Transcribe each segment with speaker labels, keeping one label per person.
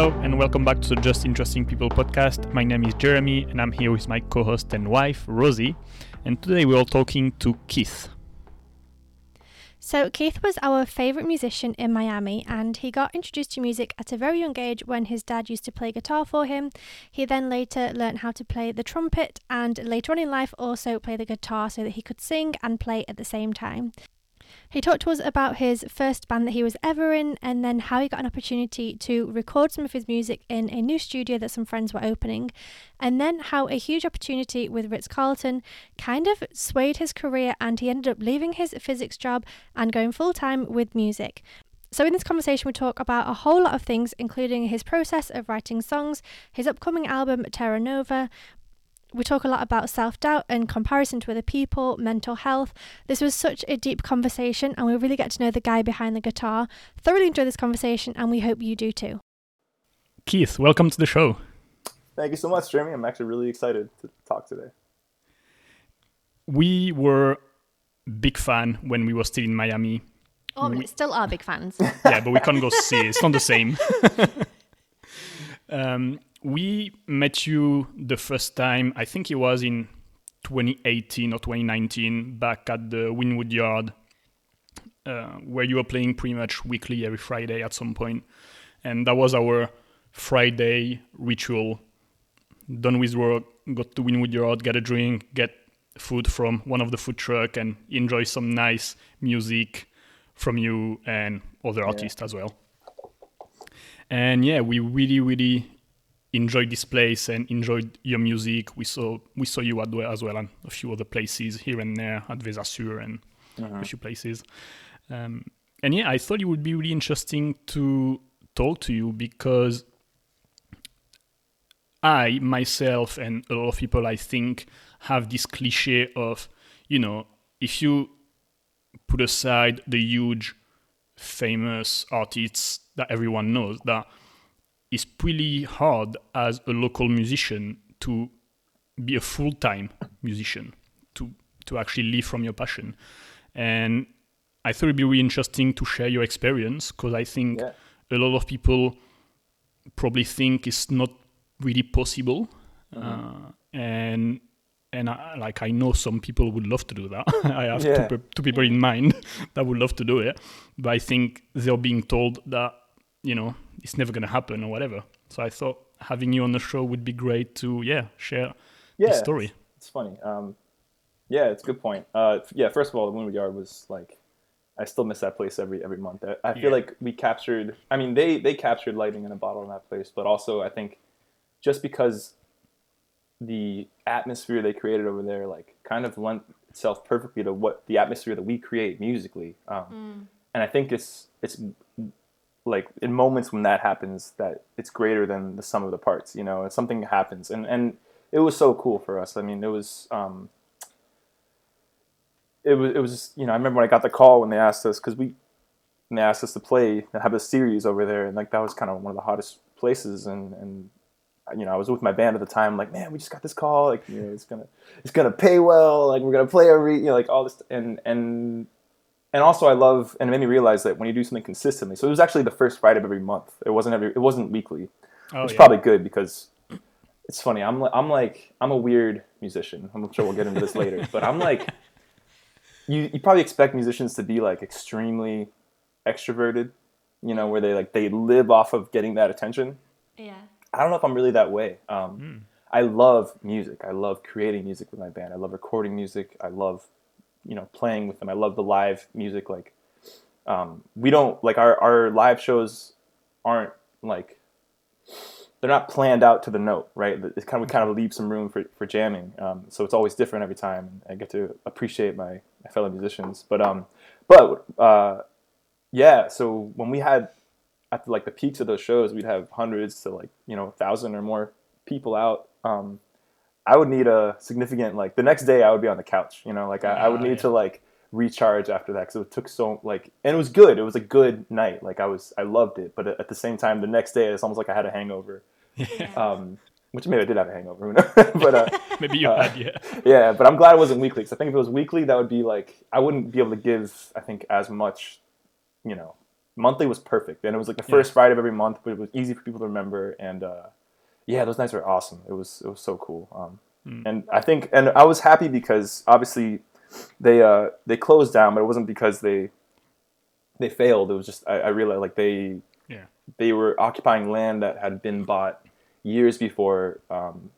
Speaker 1: Hello, and welcome back to the Just Interesting People podcast. My name is Jeremy, and I'm here with my co host and wife, Rosie. And today we're all talking to Keith.
Speaker 2: So, Keith was our favourite musician in Miami, and he got introduced to music at a very young age when his dad used to play guitar for him. He then later learned how to play the trumpet, and later on in life, also play the guitar so that he could sing and play at the same time. He talked to us about his first band that he was ever in and then how he got an opportunity to record some of his music in a new studio that some friends were opening, and then how a huge opportunity with Ritz Carlton kind of swayed his career and he ended up leaving his physics job and going full time with music. So, in this conversation, we talk about a whole lot of things, including his process of writing songs, his upcoming album, Terra Nova, we talk a lot about self doubt and comparison to other people, mental health. This was such a deep conversation, and we really get to know the guy behind the guitar. Thoroughly enjoy this conversation, and we hope you do too.
Speaker 1: Keith, welcome to the show.
Speaker 3: Thank you so much, Jeremy. I'm actually really excited to talk today.
Speaker 1: We were big fan when we were still in Miami.
Speaker 2: Oh, we still are big fans.
Speaker 1: yeah, but we can't go see. It's not the same. um, we met you the first time, I think it was in 2018 or 2019, back at the Wynwood Yard, uh, where you were playing pretty much weekly every Friday at some point. And that was our Friday ritual. Done with work, got to Wynwood Yard, get a drink, get food from one of the food truck, and enjoy some nice music from you and other artists as well. And yeah, we really, really enjoyed this place and enjoyed your music. We saw we saw you at as well and a few other places here and there at Veza Sur and uh-huh. a few places. Um, and yeah, I thought it would be really interesting to talk to you because I myself and a lot of people I think have this cliche of you know if you put aside the huge famous artists that everyone knows that it's pretty hard as a local musician to be a full-time musician to to actually live from your passion and i thought it'd be really interesting to share your experience because i think yeah. a lot of people probably think it's not really possible mm-hmm. uh, and and I, like I know some people would love to do that. I have yeah. two, two people in mind that would love to do it, but I think they're being told that you know it's never going to happen or whatever. So I thought having you on the show would be great to yeah share yeah, the story.
Speaker 3: It's, funny. Um, yeah, it's a good point. Uh, yeah, first of all, the Wynwood Yard was like I still miss that place every every month. I, I feel yeah. like we captured. I mean, they they captured lightning in a bottle in that place, but also I think just because the atmosphere they created over there, like, kind of lent itself perfectly to what the atmosphere that we create musically. Um, mm. And I think it's it's like in moments when that happens that it's greater than the sum of the parts you know something happens and and it was so cool for us i mean it was um it was it was you know i remember when i got the call when they asked us because we when they asked us to play and have a series over there and like that was kind of one of the hottest places and and you know, I was with my band at the time, like, man, we just got this call, like, you know, it's gonna, it's gonna pay well, like, we're gonna play every, you know, like all this, and and and also I love, and it made me realize that when you do something consistently, so it was actually the first Friday of every month. It wasn't every, it wasn't weekly, oh, which yeah. is probably good because it's funny. I'm I'm like I'm a weird musician. I'm not sure we'll get into this later, but I'm like, you you probably expect musicians to be like extremely extroverted, you know, where they like they live off of getting that attention.
Speaker 2: Yeah.
Speaker 3: I don't know if I'm really that way. Um, mm. I love music. I love creating music with my band. I love recording music. I love you know playing with them. I love the live music. Like um, we don't like our our live shows aren't like they're not planned out to the note, right? It's kind of we kind of leave some room for, for jamming. Um, so it's always different every time. I get to appreciate my, my fellow musicians. But um, but uh, yeah. So when we had at the, like the peaks of those shows, we'd have hundreds to like you know a thousand or more people out. Um, I would need a significant like the next day I would be on the couch, you know, like I, I would ah, need yeah. to like recharge after that because it took so like and it was good. It was a good night. Like I was I loved it, but at the same time the next day it's almost like I had a hangover. Yeah. Um, which maybe I did have a hangover, but uh,
Speaker 1: maybe you uh, had, yeah.
Speaker 3: Yeah, but I'm glad it wasn't weekly because I think if it was weekly, that would be like I wouldn't be able to give I think as much, you know, monthly was perfect, and it was like the
Speaker 1: Yeah.
Speaker 3: first Friday of every month, but it was easy for people to remember. And uh, yeah, those nights were awesome. It was it was so cool. Um,
Speaker 1: Mm.
Speaker 3: And I think, and I was happy because obviously they uh, they closed down, but it wasn't because they they failed. It was just I, I realized like they
Speaker 1: Yeah.
Speaker 3: they were occupying land that had been bought years before um,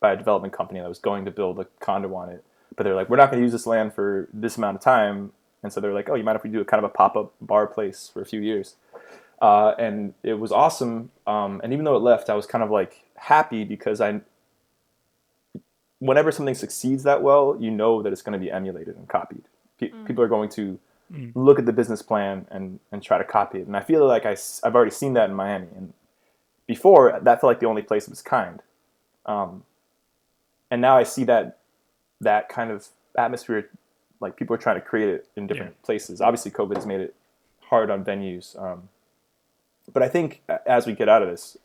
Speaker 3: by a development company that was going to build a condo on it. But they're like, we're not going to use this land for this amount of time, and so they're like, oh, you mind if we do a kind of a pop up bar place for a few years? Uh, and it was awesome. Um, and even though it left, I was kind of like happy because I, whenever something succeeds that well, you know that it's going to be emulated and copied. Pe- People are going to
Speaker 1: Mm.
Speaker 3: look at the business plan and, and try to copy it. And I feel like I, have already seen that in Miami. And before, that felt like the only place of its kind. Um, and now I see that that kind of atmosphere, like people are trying to create it in different places. Obviously, COVID has made it hard on venues. Um, but I think as we get out of this,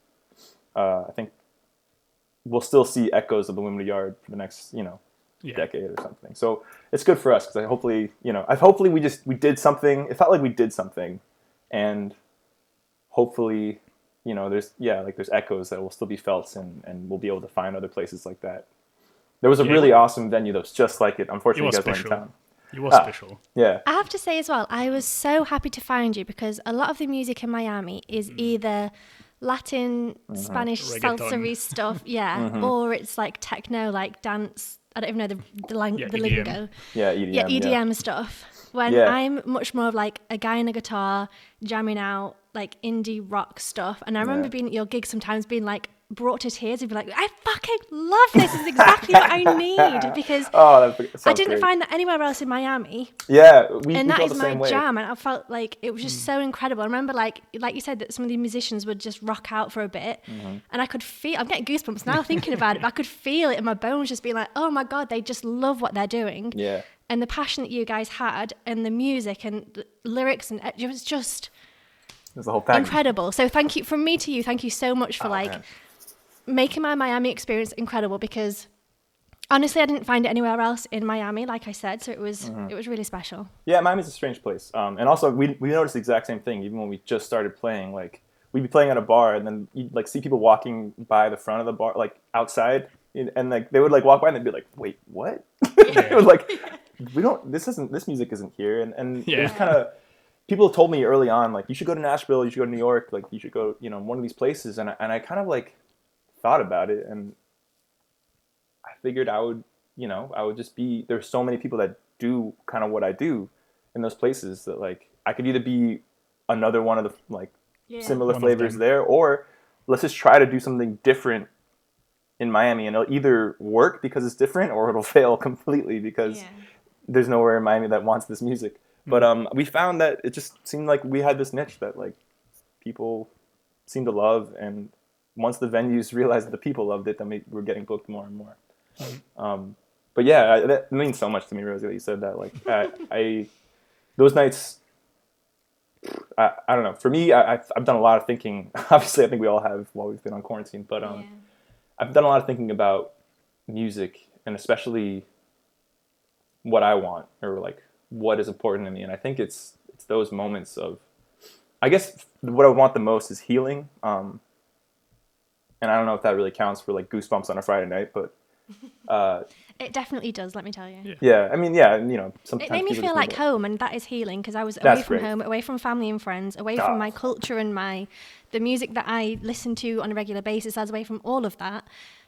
Speaker 3: uh, I think we'll still see echoes of the Lumina Yard for the next, you know,
Speaker 1: Yeah.
Speaker 3: decade or something. So it's good for us because hopefully, you know, I hopefully we just we did something. It felt like we did something, and hopefully, you know, there's yeah, like there's echoes that will still be felt, and and we'll be able to find other places like that. There was a
Speaker 1: Yeah.
Speaker 3: really awesome venue that was just like it. Unfortunately, you guys weren't in town.
Speaker 1: It was
Speaker 3: Ah.
Speaker 1: special.
Speaker 3: Yeah,
Speaker 2: I have to say as well, I was so happy to find you because a lot of the music in Miami is either Latin, mm-hmm. Spanish,
Speaker 1: Reggaeton.
Speaker 2: salsa stuff, yeah, mm-hmm. or it's like techno, like dance. I don't even know the the, lang-
Speaker 1: Yeah,
Speaker 2: the
Speaker 1: EDM.
Speaker 2: lingo.
Speaker 3: yeah, EDM.
Speaker 2: Yeah, EDM stuff. When
Speaker 3: Yeah.
Speaker 2: I'm much more of like a guy on a guitar jamming out like indie rock stuff, and I remember
Speaker 3: Yeah.
Speaker 2: being at your gig sometimes being like brought to tears and be like, I fucking love this. This is exactly what I need because.
Speaker 3: Oh,
Speaker 2: I didn't
Speaker 3: great.
Speaker 2: find that anywhere else in Miami,
Speaker 3: Yeah, we,
Speaker 2: and
Speaker 3: we
Speaker 2: that is my
Speaker 3: way.
Speaker 2: jam. And I felt like it was
Speaker 3: Mm.
Speaker 2: just so incredible. I remember, like, like you said, that some of the musicians would just rock out for a bit,
Speaker 3: Mm-hmm.
Speaker 2: and I could feel. I'm getting goosebumps now thinking about it. But I could feel it in my bones, just being like, oh my god, they just love what they're doing
Speaker 3: Yeah,
Speaker 2: and the passion that you guys had and the music and the lyrics and it was just
Speaker 3: the whole package.
Speaker 2: incredible so thank you from me to you thank you so much for
Speaker 3: Oh,
Speaker 2: like
Speaker 3: man.
Speaker 2: Making my miami experience incredible because honestly i didn't find it anywhere else in miami like i said so it was
Speaker 3: Mm-hmm.
Speaker 2: it was really special
Speaker 3: Yeah, Miami's a strange place. Um, and also, we, we noticed the exact same thing even when we just started playing. Like, we'd be playing at a bar, and then you'd like see people walking by the front of the bar, like outside, and, and like they would like walk by and they'd be like, "Wait, what?" it was like, "We don't. This isn't. This music isn't here." And and it was kind of people told me early on, like, "You should go to Nashville. You should go to New York. Like, you should go, you know, one of these places." And I, and I kind of like thought about it, and I figured I would, you know, I would just be. There's so many people that do kind of what I do in those places that like I could either be another one of the like similar
Speaker 1: One
Speaker 3: flavors there, or let's just try to do something different in Miami, and it'll either work because it's different, or it'll fail completely because there's nowhere in Miami that wants this music. But um, we found that it just seemed like we had this niche that like people seem to love, and once the venues realized that the people loved it, then we were getting booked more and more. Um, but yeah, I, that means so much to me, Rosie, that you said that. Like, I, I those nights, I, I don't know. For me, I, I've, I've done a lot of thinking. Obviously, I think we all have while we've been on quarantine. But um, I've done a lot of thinking about music and especially what I want or like what is important to me. And I think it's it's those moments of, I guess what I want the most is healing. Um, and I don't know if that really counts for like goosebumps on a Friday night, but uh,
Speaker 2: it definitely does let me tell you
Speaker 1: Yeah.
Speaker 3: yeah, I mean, yeah, and, you know, sometimes
Speaker 2: It made me feel like
Speaker 3: need
Speaker 2: home, and that is healing because I was away
Speaker 3: That's
Speaker 2: from
Speaker 3: great.
Speaker 2: home, away from family and friends, away
Speaker 3: Ah.
Speaker 2: from my culture and my the music that I listen to on a regular basis. I was away from all of that,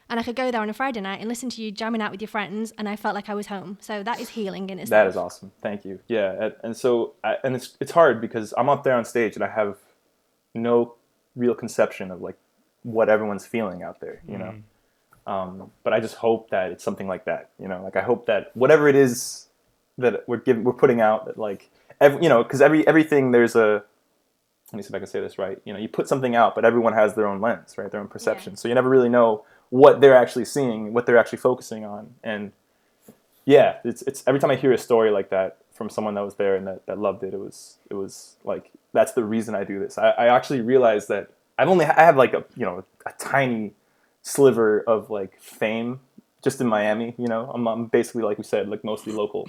Speaker 2: and I could go there on a Friday night and listen to you jamming out with your friends, and I felt like I was home. So that is healing in itself.
Speaker 3: That is awesome. Thank you. Yeah, and- and so I, and it's it's hard because I'm up there on stage and I have no real conception of like what everyone's feeling out there, you know. Um, but I just hope that it's something like that, you know. Like I hope that whatever it is that we're giving, we're putting out, that like every, you know, because every everything there's a. Let me see if I can say this right. You know, you put something out, but everyone has their own lens, right? Their own perception. So you never really know what they're actually seeing, what they're actually focusing on, and yeah, it's it's every time I hear a story like that from someone that was there and that, that loved it, it was it was like that's the reason I do this. I, I actually realized that I've only I have like a you know a tiny sliver of like fame just in Miami. You know, I'm, I'm basically like we said like mostly local,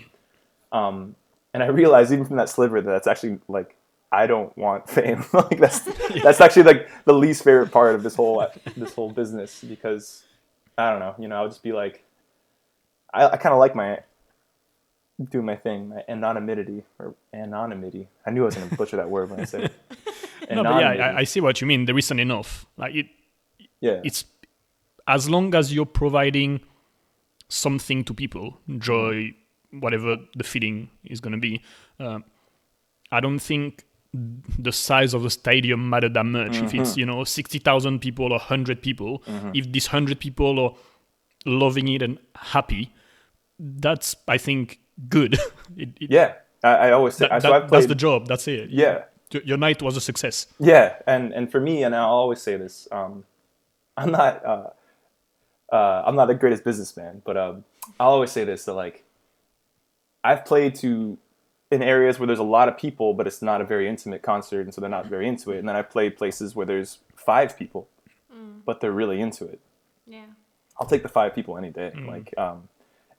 Speaker 3: um, and I realized even from that sliver that that's actually like I don't want fame. like that's that's actually like the least favorite part of this whole this whole business because I don't know. You know, I'll just be like, I, I kind of like my doing my thing, my anonymity or anonymity. I knew I was going to butcher that word when I said it.
Speaker 1: no, but yeah, I, I, see what you mean. There isn't enough. Like it.
Speaker 3: Yeah.
Speaker 1: It's as long as you're providing something to people, joy, whatever the feeling is going to be. Uh, I don't think the size of the stadium matter that much. Mm-hmm. If it's mm-hmm. you know sixty thousand people or hundred people, mm-hmm. if these hundred people are loving it and happy, that's I think good.
Speaker 3: it, it, yeah, I, I, always say
Speaker 1: that, that, that's the job. That's it.
Speaker 3: Yeah,
Speaker 1: your night was a success.
Speaker 3: Yeah, and and for me, and I'll always say this, um, I'm not uh, uh, I'm not the greatest businessman, but um, I'll always say this that like I've played to in areas where there's a lot of people, but it's not a very intimate concert, and so they're not very into it. And then I played places where there's five people, mm. but they're really into it.
Speaker 2: Yeah,
Speaker 3: I'll take the five people any day. Mm. Like, um,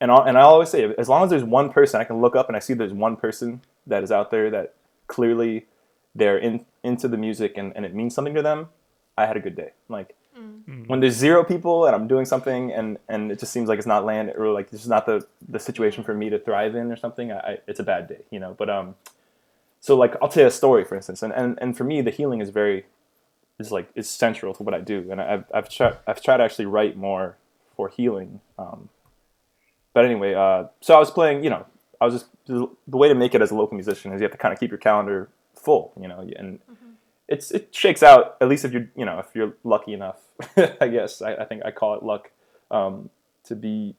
Speaker 3: and I'll, and I always say, as long as there's one person, I can look up and I see there's one person that is out there that clearly they're in into the music and, and it means something to them. I had a good day. Like, Mm. When there's zero people and I'm doing something and, and it just seems like it's not land or like this is not the, the situation for me to thrive in or something, I, it's a bad day, you know. But um, so like I'll tell you a story for instance, and, and, and for me the healing is very is like is central to what I do, and I've I've tried I've tried to actually write more for healing. Um, but anyway, uh, so I was playing, you know, I was just the way to make it as a local musician is you have to kind of keep your calendar full, you know, and mm-hmm it's it shakes out at least if you're you know if you're lucky enough I guess. I, I, think I call it luck um, to be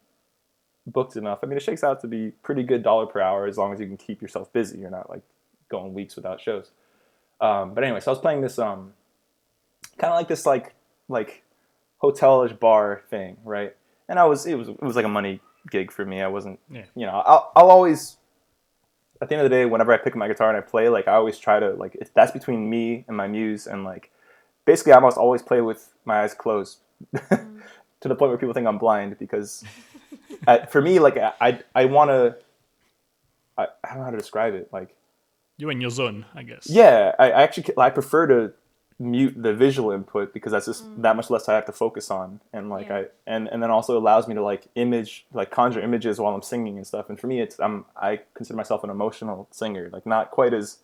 Speaker 3: booked enough. I mean it shakes out to be pretty good dollar per hour as long as you can keep yourself busy. You're not like going weeks without shows. Um, but anyway so I was playing this um, kind of like this like like hotelish bar thing right? And I was it was it was like a money gig for me. I wasn't yeah. you know I'll, I'll always at the end of the day, whenever I pick up my guitar and I play, like I always try to like if that's between me and my muse, and like basically I almost always play with my eyes closed mm. to the point where people think I'm blind because for me, like I I want to I, I don't know how to describe it like
Speaker 1: you're in your zone, I guess.
Speaker 3: Yeah, I, I actually I prefer to mute the visual input because that's just mm. that much less I have to focus on and like yeah. I and and then also allows me to like image like conjure images while I'm singing and stuff and for me it's I'm I consider myself an emotional singer like not quite as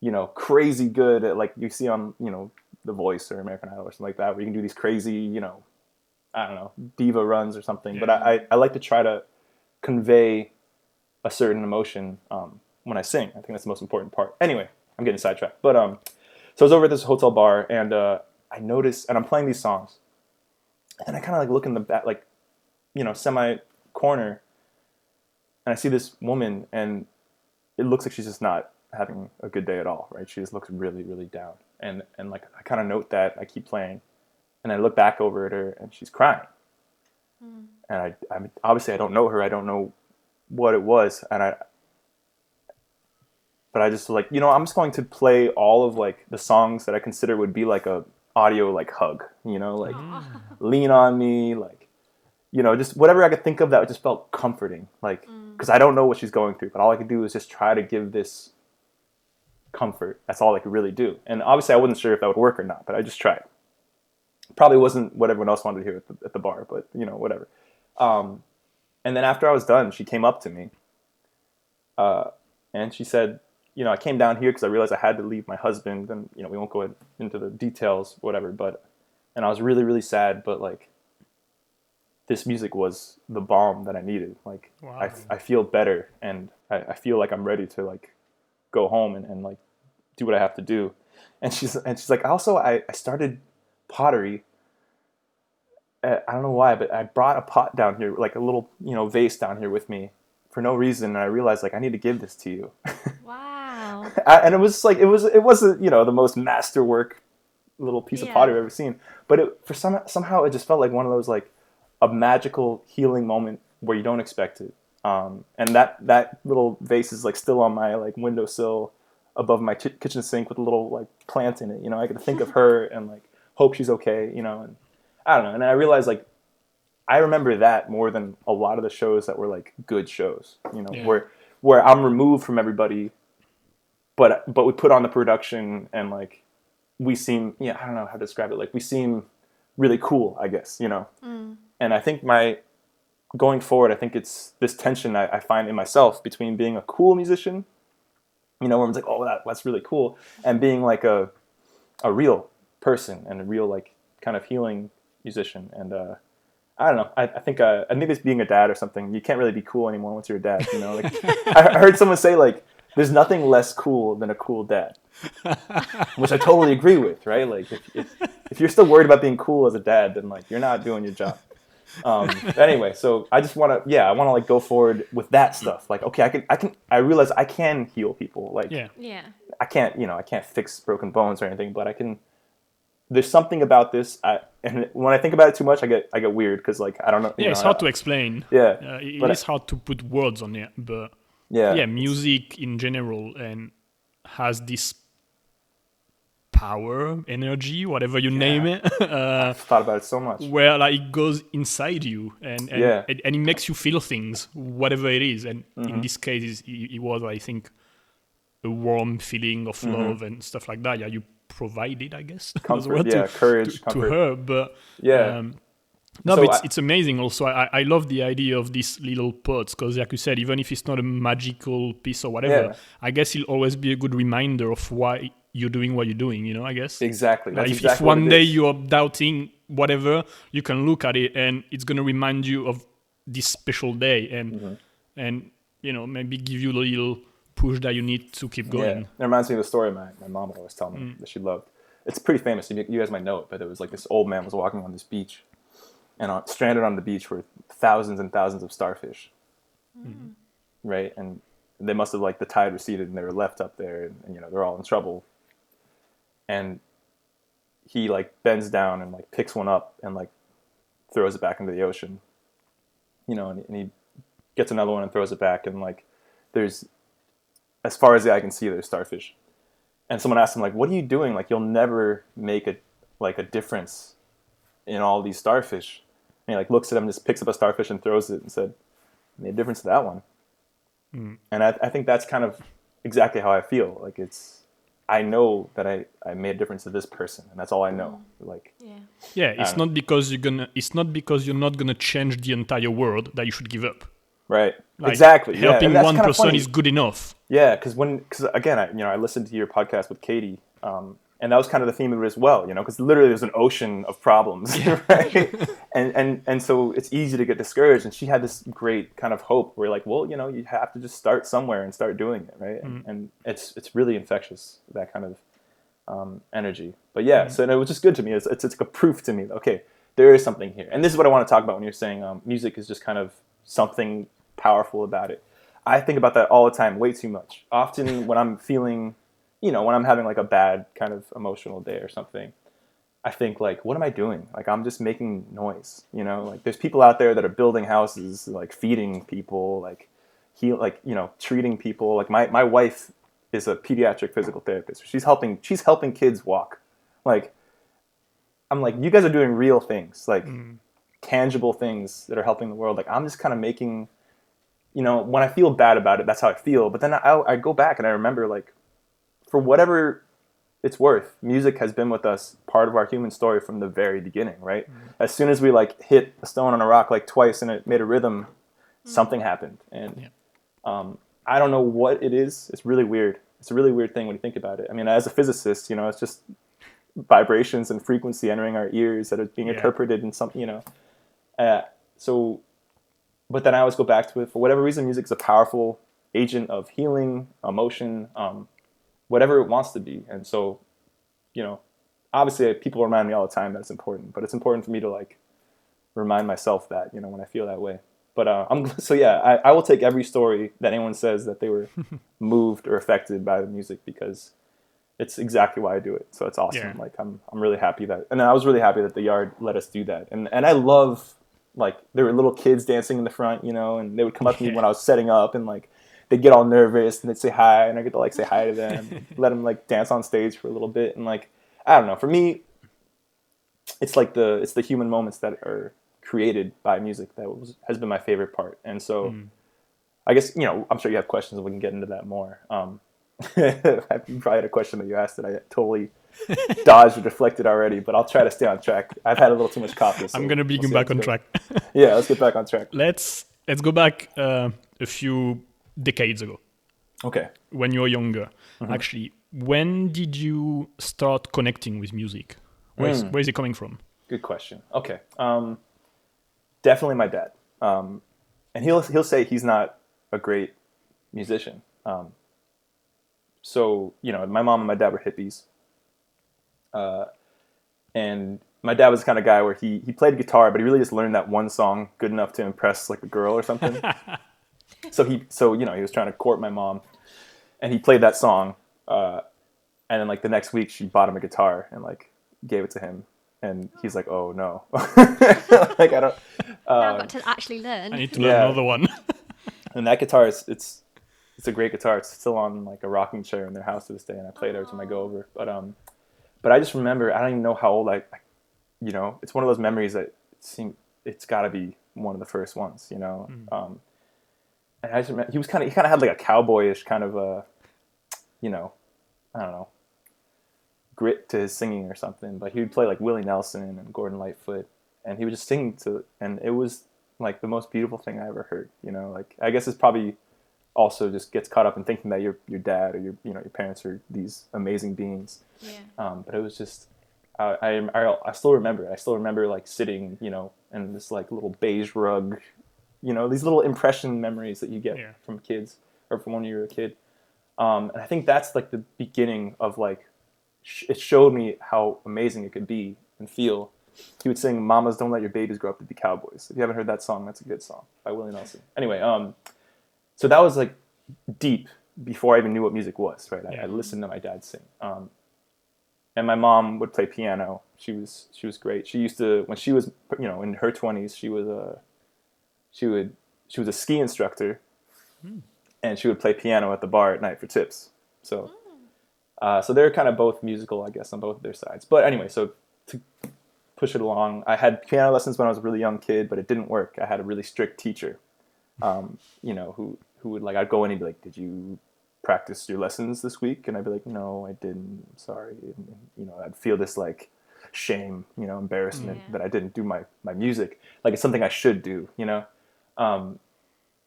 Speaker 3: you know crazy good at like you see on you know The Voice or American Idol or something like that where you can do these crazy you know I don't know diva runs or something yeah. but I, I, I like to try to convey a certain emotion um, when I sing I think that's the most important part anyway I'm getting sidetracked but um so I was over at this hotel bar and uh, I noticed, and I'm playing these songs, and I kind of like look in the back, like, you know, semi corner, and I see this woman, and it looks like she's just not having a good day at all, right? She just looks really, really down, and and like I kind of note that, I keep playing, and I look back over at her, and she's crying, mm. and I, I obviously I don't know her, I don't know what it was, and I but I just like you know I'm just going to play all of like the songs that I consider would be like a audio like hug, you know, like lean on me, like you know, just whatever I could think of that just felt comforting, like because mm. I don't know what she's going through, but all I could do is just try to give this comfort. That's all I could really do, and obviously I wasn't sure if that would work or not, but I just tried. Probably wasn't what everyone else wanted to hear at the, at the bar, but you know, whatever. Um, and then after I was done, she came up to me, uh, and she said, you know, I came down here because I realized I had to leave my husband, and you know, we won't go into the details, whatever. But, and I was really, really sad. But like, this music was the balm that I needed. Like, wow. I, I feel better, and I, I feel like I'm ready to like go home and, and like do what I have to do. And she's and she's like, also, I, I started pottery. Eh, I don't know why, but I brought a pot down here, like a little, you know, vase down here with me for no reason. And I realized like I need to give this to you.
Speaker 2: Wow.
Speaker 3: and it was like it was it wasn't you know the most masterwork little piece yeah. of pottery I've ever seen, but it for some somehow it just felt like one of those like a magical healing moment where you don't expect it. Um, and that that little vase is like still on my like windowsill above my ch- kitchen sink with a little like plant in it. You know, I can think of her and like hope she's okay. You know, and I don't know. And I realized like I remember that more than a lot of the shows that were like good shows. You know, yeah. where where I'm removed from everybody but but we put on the production and like we seem yeah I don't know how to describe it like we seem really cool I guess you know and I think my going forward I think it's this tension I, I find in myself between being a cool musician you know where I'm like oh that, that's really cool and being like a a real person and a real like kind of healing musician and uh I don't know. I, I think uh, I think it's being a dad or something. You can't really be cool anymore once you're a dad. You know, like I heard someone say like, "There's nothing less cool than a cool dad," which I totally agree with. Right? Like, if, if, if you're still worried about being cool as a dad, then like you're not doing your job. Um, anyway, so I just want to, yeah, I want to like go forward with that stuff. Like, okay, I can, I can, I realize I can heal people. Like,
Speaker 1: Yeah.
Speaker 2: Yeah.
Speaker 3: I can't, you know, I can't fix broken bones or anything, but I can. There's something about this, I, and when I think about it too much, I get, I get weird because like I don't know. you
Speaker 1: Yeah, it's hard
Speaker 3: I-
Speaker 1: to explain.
Speaker 3: Yeah,
Speaker 1: Uh, it
Speaker 3: but
Speaker 1: is hard to put words on it, but
Speaker 3: yeah,
Speaker 1: yeah, music in general and has this power, energy, whatever you name it, uh,
Speaker 3: I've thought about it so much.
Speaker 1: where like it goes inside you and and,
Speaker 3: Yeah.
Speaker 1: and, and it makes you feel things, whatever it is. And
Speaker 3: Mm-hmm.
Speaker 1: in this case, it, it was, I think, a warm feeling of
Speaker 3: Mm-hmm.
Speaker 1: love and stuff like that. Yeah, you provided, I guess,
Speaker 3: Comfort,
Speaker 1: words
Speaker 3: yeah,
Speaker 1: to,
Speaker 3: courage,
Speaker 1: to, to her, but
Speaker 3: Yeah.
Speaker 1: um, no,
Speaker 3: So
Speaker 1: but it's,
Speaker 3: I-
Speaker 1: it's amazing. Also, I, I love the idea of these little pods because, like you said, even if it's not a magical piece or whatever,
Speaker 3: Yeah.
Speaker 1: I guess it'll always be a good reminder of why you're doing what you're doing. You know, I guess.
Speaker 3: Exactly.
Speaker 1: Like if, if
Speaker 3: exactly what
Speaker 1: one day
Speaker 3: is.
Speaker 1: you're doubting whatever, you can look at it and it's gonna remind you of this special day and
Speaker 3: Mm-hmm.
Speaker 1: and you know maybe give you a little push that you need to keep
Speaker 3: Yeah,
Speaker 1: going.
Speaker 3: it reminds me of the story my, my mom would always tell me
Speaker 1: Mm.
Speaker 3: that she loved. It's pretty famous. You guys might know it, but it was like this old man was walking on this beach, and on, stranded on the beach were thousands and thousands of starfish. Mm-hmm. Right, and they must have like the tide receded, and they were left up there, and, and you know they're all in trouble. And he like bends down and like picks one up and like throws it back into the ocean. You know, and, and he gets another one and throws it back, and like there's as far as the eye can see, there's starfish. And someone asked him, like, "What are you doing? Like, you'll never make a like a difference in all these starfish." And he like looks at him, just picks up a starfish and throws it, and said, "Made a difference to that one." And I, I think that's kind of exactly how I feel. Like it's, I know that I I made a difference to this person, and that's all I know. Like,
Speaker 2: Yeah.
Speaker 1: Yeah, it's not because you're gonna. It's not because you're not gonna change the entire world that you should give up.
Speaker 3: right?
Speaker 1: Like,
Speaker 3: exactly. yeah.
Speaker 1: Helping
Speaker 3: and that's
Speaker 1: one person
Speaker 3: funny.
Speaker 1: is good enough.
Speaker 3: Yeah, because when, because again, I, you know, I listened to your podcast with Katie, um, and that was kind of the theme of it as well. You know, because literally there's an ocean of problems, right? and and and so it's easy to get discouraged. And she had this great kind of hope where, like, well, you know, you have to just start somewhere and start doing it, right? And, and it's it's really infectious that kind of um, energy. But yeah, so and it was just good to me. It's, it's it's like a proof to me. Okay, there is something here, and this is what I want to talk about when you're saying um, music is just kind of something powerful about it. I think about that all the time, way too much. Often when I'm feeling, you know, when I'm having like a bad kind of emotional day or something, I think like, what am I doing? Like I'm just making noise, you know. Like there's people out there that are building houses, like feeding people, like heal, like you know, treating people. Like my my wife is a pediatric physical therapist. She's helping she's helping kids walk. Like I'm like, you guys are doing real things, like mm-hmm. tangible things that are helping the world. Like I'm just kind of making, you know, when I feel bad about it, that's how I feel. But then I, I go back and I remember, like, for whatever it's worth, music has been with us, part of our human story from the very beginning, right? As soon as we like hit a stone on a rock like twice and it made a rhythm, something happened. And
Speaker 1: Yeah.
Speaker 3: um, I don't know what it is. It's really weird. It's a really weird thing when you think about it. I mean, as a physicist, you know, it's just vibrations and frequency entering our ears that are being
Speaker 1: Yeah.
Speaker 3: interpreted in some, you know. Uh, so, but then I always go back to it for whatever reason. Music is a powerful agent of healing, emotion, um, whatever it wants to be. And so, you know, obviously people remind me all the time that it's important, but it's important for me to like remind myself that, you know, when I feel that way. But uh, I'm so yeah, I, I will take every story that anyone says that they were moved or affected by the music because it's exactly why I do it. So it's awesome.
Speaker 1: Yeah.
Speaker 3: Like I'm I'm really happy that and I was really happy that the yard let us do that. And and I love like there were little kids dancing in the front, you know, and they would come up to me when I was setting up and like they'd get all nervous and they'd say hi and I get to like say hi to them, let them like dance on stage for a little bit and like I don't know. For me, it's like the it's the human moments that are created by music that was, has been my favorite part. And so I guess you know I'm sure you have questions and we can get into that more. Um, I probably had a question that you asked that I totally dodged or deflected already, but I'll try to stay on track. I've had a little too much coffee. So
Speaker 1: I'm gonna be
Speaker 3: we'll
Speaker 1: back on track.
Speaker 3: Yeah, let's get back on track.
Speaker 1: let's let's go back uh, a few decades ago
Speaker 3: Okay.
Speaker 1: when you were younger.
Speaker 3: Mm-hmm.
Speaker 1: Actually, when did you start connecting with music? Where is
Speaker 3: Mm.
Speaker 1: where is it coming from?
Speaker 3: Good question. Okay. Um, definitely my dad. Um, and he'll he'll say he's not a great musician. Um, so you know, my mom and my dad were hippies. Uh, and my dad was the kind of guy where he he played guitar, but he really just learned that one song good enough to impress like a girl or something. so he so you know he was trying to court my mom, and he played that song. Uh, and then like the next week, she bought him a guitar and like gave it to him, and he's like, "Oh no, like I don't."
Speaker 2: now
Speaker 3: Uh,
Speaker 2: I've got to actually learn.
Speaker 1: I need to learn
Speaker 3: Yeah.
Speaker 1: another one.
Speaker 3: and that guitar is it's it's a great guitar. It's still on like a rocking chair in their house to this day, and I play it every time I go over. But um, but I just remember I don't even know how old I, I you know, it's one of those memories that seem it's got to be one of the first ones, you know. Um, and I just remember he was kind of he kind of had like a cowboyish kind of a, you know, I don't know, grit to his singing or something. But he would play like Willie Nelson and Gordon Lightfoot, and he would just sing to, and it was like the most beautiful thing I ever heard. You know, like I guess it's probably also just gets caught up in thinking that your your dad or your you know your parents are these amazing beings.
Speaker 2: yeah.
Speaker 3: Um, but it was just I, I I I still remember it. I still remember like sitting you know in this like little beige rug, you know these little impression memories that you get
Speaker 1: Yeah.
Speaker 3: from kids or from when you were a kid. Um, and I think that's like the beginning of like sh- it showed me how amazing it could be and feel. He would sing "Mamas, don't let your babies grow up to be cowboys." If you haven't heard that song, that's a good song by Willie Nelson. Anyway, um, so that was like deep before I even knew what music was. Right, I,
Speaker 1: Yeah.
Speaker 3: I listened to my dad sing. Um, and my mom would play piano. She was she was great. She used to when she was you know in her twenties. She was a she would she was a ski instructor, and she would play piano at the bar at night for tips. So, uh, so they're kind of both musical, I guess, on both their sides. But anyway, so to push it along, I had piano lessons when I was a really young kid, but it didn't work. I had a really strict teacher, um, you know, who who would like I'd go in and be like, "Did you practice your lessons this week?" And I'd be like, "No, I didn't. I'm sorry." And, you know, I'd feel this like shame, you know, embarrassment
Speaker 2: Yeah.
Speaker 3: that I didn't do my my music. Like it's something I should do, you know. Um,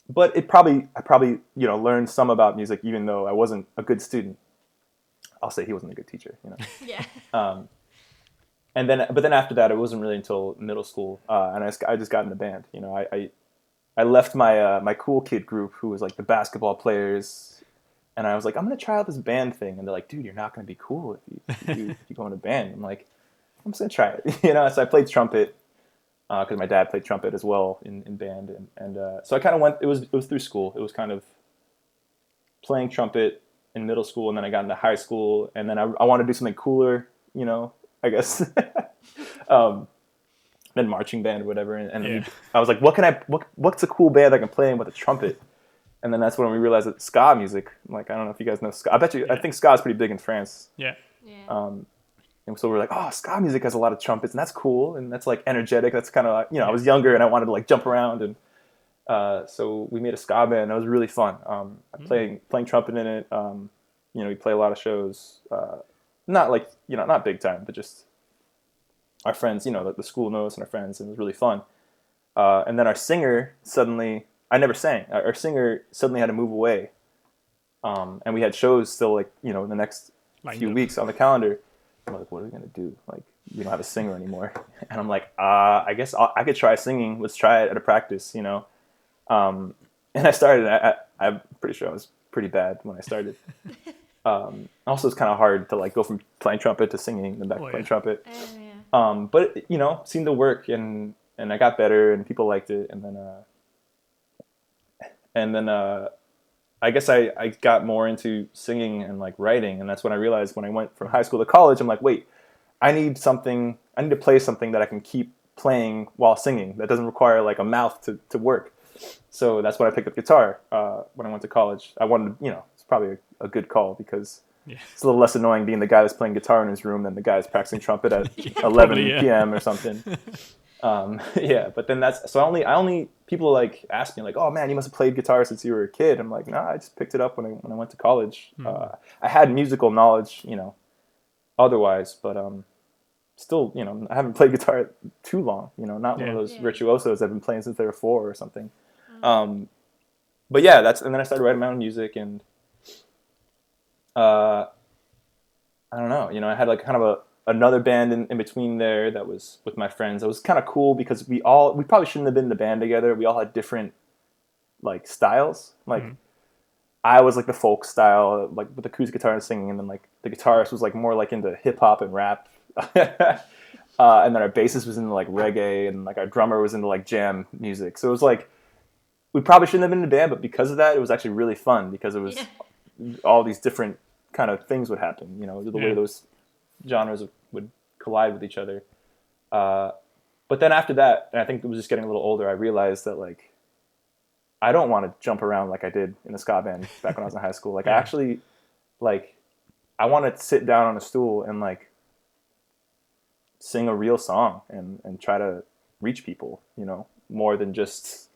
Speaker 3: but it probably I probably you know learned some about music even though I wasn't a good student. I'll say he wasn't a good teacher, you know.
Speaker 2: Yeah.
Speaker 3: Um, and then, but then after that, it wasn't really until middle school, uh, and I just, I just got in the band. You know, I I, I left my uh, my cool kid group who was like the basketball players, and I was like, I'm gonna try out this band thing, and they're like, dude, you're not gonna be cool if you if you, if you go in a band. I'm like, I'm just gonna try it, you know. So I played trumpet because my dad played trumpet as well in, in band, and and uh, so I kind of went. It was it was through school. It was kind of playing trumpet in middle school, and then I got into high school, and then I, I wanted to do something cooler, you know, I guess. um, then marching band or whatever, and, and
Speaker 1: Yeah.
Speaker 3: I was like, what can I, what, what's a cool band I can play in with a trumpet? And then that's when we realized that ska music, like I don't know if you guys know ska. I bet you, I think ska is pretty big in France.
Speaker 1: yeah.
Speaker 2: Yeah.
Speaker 3: Um, and so we're like, oh, ska music has a lot of trumpets, and that's cool, and that's like energetic. That's kind of like, you know, I was younger and I wanted to like jump around, and uh, so we made a ska band. That was really fun. Um, I playing playing trumpet in it. Um, you know, we play a lot of shows. Uh, not like you know, not big time, but just our friends. You know, the, the school knows and our friends, and it was really fun. Uh, and then our singer suddenly, I never sang. Our, our singer suddenly had to move away, um, and we had shows still like you know in the next
Speaker 1: Lined
Speaker 3: few
Speaker 1: up.
Speaker 3: weeks on the calendar. I'm like, what are we gonna do? Like, we don't have a singer anymore. And I'm like, uh, I guess I'll, I could try singing. Let's try it at a practice, you know. Um, and I started. I, I, I'm pretty sure I was pretty bad when I started. um, also, it's kind of hard to like go from playing trumpet to singing and back
Speaker 1: Oh,
Speaker 3: to playing trumpet.
Speaker 2: Oh, yeah.
Speaker 3: Um, but it, you know, seemed to work, and and I got better, and people liked it, and then uh, and then uh, I guess I I got more into singing and like writing, and that's when I realized when I went from high school to college, I'm like, wait, I need something, I need to play something that I can keep playing while singing that doesn't require like a mouth to to work. So that's when I picked up guitar uh, when I went to college. I wanted, you know, it's probably a, a good call because
Speaker 1: Yeah.
Speaker 3: it's a little less annoying being the guy that's playing guitar in his room than the guy that's practicing trumpet at 11
Speaker 1: probably, yeah.
Speaker 3: p.m. or something. Um, yeah, but then that's so I only I only people like ask me like, oh man, you must have played guitar since you were a kid. I'm like, nah, I just picked it up when I when I went to college.
Speaker 1: Hmm.
Speaker 3: Uh, I had musical knowledge, you know, otherwise, but um, still, you know, I haven't played guitar too long. You know, not one of those
Speaker 2: Yeah.
Speaker 3: virtuosos I've been playing since they were four or something. Um, but yeah, that's and then I started writing my own music and uh, I don't know, you know, I had like kind of a another band in, in between there that was with my friends. It was kind of cool because we all we probably shouldn't have been in the band together. We all had different like styles. Like
Speaker 1: Mhm.
Speaker 3: I was like the folk style, like with the acoustic guitar and singing, and then like the guitarist was like more like into hip hop and rap. uh, and then our bassist was into like reggae, and like our drummer was into like jam music. So it was like we probably shouldn't have been in a band, but because of that, it was actually really fun because it was
Speaker 2: Yeah.
Speaker 3: all these different kind of things would happen. You know, the way those genres would collide with each other. Uh, but then after that, and I think it was just getting a little older, I realized that like I don't want to jump around like I did in the ska band back when I was in high school. Like I actually like I want to sit down on a stool and like sing a real song and and try to reach people, you know, more than just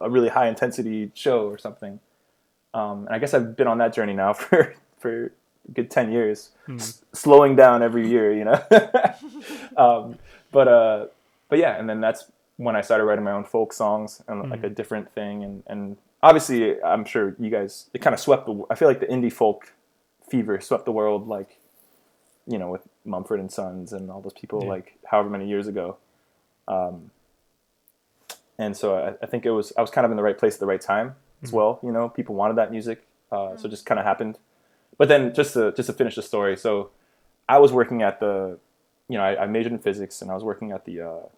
Speaker 3: a really high intensity show or something. Um, and I guess I've been on that journey now for for good ten years, s- slowing down every year, you know. um, but uh, but yeah, and then that's when I started writing my own folk songs and like a different thing, and and obviously I'm sure you guys it kind of swept the. I feel like the indie folk fever swept the world, like you know, with Mumford and Sons and all those people,
Speaker 1: Yeah.
Speaker 3: like however many years ago. Um, and so I, I think it was I was kind of in the right place at the right time as well. You know, people wanted that music, uh, so it just kind of happened. But then just to just to finish the story, so I was working at the, you know, I, I majored in physics and I was working at the uh,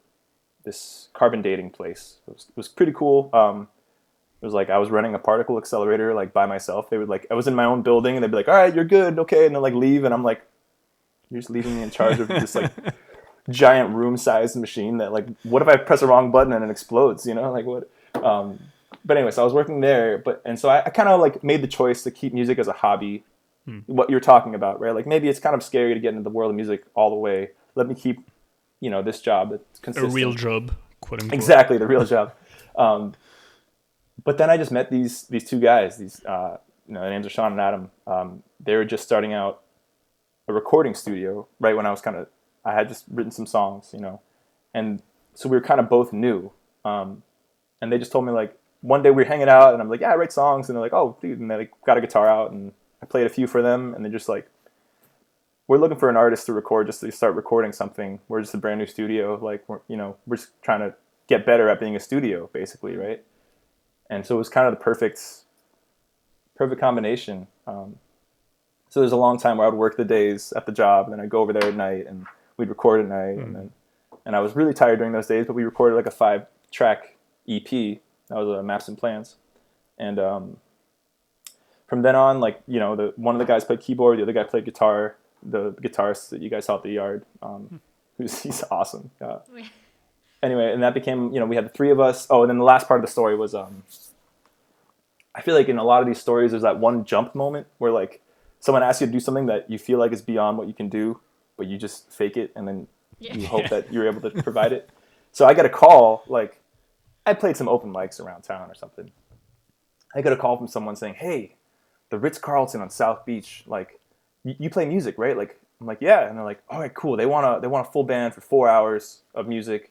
Speaker 3: this carbon dating place. It was, it was pretty cool. Um, it was like I was running a particle accelerator like by myself. They would like I was in my own building and they'd be like, "All right, you're good, okay," and then like leave, and I'm like, "You're just leaving me in charge of this like giant room-sized machine that like what if I press a wrong button and it explodes? You know, like what?" Um, but anyway, so I was working there, but and so I, I kind of like made the choice to keep music as a hobby. What you're talking about, right? Like maybe it's kind of scary to get into the world of music all the way. Let me keep, you know, this job that's
Speaker 1: A real job, quote unquote.
Speaker 3: exactly the real job. Um, but then I just met these these two guys. These uh, you know, their names are Sean and Adam. Um, they were just starting out a recording studio right when I was kind of I had just written some songs, you know, and so we were kind of both new. Um, and they just told me like one day we were hanging out, and I'm like, yeah, I write songs, and they're like, oh, dude, and they like, got a guitar out, and I played a few for them, and they're just like, we're looking for an artist to record just to start recording something. We're just a brand new studio, like we're you know we're just trying to get better at being a studio, basically, right? And so it was kind of the perfect, perfect combination. Um, so there's a long time where I would work the days at the job, and then I'd go over there at night, and we'd record at night, and then, and I was really tired during those days, but we recorded like a five-track EP. That was uh, Maps and Plans, and um, from then on, like you know, the one of the guys played keyboard, the other guy played guitar. The guitarist that you guys saw at the yard, um, who's he's awesome. Uh, anyway, and that became you know we had the three of us. Oh, and then the last part of the story was um, I feel like in a lot of these stories, there's that one jump moment where like someone asks you to do something that you feel like is beyond what you can do, but you just fake it and then you hope that you're able to provide it. So I got a call like I played some open mics around town or something. I got a call from someone saying, "Hey, the Ritz Carlton on South Beach, like you, you play music, right?" Like I'm like, "Yeah," and they're like, "All right, cool. They want a they want a full band for four hours of music,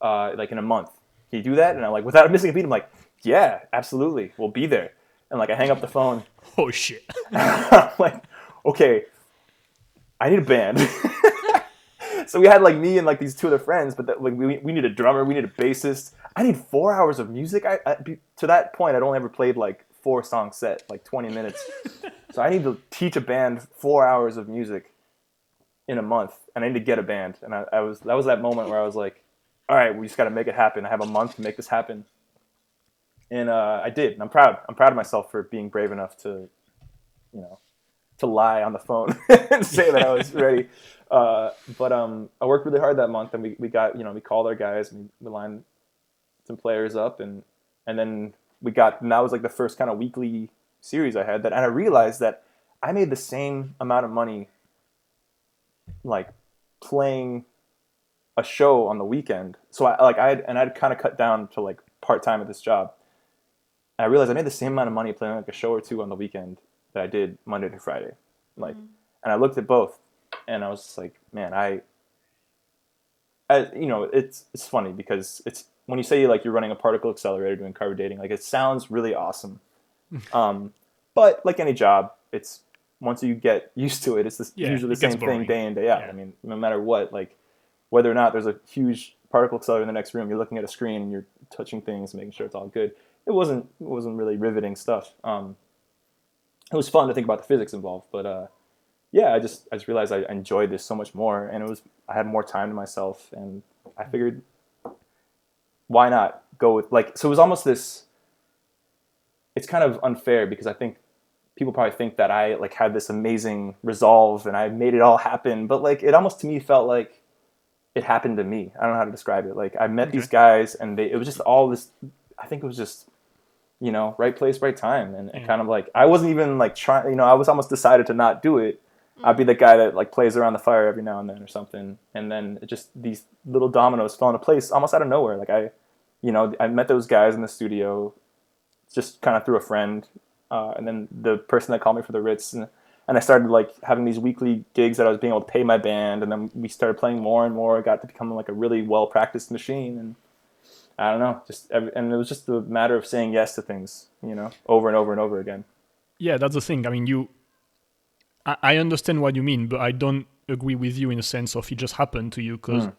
Speaker 3: uh, like in a month. Can you do that?" And I'm like, without missing a beat, I'm like, "Yeah, absolutely. We'll be there." And like I hang up the phone.
Speaker 1: Oh shit.
Speaker 3: I'm like, okay, I need a band. so we had like me and like these two other friends, but that, like we, we need a drummer, we need a bassist. I need four hours of music. I, I to that point, I'd only ever played like four song set, like 20 minutes. so I need to teach a band four hours of music in a month, and I need to get a band. And I, I was that was that moment where I was like, all right, we just got to make it happen. I have a month to make this happen and uh, I did. And I'm proud. I'm proud of myself for being brave enough to, you know, to lie on the phone and say that I was ready. Uh, but um, I worked really hard that month, and we, we got you know we called our guys and we, we lined some players up, and and then we got and that was like the first kind of weekly series I had that, and I realized that I made the same amount of money, like playing a show on the weekend. So I like I had, and I'd kind of cut down to like part time at this job. And I realized I made the same amount of money playing like a show or two on the weekend that I did Monday to Friday. Like,
Speaker 2: Mm-hmm.
Speaker 3: and I looked at both, and I was just like, man, I, I, you know, it's it's funny because it's when you say like you're running a particle accelerator doing carbon dating, like it sounds really awesome. um, but like any job, it's once you get used to it, it's this,
Speaker 1: Yeah,
Speaker 3: usually the same thing day in day out.
Speaker 1: Yeah.
Speaker 3: I mean, no matter what, like whether or not there's a huge particle accelerator in the next room, you're looking at a screen and you're touching things, making sure it's all good. It wasn't it wasn't really riveting stuff. Um, it was fun to think about the physics involved, but uh, yeah, I just I just realized I enjoyed this so much more, and it was I had more time to myself, and I figured why not go with like so it was almost this. It's kind of unfair because I think people probably think that I like had this amazing resolve and I made it all happen, but like it almost to me felt like it happened to me. I don't know how to describe it. Like I met these guys and they it was just all this I think it was just you know, right place, right time and, and
Speaker 1: Yeah.
Speaker 3: kind of like I wasn't even like trying you know, I was almost decided to not do it. I'd be the guy that like plays around the fire every now and then or something. And then it just these little dominoes fell into place almost out of nowhere. Like I you know, I met those guys in the studio just kind of through a friend. Uh, and then the person that called me for the Ritz and, and I started like having these weekly gigs that I was being able to pay my band, and then we started playing more and more. I got to become like a really well practiced machine, and I don't know, just every, and it was just a matter of saying yes to things, you know, over and over and over again.
Speaker 1: yeah that's the thing i mean you I, I understand what you mean but i don't agree with you in the sense of it just happened to you because mm.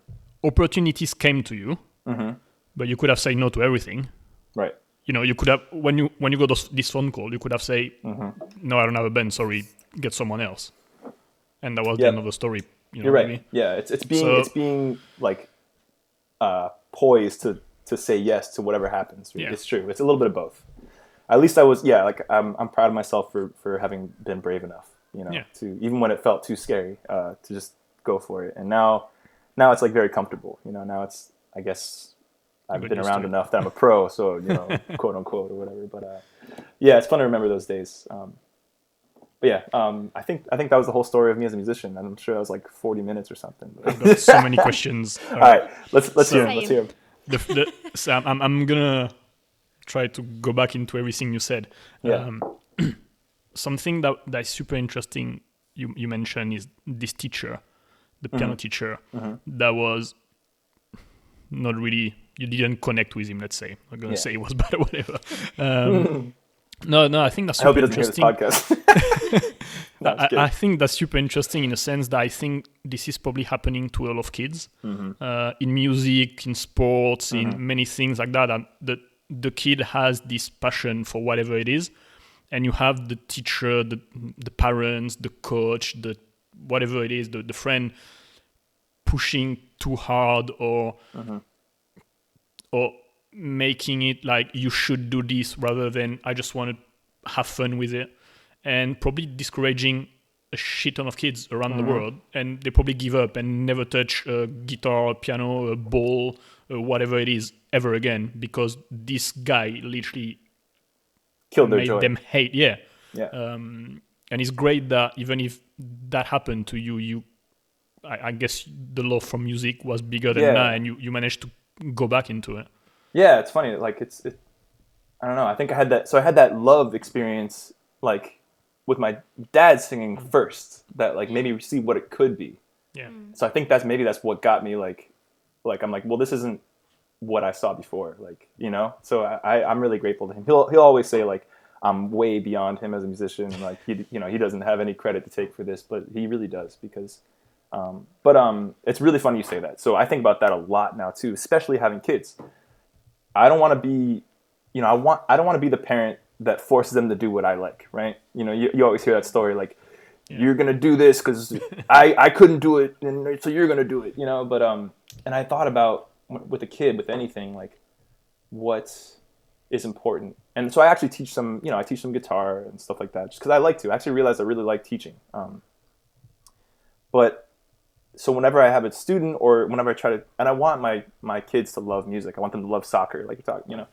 Speaker 1: opportunities came to you mm-hmm. but you could have said no to everything
Speaker 3: Right.
Speaker 1: you know you could have when you when you got this, this phone call you could have say mm-hmm. no i don't have a band sorry get someone else and that was the end of the story you know
Speaker 3: You're
Speaker 1: what I
Speaker 3: right.
Speaker 1: mean?
Speaker 3: Yeah, it's it's being
Speaker 1: So-
Speaker 3: it's being like uh, poised to to say yes to whatever happens.
Speaker 1: Yeah.
Speaker 3: It's true. It's a little bit of both. At least I was. Yeah, like I'm I'm proud of myself for for having been brave enough. You know,
Speaker 1: Yeah.
Speaker 3: to even when it felt too scary, uh, to just go for it. And now now it's like very comfortable. You know, now it's I guess I've
Speaker 1: got
Speaker 3: been around
Speaker 1: to
Speaker 3: enough that I'm a pro. So you know, quote unquote or whatever. But uh, yeah, it's fun to remember those days. Um, but yeah, um, I think I think that was the whole story of me as a musician. and I'm sure that was like 40 minutes or something.
Speaker 1: I've got so many questions
Speaker 3: All right, let's let's
Speaker 1: So-
Speaker 3: hear 'em, Let's hear 'em.
Speaker 1: the, the, so I'm, I'm, I'm gonna try to go back into everything you said.
Speaker 3: Yeah.
Speaker 1: Um, something that that is super interesting you you mentioned is this teacher, the piano teacher, that was not really you didn't connect with him. Let's say I'm gonna
Speaker 3: Yeah.
Speaker 1: say it was bad or whatever. Um, no, no, I think that's
Speaker 3: I hope
Speaker 1: super
Speaker 3: he doesn't hear this
Speaker 1: interesting.
Speaker 3: podcast. no,
Speaker 1: I. I think that's super interesting in a sense that I think this is probably happening to a lot of kids
Speaker 3: Mm-hmm.
Speaker 1: uh, in music, in sports, in many things like that. And the the kid has this passion for whatever it is, and you have the teacher, the the parents, the coach, the whatever it is, the, the friend pushing too hard or
Speaker 3: Mm-hmm.
Speaker 1: or making it like you should do this rather than I just want to have fun with it and probably discouraging a shit ton of kids around
Speaker 3: Mm-hmm.
Speaker 1: the world and they probably give up and never touch a guitar, a piano, a ball, uh, whatever it is ever again because this guy literally
Speaker 3: Killed their
Speaker 1: made
Speaker 3: joy.
Speaker 1: them hate. Yeah.
Speaker 3: yeah.
Speaker 1: Um, and it's great that even if that happened to you, you, I, I guess the love for music was bigger than
Speaker 3: Yeah.
Speaker 1: that, and you, you managed to go back into it.
Speaker 3: yeah, it's funny. Like it's, it, I don't know. I think I had that. So I had that love experience, like with my dad singing first. That like made me see what it could be.
Speaker 1: Yeah.
Speaker 3: So I think that's maybe that's what got me like, like I'm like, well, this isn't what I saw before. Like you know. So I, I'm really grateful to him. He'll he'll always say like I'm way beyond him as a musician. Like he you know he doesn't have any credit to take for this, but he really does because. Um, but um, it's really funny you say that. So I think about that a lot now too, especially having kids. I don't want to be, you know, I want I don't want to be the parent that forces them to do what I like, right? You know, you, you always hear that story like you're gonna do this because I I couldn't do it, and so you're gonna do it, you know. But um, and I thought about with a kid with anything like what is important, and so I actually teach some, you know, I teach some guitar and stuff like that, just because I like to. I actually realized I really like teaching. Um, but so whenever I have a student or whenever I try to, and I want my my kids to love music, I want them to love soccer, like you talk, you know.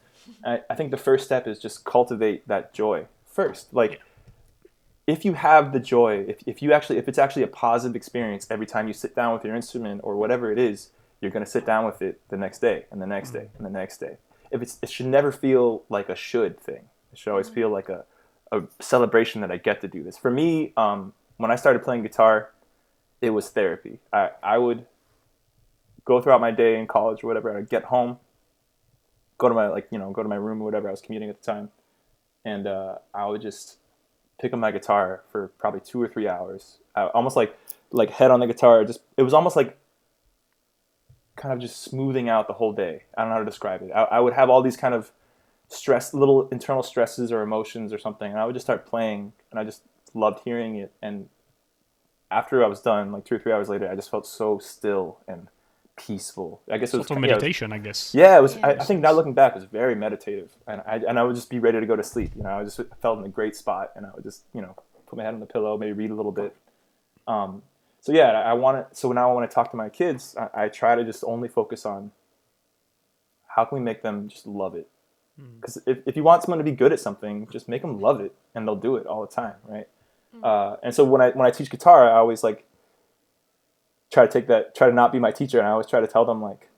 Speaker 3: I, I think the first step is just cultivate that joy first. Like, if you have the joy, if, if you actually, if it's actually a positive experience every time you sit down with your instrument or whatever it is, you're going to sit down with it the next day and the next day and the next day. If it's, it should never feel like a should thing. It should always feel like a, a celebration that I get to do this. For me, um, when I started playing guitar, it was therapy. I, I would go throughout my day in college or whatever. I'd get home, go to my like you know go to my room or whatever. I was commuting at the time, and uh, I would just pick up my guitar for probably two or three hours. I, almost like like head on the guitar. Just it was almost like kind of just smoothing out the whole day. I don't know how to describe it. I, I would have all these kind of stress, little internal stresses or emotions or something, and I would just start playing, and I just loved hearing it. And after I was done, like two or three hours later, I just felt so still and peaceful. I guess it was
Speaker 1: sort of meditation. I guess.
Speaker 3: Yeah, it was. Yeah. I, I, think now looking back, it was very meditative, and I and I would just be ready to go to sleep. You know, I just felt in a great spot, and I would just you know put my head on the pillow, maybe read a little bit. Um, so yeah, I want to. So now when I want to talk to my kids, I, I, try to just only focus on how can we make them just love it. Because hmm. mm. if, if you want someone to be good at something, just make them love it, and they'll do it all the time, right? Mm. Uh, and so when I when I teach guitar, I always like try to take that, try to not be my teacher, and I always try to tell them like,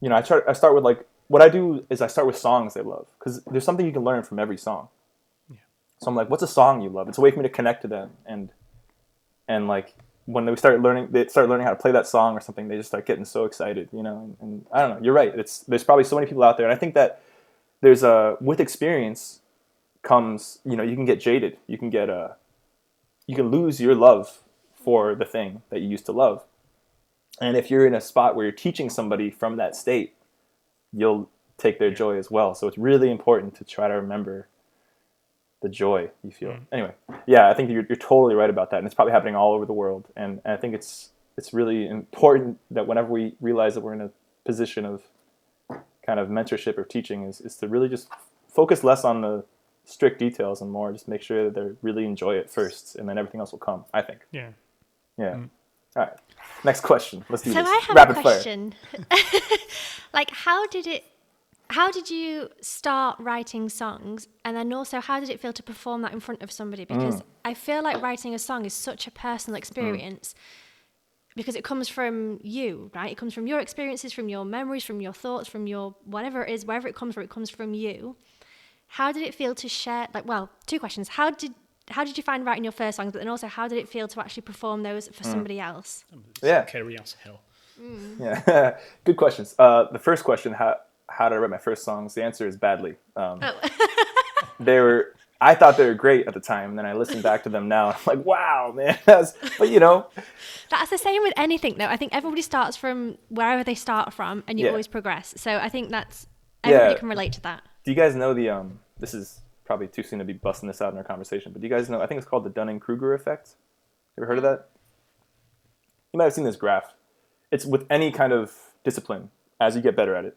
Speaker 3: you know, I try, I start with like, what I do is I start with songs they love because there's something you can learn from every song. Yeah. So I'm like, what's a song you love? It's a way for me to connect to them, and and like when they start learning, they start learning how to play that song or something, they just start getting so excited, you know. And, and I don't know, you're right. It's there's probably so many people out there, and I think that there's a with experience comes, you know, you can get jaded, you can get a, you can lose your love for the thing that you used to love. And if you're in a spot where you're teaching somebody from that state, you'll take their joy as well. So it's really important to try to remember the joy you feel. Mm. Anyway, yeah, I think you're, you're totally right about that, and it's probably happening all over the world. And, and I think it's it's really important that whenever we realize that we're in a position of kind of mentorship or teaching, is, is to really just focus less on the strict details and more just make sure that they really enjoy it first, and then everything else will come. I think.
Speaker 1: Yeah.
Speaker 3: Yeah. Mm. All right. Next question. Let's do
Speaker 2: so
Speaker 3: this.
Speaker 2: I have
Speaker 3: Rapid
Speaker 2: a question. like, how did it? How did you start writing songs, and then also how did it feel to perform that in front of somebody? Because mm. I feel like writing a song is such a personal experience. Mm. Because it comes from you, right? It comes from your experiences, from your memories, from your thoughts, from your whatever it is, wherever it comes from, it comes from you. How did it feel to share? Like, well, two questions. How did how did you find writing your first songs? But then also, how did it feel to actually perform those for mm. somebody else?
Speaker 3: Yeah,
Speaker 1: carry as hell.
Speaker 3: Mm. Yeah, good questions. Uh, the first question: How how did I write my first songs? The answer is badly. Um, oh. they were. I thought they were great at the time, and then I listened back to them now. I'm like, wow, man. That's, but you know,
Speaker 2: that's the same with anything, though. I think everybody starts from wherever they start from, and you yeah. always progress. So I think that's everybody yeah. can relate to that.
Speaker 3: Do you guys know the um? This is probably too soon to be busting this out in our conversation, but do you guys know? I think it's called the Dunning Kruger effect. Ever heard of that? You might have seen this graph. It's with any kind of discipline as you get better at it.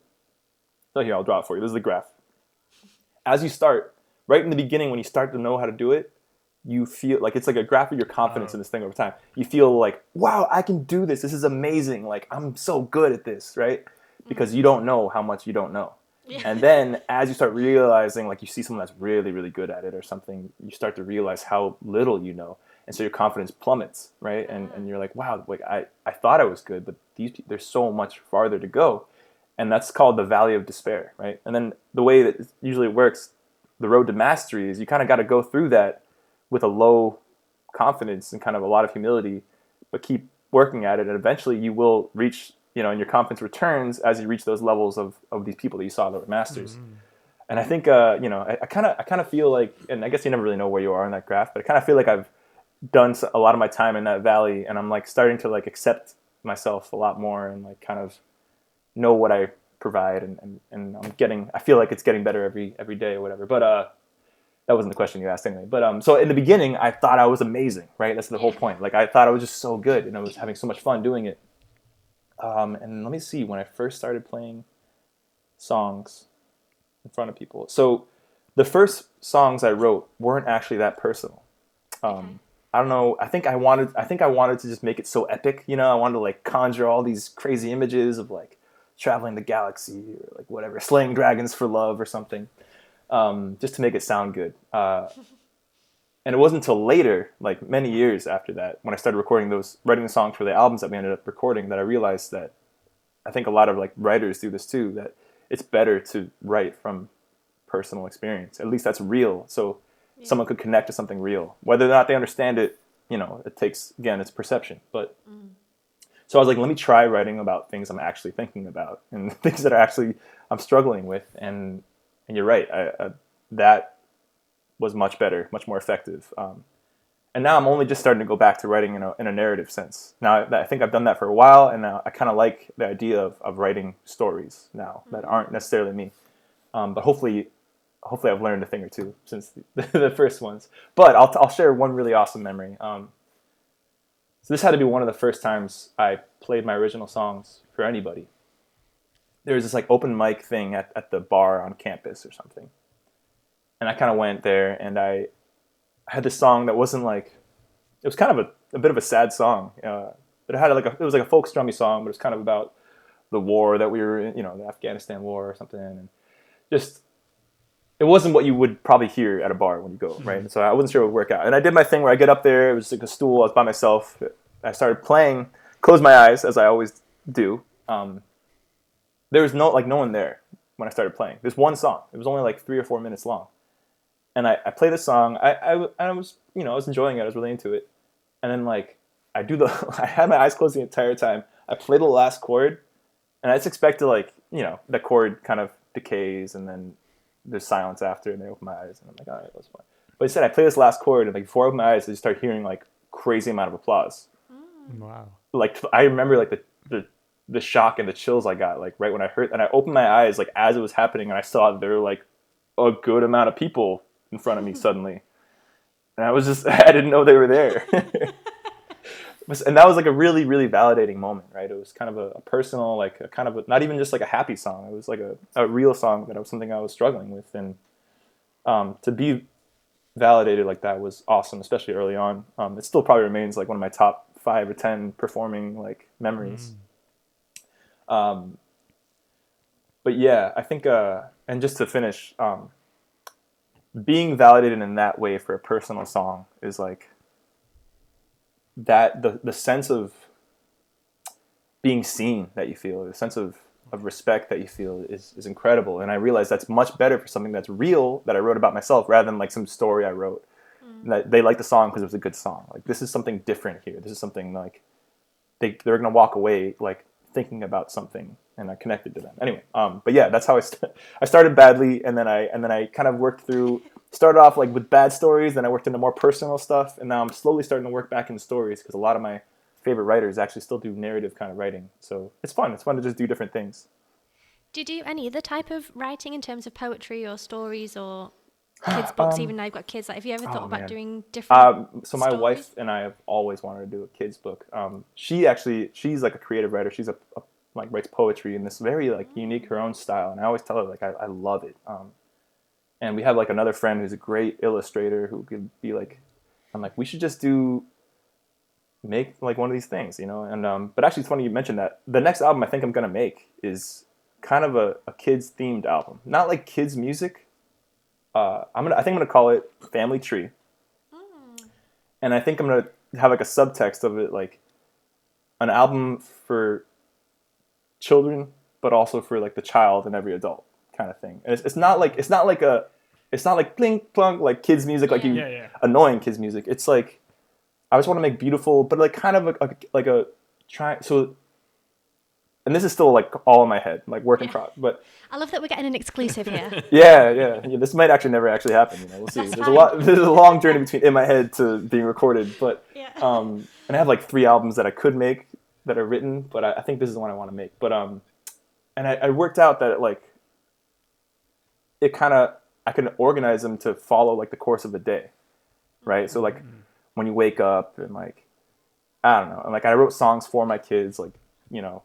Speaker 3: So here, I'll draw it for you. This is the graph. As you start, right in the beginning, when you start to know how to do it, you feel like it's like a graph of your confidence uh-huh. in this thing over time. You feel like, wow, I can do this. This is amazing. Like I'm so good at this, right? Because you don't know how much you don't know. And then as you start realizing, like you see someone that's really, really good at it or something, you start to realize how little you know. And so your confidence plummets, right? And, and you're like, wow, like I, I thought I was good, but these there's so much farther to go. And that's called the valley of despair, right? And then the way that usually works, the road to mastery is you kind of got to go through that with a low confidence and kind of a lot of humility, but keep working at it. And eventually you will reach you know, and your confidence returns as you reach those levels of, of these people that you saw that were masters. Mm-hmm. And I think, uh, you know, I kind of, I kind of feel like, and I guess you never really know where you are in that graph, but I kind of feel like I've done a lot of my time in that valley, and I'm like starting to like accept myself a lot more and like kind of know what I provide, and, and, and I'm getting, I feel like it's getting better every every day or whatever. But uh, that wasn't the question you asked anyway. But um, so in the beginning, I thought I was amazing, right? That's the whole point. Like I thought I was just so good, and I was having so much fun doing it. Um, and let me see when I first started playing songs in front of people. So the first songs I wrote weren't actually that personal. Um, I don't know. I think I wanted. I think I wanted to just make it so epic. You know, I wanted to like conjure all these crazy images of like traveling the galaxy or like whatever, slaying dragons for love or something, um, just to make it sound good. Uh, and it wasn't until later, like many years after that, when I started recording those, writing the songs for the albums that we ended up recording, that I realized that I think a lot of like writers do this too. That it's better to write from personal experience. At least that's real. So yeah. someone could connect to something real. Whether or not they understand it, you know, it takes again, it's perception. But mm. So I was like, let me try writing about things I'm actually thinking about and things that are actually I'm struggling with. And and you're right, I, I, that was much better, much more effective. Um, and now I'm only just starting to go back to writing in a, in a narrative sense. Now I, I think I've done that for a while, and now I kind of like the idea of, of writing stories now that mm-hmm. aren't necessarily me. Um, but hopefully, hopefully I've learned a thing or two since the, the first ones. But I'll, I'll share one really awesome memory. Um, so this had to be one of the first times I played my original songs for anybody. There was this like open mic thing at, at the bar on campus or something. And I kind of went there and I had this song that wasn't like it was kind of a, a bit of a sad song. Uh, but it had like a, it was like a folk strummy song, but it was kind of about the war that we were in, you know, the Afghanistan war or something, and just it wasn't what you would probably hear at a bar when you go, right? Mm-hmm. So I wasn't sure it would work out. And I did my thing where I get up there, it was like a stool, I was by myself. I started playing, closed my eyes as I always do. Um, there was no like no one there when I started playing. There's one song. It was only like three or four minutes long and I, I play the song. I, I, I was, you know, I was enjoying it. I was really into it. And then like I do the, I had my eyes closed the entire time. I play the last chord, and I just expect to like, you know, the chord kind of decays, and then there's silence after, and I open my eyes, and I'm like, all right, that's fine. But instead, I play this last chord, and like before I open my eyes, I just start hearing like crazy amount of applause.
Speaker 1: Wow.
Speaker 3: Like I remember like the the the shock and the chills I got like right when I heard, and I opened my eyes like as it was happening, and I saw there were like a good amount of people in front of me suddenly. And I was just, I didn't know they were there. and that was like a really, really validating moment, right? It was kind of a, a personal, like a kind of a, not even just like a happy song. It was like a, a real song that was something I was struggling with. And um, to be validated like that was awesome, especially early on. Um, it still probably remains like one of my top five or 10 performing like memories. Mm. Um, but yeah, I think, uh, and just to finish, um, being validated in that way for a personal song is like that the the sense of being seen that you feel, the sense of of respect that you feel is is incredible. And I realize that's much better for something that's real that I wrote about myself rather than like some story I wrote. They like the song because it was a good song. Like this is something different here. This is something like they they're gonna walk away like thinking about something and I connected to them. Anyway, um, but yeah, that's how I st- I started badly, and then I and then I kind of worked through. Started off like with bad stories, then I worked into more personal stuff, and now I'm slowly starting to work back into stories because a lot of my favorite writers actually still do narrative kind of writing. So it's fun. It's fun to just do different things.
Speaker 2: Do you do any other type of writing in terms of poetry or stories or kids books? um, even though I've got kids, like have you ever thought oh, about man. doing different? Um,
Speaker 3: so my
Speaker 2: stories?
Speaker 3: wife and I have always wanted to do a kids book. Um, she actually she's like a creative writer. She's a, a like writes poetry in this very like unique her own style and i always tell her like i, I love it um, and we have like another friend who's a great illustrator who could be like i'm like we should just do make like one of these things you know and um, but actually it's funny you mentioned that the next album i think i'm gonna make is kind of a, a kids themed album not like kids music uh, i'm gonna i think i'm gonna call it family tree mm. and i think i'm gonna have like a subtext of it like an album for children, but also for like the child and every adult kind of thing. And it's, it's not like it's not like a it's not like blink plunk like kids music like you
Speaker 1: yeah, yeah.
Speaker 3: annoying kids music. It's like I just want to make beautiful, but like kind of a, a, like a try so. And this is still like all in my head, like work in progress. But
Speaker 2: I love that we're getting an exclusive here.
Speaker 3: yeah, yeah, yeah. This might actually never actually happen. You know, we'll see. That's there's fine. a lot. There's a long journey between in my head to being recorded. But yeah. um, and I have like three albums that I could make that are written, but I, I think this is the one I want to make. But um, and I, I worked out that it, like it kind of I can organize them to follow like the course of the day, right? Mm-hmm. So like mm-hmm. when you wake up and like I don't know, and like I wrote songs for my kids, like you know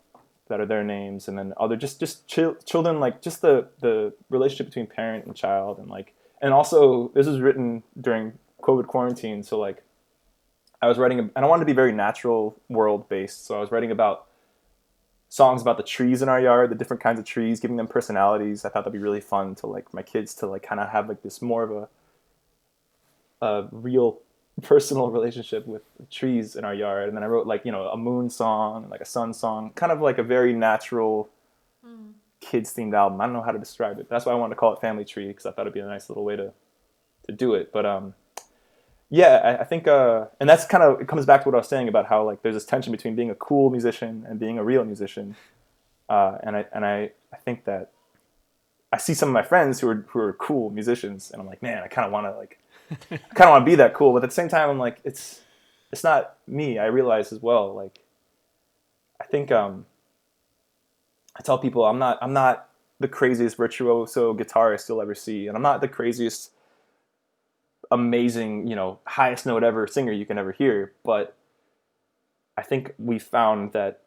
Speaker 3: that are their names, and then other just just ch- children like just the the relationship between parent and child, and like and also this was written during COVID quarantine, so like I was writing, and I wanted to be very natural world based. So I was writing about songs about the trees in our yard, the different kinds of trees, giving them personalities. I thought that'd be really fun to like my kids to like kind of have like this more of a a real personal relationship with trees in our yard, and then I wrote like you know a moon song, like a sun song, kind of like a very natural kids themed album. I don't know how to describe it. That's why I wanted to call it Family Tree because I thought it'd be a nice little way to to do it. But um, yeah, I, I think uh, and that's kind of it comes back to what I was saying about how like there's this tension between being a cool musician and being a real musician, uh, and I and I I think that I see some of my friends who are who are cool musicians, and I'm like, man, I kind of want to like, kind of want to be that cool, but at the same time, I'm like, it's it's not me. I realize as well, like, I think um, I tell people I'm not I'm not the craziest virtuoso guitarist you'll ever see, and I'm not the craziest amazing, you know, highest note ever singer you can ever hear, but I think we found that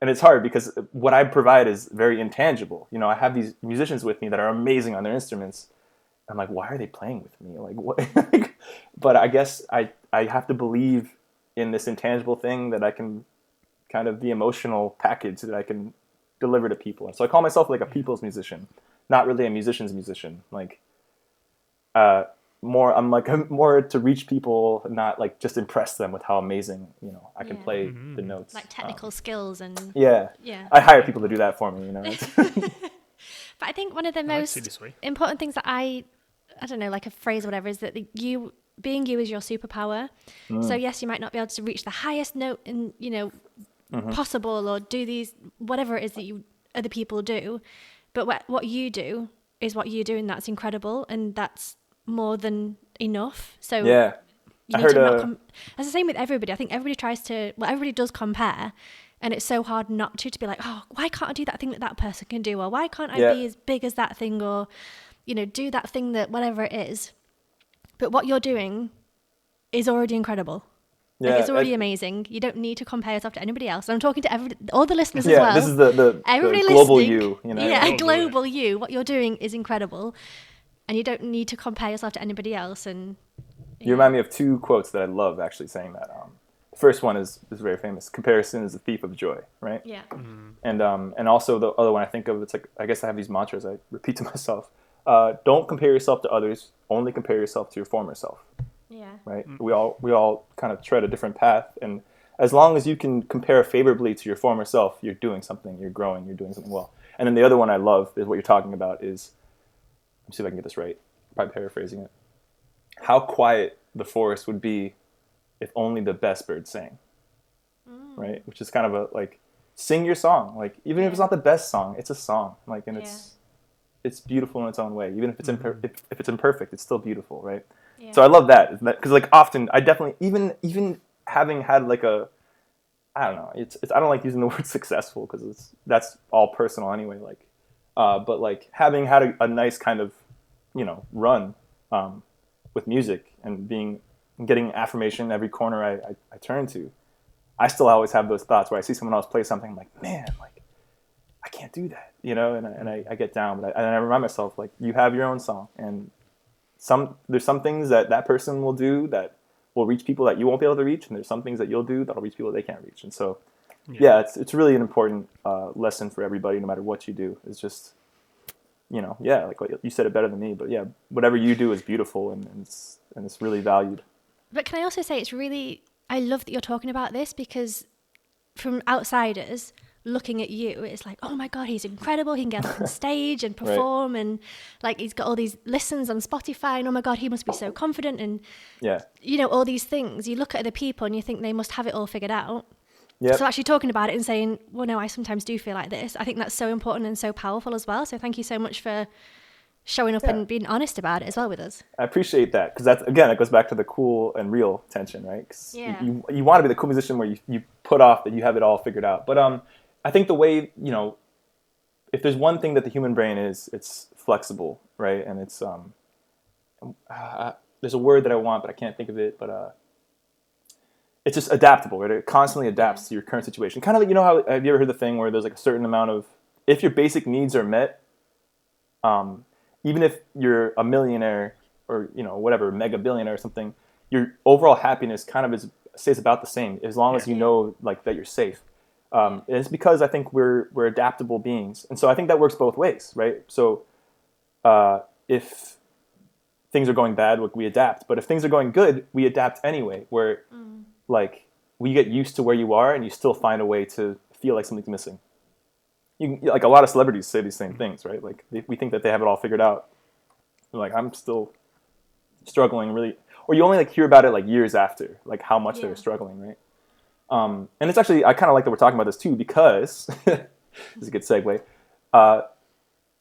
Speaker 3: and it's hard because what I provide is very intangible. You know, I have these musicians with me that are amazing on their instruments. I'm like, why are they playing with me? Like, what? but I guess I I have to believe in this intangible thing that I can kind of the emotional package that I can deliver to people. And so I call myself like a people's musician, not really a musician's musician. Like, uh, more I'm like I'm more to reach people, not like just impress them with how amazing you know I can
Speaker 2: Yeah.
Speaker 3: play
Speaker 1: Mhm.
Speaker 3: the notes.
Speaker 2: Like technical
Speaker 3: Um,
Speaker 2: skills and
Speaker 3: yeah,
Speaker 2: yeah.
Speaker 3: I hire people to do that for me. You know.
Speaker 2: But I think one of the
Speaker 1: I like to
Speaker 2: most
Speaker 1: see it this way.
Speaker 2: important things that I, I don't know, like a phrase or whatever, is that the, you being you is your superpower.
Speaker 3: Mm.
Speaker 2: So yes, you might not be able to reach the highest note in you know
Speaker 3: Mm-hmm.
Speaker 2: possible or do these whatever it is that you other people do, but what what you do is what you do, and that's incredible, and that's more than enough. So
Speaker 3: yeah,
Speaker 2: you
Speaker 3: I heard
Speaker 2: to com- it's the same with everybody. I think everybody tries to well, everybody does compare. And it's so hard not to to be like, oh, why can't I do that thing that that person can do, or why can't I
Speaker 3: Yeah.
Speaker 2: be as big as that thing, or you know, do that thing that whatever it is. But what you're doing is already incredible.
Speaker 3: yeah.
Speaker 2: like, it's already
Speaker 3: I-
Speaker 2: amazing. You don't need to compare yourself to anybody else. And I'm talking to every, all the listeners
Speaker 3: yeah,
Speaker 2: as well.
Speaker 3: this is the the,
Speaker 2: everybody
Speaker 3: the global you. You know.
Speaker 2: yeah,
Speaker 1: Global,
Speaker 2: global you. What you're doing is incredible, and you don't need to compare yourself to anybody else. And
Speaker 3: You remind me of two quotes that I love actually saying that. Um, the first one is, is very famous. Comparison is the thief of joy, right?
Speaker 2: yeah,
Speaker 3: And um, and also the other one I think of, it's like I guess I have these mantras I repeat to myself. Uh, don't compare yourself to others. Only compare yourself to your former self.
Speaker 2: yeah,
Speaker 3: Right? We all we all kind of tread a different path, and as long as you can compare favorably to your former self, you're doing something. You're growing. You're doing something well. And then the other one I love is what you're talking about is. Let me see if I can get this right. Probably paraphrasing it. How quiet the forest would be if only the best bird sang. Right? Which is kind of a like sing your song. Like even if it's not the best song, it's a song. Like and
Speaker 2: Yeah.
Speaker 3: it's it's beautiful in its own way. Even if it's imper- if, if it's imperfect, it's still beautiful, right?
Speaker 2: yeah.
Speaker 3: So I love that because like often I definitely even even having had like a I don't know it's, it's I don't like using the word successful because it's that's all personal anyway like uh, but like having had a, a nice kind of you know run um, with music and being getting affirmation every corner I, I, I turn to I still always have those thoughts where I see someone else play something I'm like man like I can't do that you know and, I- and I, I get down but I, and I remind myself like you have your own song and some there's some things that that person will do that will reach people that you won't be able to reach, and there's some things that you'll do that'll reach people they can't reach. And so, yeah, it's it's really an important uh, lesson for everybody, no matter what you do. It's just, you know, yeah, like what you said it better than me, but yeah, whatever you do is beautiful and, and it's and it's really valued.
Speaker 2: But can I also say it's really I love that you're talking about this because from outsiders looking at you, it's like, oh my god, he's incredible. He can get up on stage and perform, and like he's got all these listens on Spotify, and oh my god, he must be so confident, and
Speaker 3: Yeah,
Speaker 2: you know all these things. You look at other people and you think they must have it all figured out.
Speaker 3: yeah,
Speaker 2: So actually talking about it and saying, well, no, I sometimes do feel like this. I think that's so important and so powerful as well. So thank you so much for showing up
Speaker 3: Yeah.
Speaker 2: and being honest about it as well with us.
Speaker 3: I appreciate that because that's again it goes back to the cool and real tension, right? 'Cause you-
Speaker 2: Yeah.
Speaker 3: you you want to be the cool musician where you, you put off that you have it all figured out. But um, I think the way you know, if there's one thing that the human brain is, it's flexible, right? And it's um, uh, there's a word that I want, but I can't think of it. But uh, it's just adaptable, right? It constantly adapts to your current situation. Kind of like you know how have you ever heard the thing where there's like a certain amount of if your basic needs are met, um, even if you're a millionaire or you know whatever mega billionaire or something, your overall happiness kind of is stays about the same as long as you know like that you're safe. Um, and it's because I think we're we're adaptable beings, and so I think that works both ways, right? So uh, if things are going bad, we adapt. But if things are going good, we adapt anyway. Where like we get used to where you are, and you still find a way to feel like something's missing. You like a lot of celebrities say these same things, right? Like they, we think that they have it all figured out. They're like I'm still struggling really, or you only like hear about it like years after, like how much
Speaker 2: Yeah.
Speaker 3: they're struggling, right? Um, and it's actually I kind of like that we're talking about this too because this is a good segue. Uh,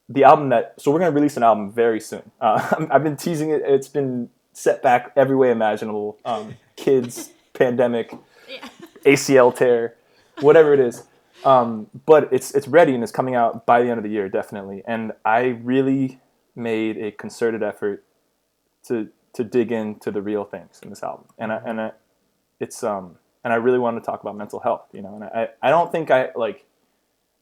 Speaker 3: the album that so we're gonna release an album very soon. Uh, I've been teasing it. It's been set back every way imaginable. Um, kids, pandemic, ACL tear, whatever it is. Um, but it's it's ready and it's coming out by the end of the year definitely. And I really made a concerted effort to to dig into the real things in this album. And I, and I, it's um and I really wanted to talk about mental health. You know, and I I don't think I like.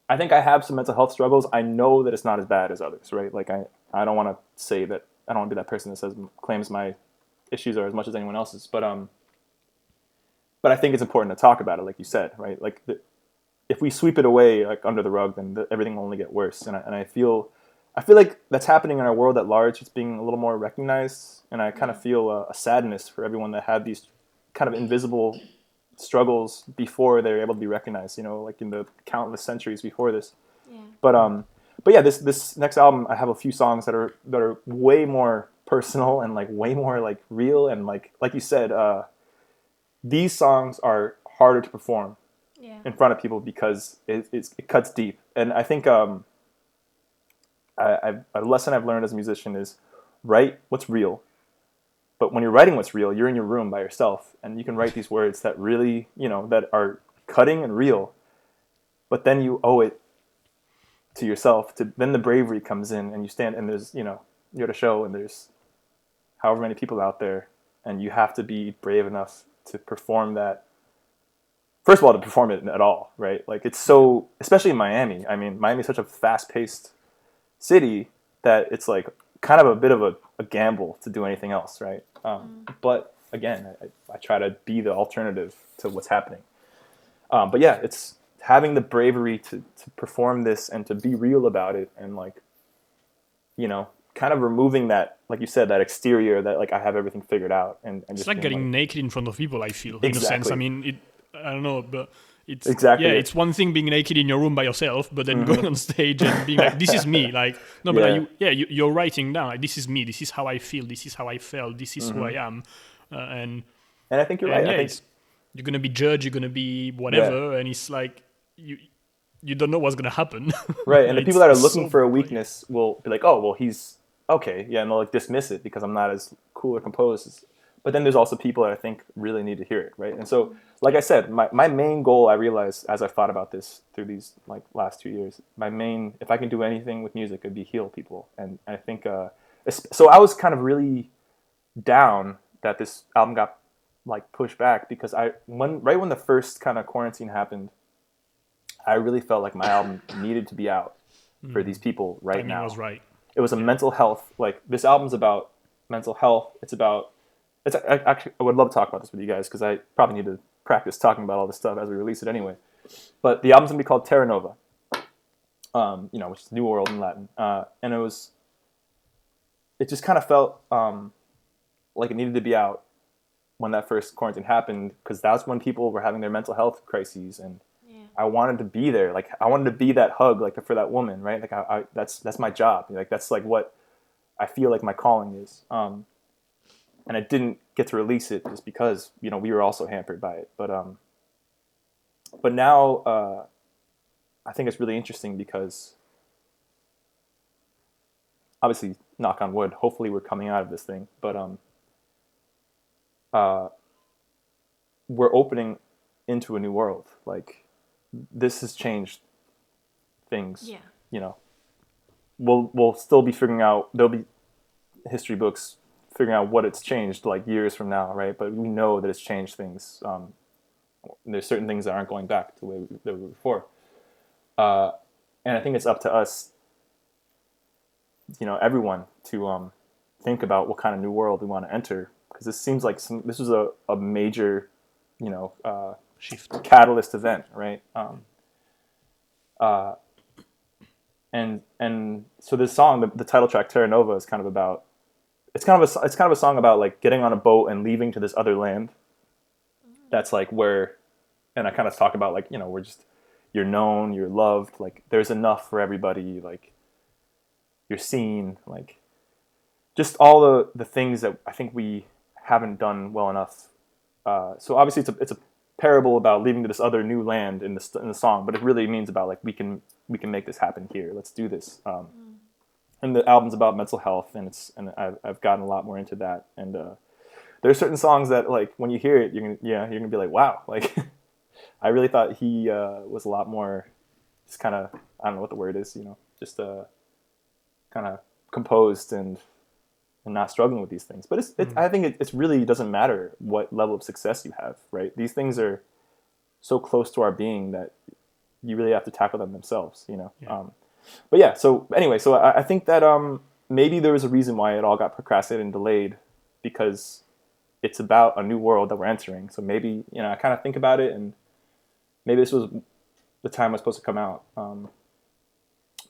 Speaker 3: I think I have some mental health struggles. I know that it's not as bad as others, right? Like I, I don't want to say that I don't want to be that person that says claims my issues are as much as anyone else's, but um, but I think it's important to talk about it, like you said, right? Like the, if we sweep it away like under the rug, then the, everything will only get worse. And I, and I feel, I feel like that's happening in our world at large. It's being a little more recognized, and I kind of feel a, a sadness for everyone that had these kind of invisible struggles before they're able to be recognized. You know, like in the countless centuries before this.
Speaker 2: Yeah.
Speaker 3: But um, but yeah, this this next album, I have a few songs that are that are way more personal and like way more like real and like like you said, uh, these songs are harder to perform
Speaker 2: Yeah.
Speaker 3: in front of people because it, it's, it cuts deep. And I think um, I, I've, a lesson I've learned as a musician is write what's real. But when you're writing what's real, you're in your room by yourself, and you can write these words that really, you know, that are cutting and real. But then you owe it to yourself. To then the bravery comes in, and you stand, and there's, you know, you're at a show, and there's however many people out there, and you have to be brave enough to perform that first of all to perform it at all right like it's so especially in miami i mean miami's such a fast-paced city that it's like kind of a bit of a, a gamble to do anything else right um, but again I, I try to be the alternative to what's happening um, but yeah it's having the bravery to, to perform this and to be real about it and like you know kind of removing that like you said that exterior that like i have everything figured out and, and
Speaker 1: It's
Speaker 3: just
Speaker 1: like
Speaker 3: being,
Speaker 1: getting naked in front of people. I feel in a sense. I mean, it. I don't know, but it's
Speaker 3: Exactly.
Speaker 1: Yeah, it's one thing being naked in your room by yourself, but then going on stage and being like, "This is me." Like, no, but
Speaker 3: Yeah.
Speaker 1: you, yeah, you, you're writing down. Like, this is me. This is how I feel. This is how I felt. This is who I am. Uh, and
Speaker 3: and i think you're right
Speaker 1: yeah,
Speaker 3: think
Speaker 1: you're gonna be judged. You're gonna be whatever, and it's like you you don't know what's gonna happen.
Speaker 3: Right, and the people that are looking
Speaker 1: so
Speaker 3: for a
Speaker 1: funny.
Speaker 3: weakness will be like, "Oh, well, he's okay," yeah, and they'll like dismiss it because I'm not as cool or composed. as- But then there's also people that I think really need to hear it, right? And so, like I said, my, my main goal I realized as I thought about this through these like last two years, my main if I can do anything with music, it'd be heal people, and I think uh, so. I was kind of really down that this album got like pushed back because I when right when the first kind of quarantine happened, I really felt like my album needed to be out for these people right
Speaker 1: Timing
Speaker 3: now.
Speaker 1: was right.
Speaker 3: It was a mental health like this album's about mental health. It's about it's I, actually I would love to talk about this with you guys because I probably need to practice talking about all this stuff as we release it anyway. But the album's gonna be called Terra Nova, um, you know, which is New World in Latin, uh, and it was. It just kind of felt um, like it needed to be out when that first quarantine happened because that's when people were having their mental health crises and I wanted to be there. Like I wanted to be that hug, like for that woman, right? Like I, I that's that's my job. Like that's like what I feel like my calling is. Um, and I didn't get to release it just because you know we were also hampered by it. But um, but now uh, I think it's really interesting because obviously, knock on wood. Hopefully, we're coming out of this thing. But um, uh, we're opening into a new world. Like this has changed things.
Speaker 2: Yeah.
Speaker 3: You know, we'll we'll still be figuring out. There'll be history books figuring out what it's changed like years from now, right? But we know that it's changed things. Um, there's certain things that aren't going back to the way they were before. Uh, and I think it's up to us, you know, everyone to um, think about what kind of new world we want to enter because this seems like some, this was a, a major, you know, uh,
Speaker 1: Shift.
Speaker 3: catalyst event, right? Um, uh, and and so this song, the, the title track Terra Nova, is kind of about it's kind of a it's kind of a song about like getting on a boat and leaving to this other land. That's like where, and I kind of talk about like you know we're just you're known, you're loved, like there's enough for everybody, like you're seen, like just all the the things that I think we haven't done well enough. Uh, so obviously it's a it's a parable about leaving to this other new land in the in the song, but it really means about like we can we can make this happen here. Let's do this. Um. And the album's about mental health, and it's and I've, I've gotten a lot more into that. And uh, there's certain songs that like when you hear it, you're gonna yeah you're gonna be like wow like I really thought he uh, was a lot more just kind of I don't know what the word is you know just uh, kind of composed and and not struggling with these things. But it's, it's mm. I think it it's really doesn't matter what level of success you have, right? These things are so close to our being that you really have to tackle them themselves, you know. Yeah. Um, but yeah, so anyway, so I, I think that um, maybe there was a reason why it all got procrastinated and delayed because it's about a new world that we're entering. So maybe you know I kind of think about it, and maybe this was the time I was supposed to come out. Um,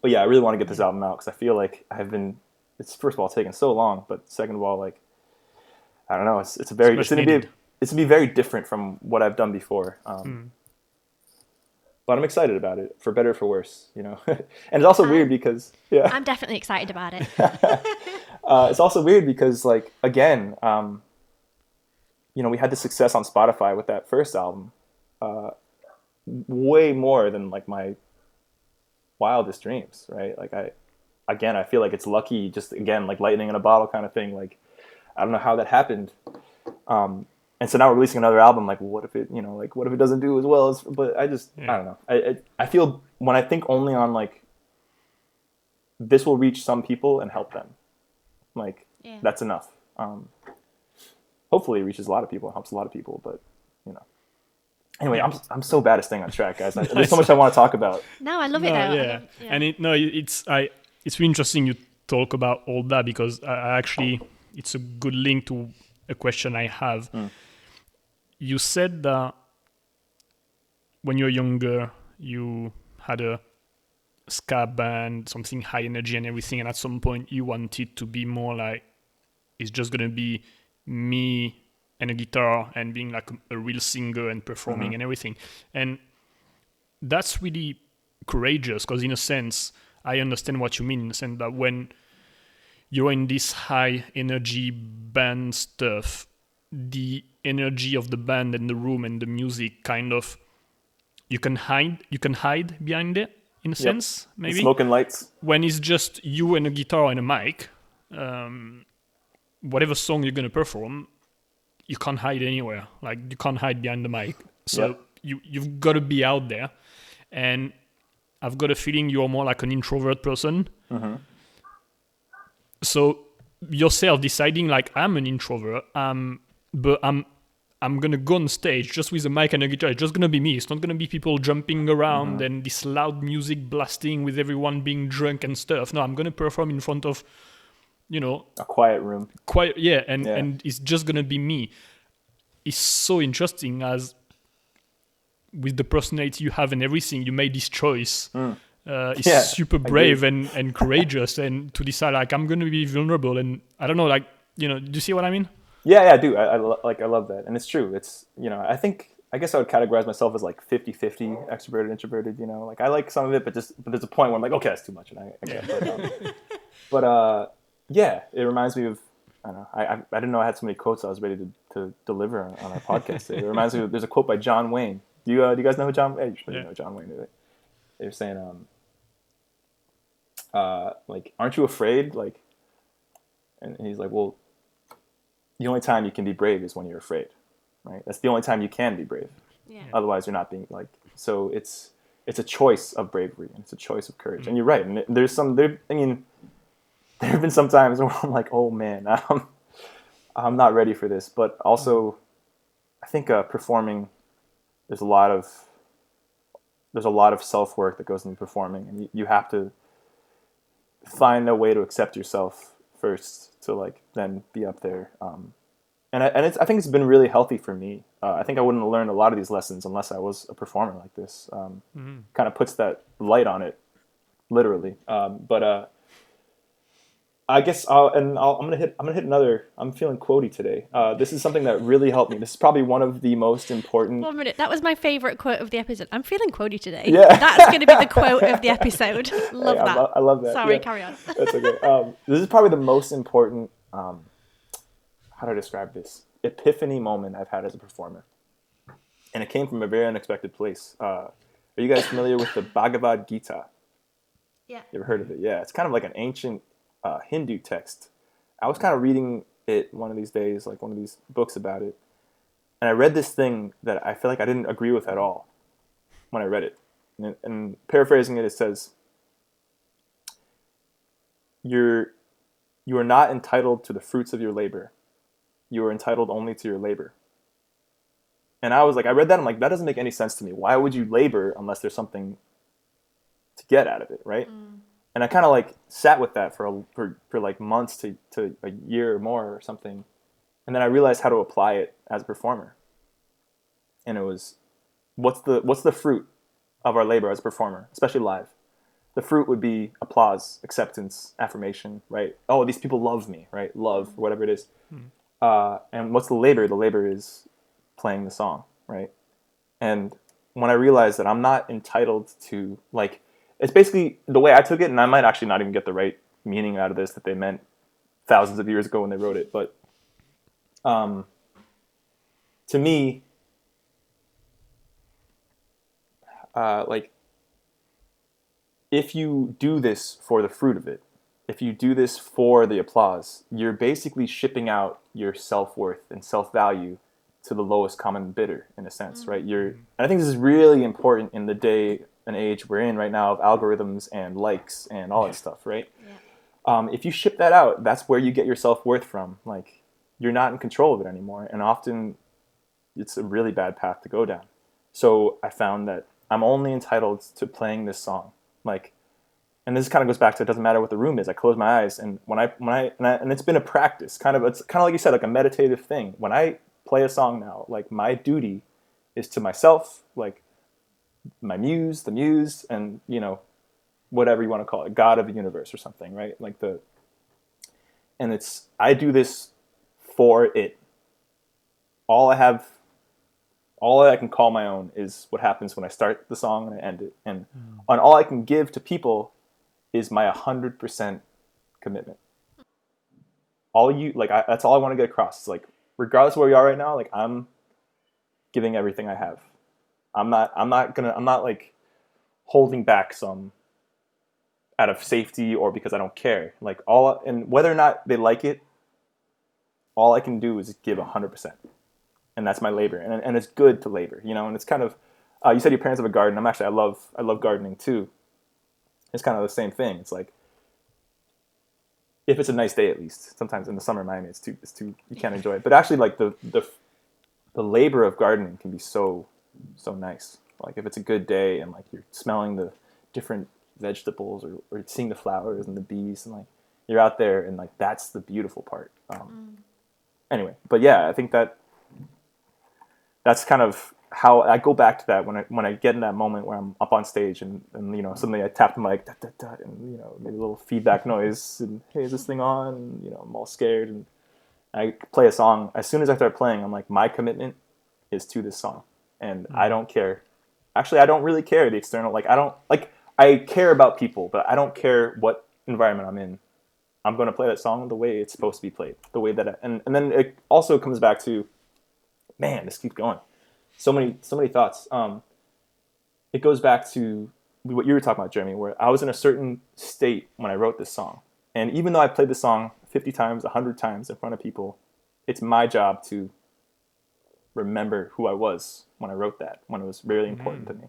Speaker 3: but yeah, I really want to get this album out because I feel like I've been. It's first of all taking so long, but second of all, like I don't know, it's it's a very it's, it's gonna needed. be it's gonna be very different from what I've done before. Um, mm. But I'm excited about it, for better for worse, you know. and it's also um, weird because yeah,
Speaker 2: I'm definitely excited about it.
Speaker 3: uh, it's also weird because like again, um, you know, we had the success on Spotify with that first album, uh, way more than like my wildest dreams, right? Like I, again, I feel like it's lucky, just again, like lightning in a bottle kind of thing. Like I don't know how that happened. Um, and so now we're releasing another album. Like, well, what if it, you know, like what if it doesn't do as well as? But I just, yeah. I don't know. I, I, I feel when I think only on like this will reach some people and help them. Like yeah. that's enough. Um, hopefully it reaches a lot of people and helps a lot of people. But you know, anyway, I'm I'm so bad at staying on track, guys. There's so much I want to talk about.
Speaker 2: No, I love it. No,
Speaker 1: yeah. yeah. and it no, it's I it's really interesting you talk about all that because I actually it's a good link to a question I have. Mm. You said that when you're younger, you had a ska band, something high energy and everything, and at some point you wanted to be more like it's just gonna be me and a guitar and being like a, real singer and performing mm-hmm. and everything. And that's really courageous because, in a sense, I understand what you mean in the sense that when you're in this high energy band stuff, the energy of the band and the room and the music kind of you can hide you can hide behind it in a yep. sense maybe
Speaker 3: smoking lights
Speaker 1: when it's just you and a guitar and a mic um, whatever song you're going to perform, you can't hide anywhere. Like you can't hide behind the mic. So yep. you you've got to be out there. And I've got a feeling you're more like an introvert person. Mm-hmm. So yourself deciding like I'm an introvert, um, but I'm I'm gonna go on stage just with a mic and a guitar. It's just gonna be me. It's not gonna be people jumping around mm-hmm. and this loud music blasting with everyone being drunk and stuff. No, I'm gonna perform in front of you know
Speaker 3: a quiet room
Speaker 1: quiet yeah and yeah. and it's just gonna be me it's so interesting as with the personality you have and everything you made this choice mm. Uh, it's yeah, super brave and and courageous and to decide like i'm gonna be vulnerable and i don't know like you know do you see what i mean
Speaker 3: yeah yeah i do i, I lo- like i love that and it's true it's you know i think I guess I would categorize myself as like 50-50 extroverted, introverted, you know, like I like some of it, but just, but there's a point where I'm like, okay, that's too much. And I, I get But, um, but, uh, yeah, it reminds me of. I don't know. I, I, I didn't know I had so many quotes I was ready to, to deliver on, on our podcast. it reminds me of there's a quote by John Wayne. Do you uh, do you guys know who John? Hey, you yeah. know John Wayne. They're saying, um, uh, like, aren't you afraid? Like, and he's like, well, the only time you can be brave is when you're afraid, right? That's the only time you can be brave. Yeah. Otherwise, you're not being like. So it's it's a choice of bravery and it's a choice of courage. Mm-hmm. And you're right. And there's some there. I mean there have been some times where I'm like, oh man, I'm, I'm not ready for this. But also, I think uh, performing, there's a lot of there's a lot of self work that goes into performing, and you, you have to find a way to accept yourself first to like then be up there. Um, and I, and it's, I think it's been really healthy for me. Uh, I think I wouldn't have learned a lot of these lessons unless I was a performer like this. Um, mm-hmm. Kind of puts that light on it, literally. Um, but uh, I guess I'll, and I'll, I'm gonna hit I'm gonna hit another. I'm feeling quotey today. Uh, this is something that really helped me. This is probably one of the most important.
Speaker 2: One minute. That was my favourite quote of the episode. I'm feeling quotey today.
Speaker 3: Yeah.
Speaker 2: That's to be the quote of the episode. Love
Speaker 3: Hey, I
Speaker 2: that.
Speaker 3: lo- I love that.
Speaker 2: Sorry,
Speaker 3: Yeah.
Speaker 2: carry on.
Speaker 3: That's okay. Um, this is probably the most important. Um, how do I describe this? Epiphany moment I've had as a performer, and it came from a very unexpected place. Uh, are you guys familiar with the Bhagavad Gita?
Speaker 2: Yeah.
Speaker 3: You ever heard of it? Yeah, it's kind of like an ancient uh, Hindu text. I was kind of reading it one of these days, like one of these books about it, and I read this thing that I feel like I didn't agree with at all when I read it. And, and paraphrasing it, it says, "You're you are not entitled to the fruits of your labor. You are entitled only to your labor." And I was like, I read that, I'm like, that doesn't make any sense to me. Why would you labor unless there's something to get out of it, right? And I kind of like sat with that for a, for for like months to to a year or more or something, and then I realized how to apply it as a performer. And it was, what's the what's the fruit of our labor as a performer, especially live? The fruit would be applause, acceptance, affirmation, right? Oh, these people love me, right? Love, whatever it is. Uh, and what's the labor? The labor is playing the song, right? And when I realized that I'm not entitled to like it's basically the way I took it, and I might actually not even get the right meaning out of this that they meant thousands of years ago when they wrote it. But um, to me, uh, like if you do this for the fruit of it, if you do this for the applause, you're basically shipping out your self worth and self value to the lowest common bidder in a sense, right? You're, and I think this is really important in the day and age we're in right now of algorithms and likes and all that stuff, right? Um, if you ship that out, that's where you get your self worth from. Like you're not in control of it anymore, and often it's a really bad path to go down. So I found that I'm only entitled to playing this song, like. And this kind of goes back to it doesn't matter what the room is. I close my eyes, and when I when I and, I, and it's been a practice, kind of it's kind of like you said, like a meditative thing. When I play a song now, like my duty is to myself, like my muse, the muse, and you know, whatever you want to call it, God of the universe or something, right? Like the, and it's I do this for it. All I have, all I can call my own is what happens when I start the song and I end it, and hmm. on all I can give to people is my hundred percent commitment. All you like, I, that's all I want to get across. It's like, regardless of where we are right now, like I'm giving everything I have. I'm not I'm not gonna I'm not like holding back some out of safety or because I don't care. Like all and whether or not they like it, all I can do is give hundred percent, and that's my labor. And and it's good to labor, you know. And it's kind of uh, you said your parents have a garden. I'm actually I love I love gardening too. It's kind of the same thing. It's like if it's a nice day at least. Sometimes in the summer in Miami it's too it's too you can't enjoy it. But actually like the the the labor of gardening can be so so nice. Like if it's a good day and like you're smelling the different vegetables or, or seeing the flowers and the bees and like you're out there and like that's the beautiful part. Um, Anyway, but yeah, I think that that's kind of how I go back to that when I when I get in that moment where I'm up on stage and, and you know suddenly I tap the mic da, da, da, and you know maybe a little feedback noise and hey is this thing on? And you know I'm all scared. And I play a song. As soon as I start playing I'm like my commitment is to this song and I don't care. Actually I don't really care the external like I don't like I care about people but I don't care what environment I'm in. I'm going to play that song the way it's supposed to be played the way that I, and and then it also comes back to man this keeps going. So many so many thoughts. Um it goes back to what you were talking about Jeremy where I was in a certain state when I wrote this song. And even though I played the song 50 times 100 times in front of people it's my job to remember who I was when I wrote that when it was really important to me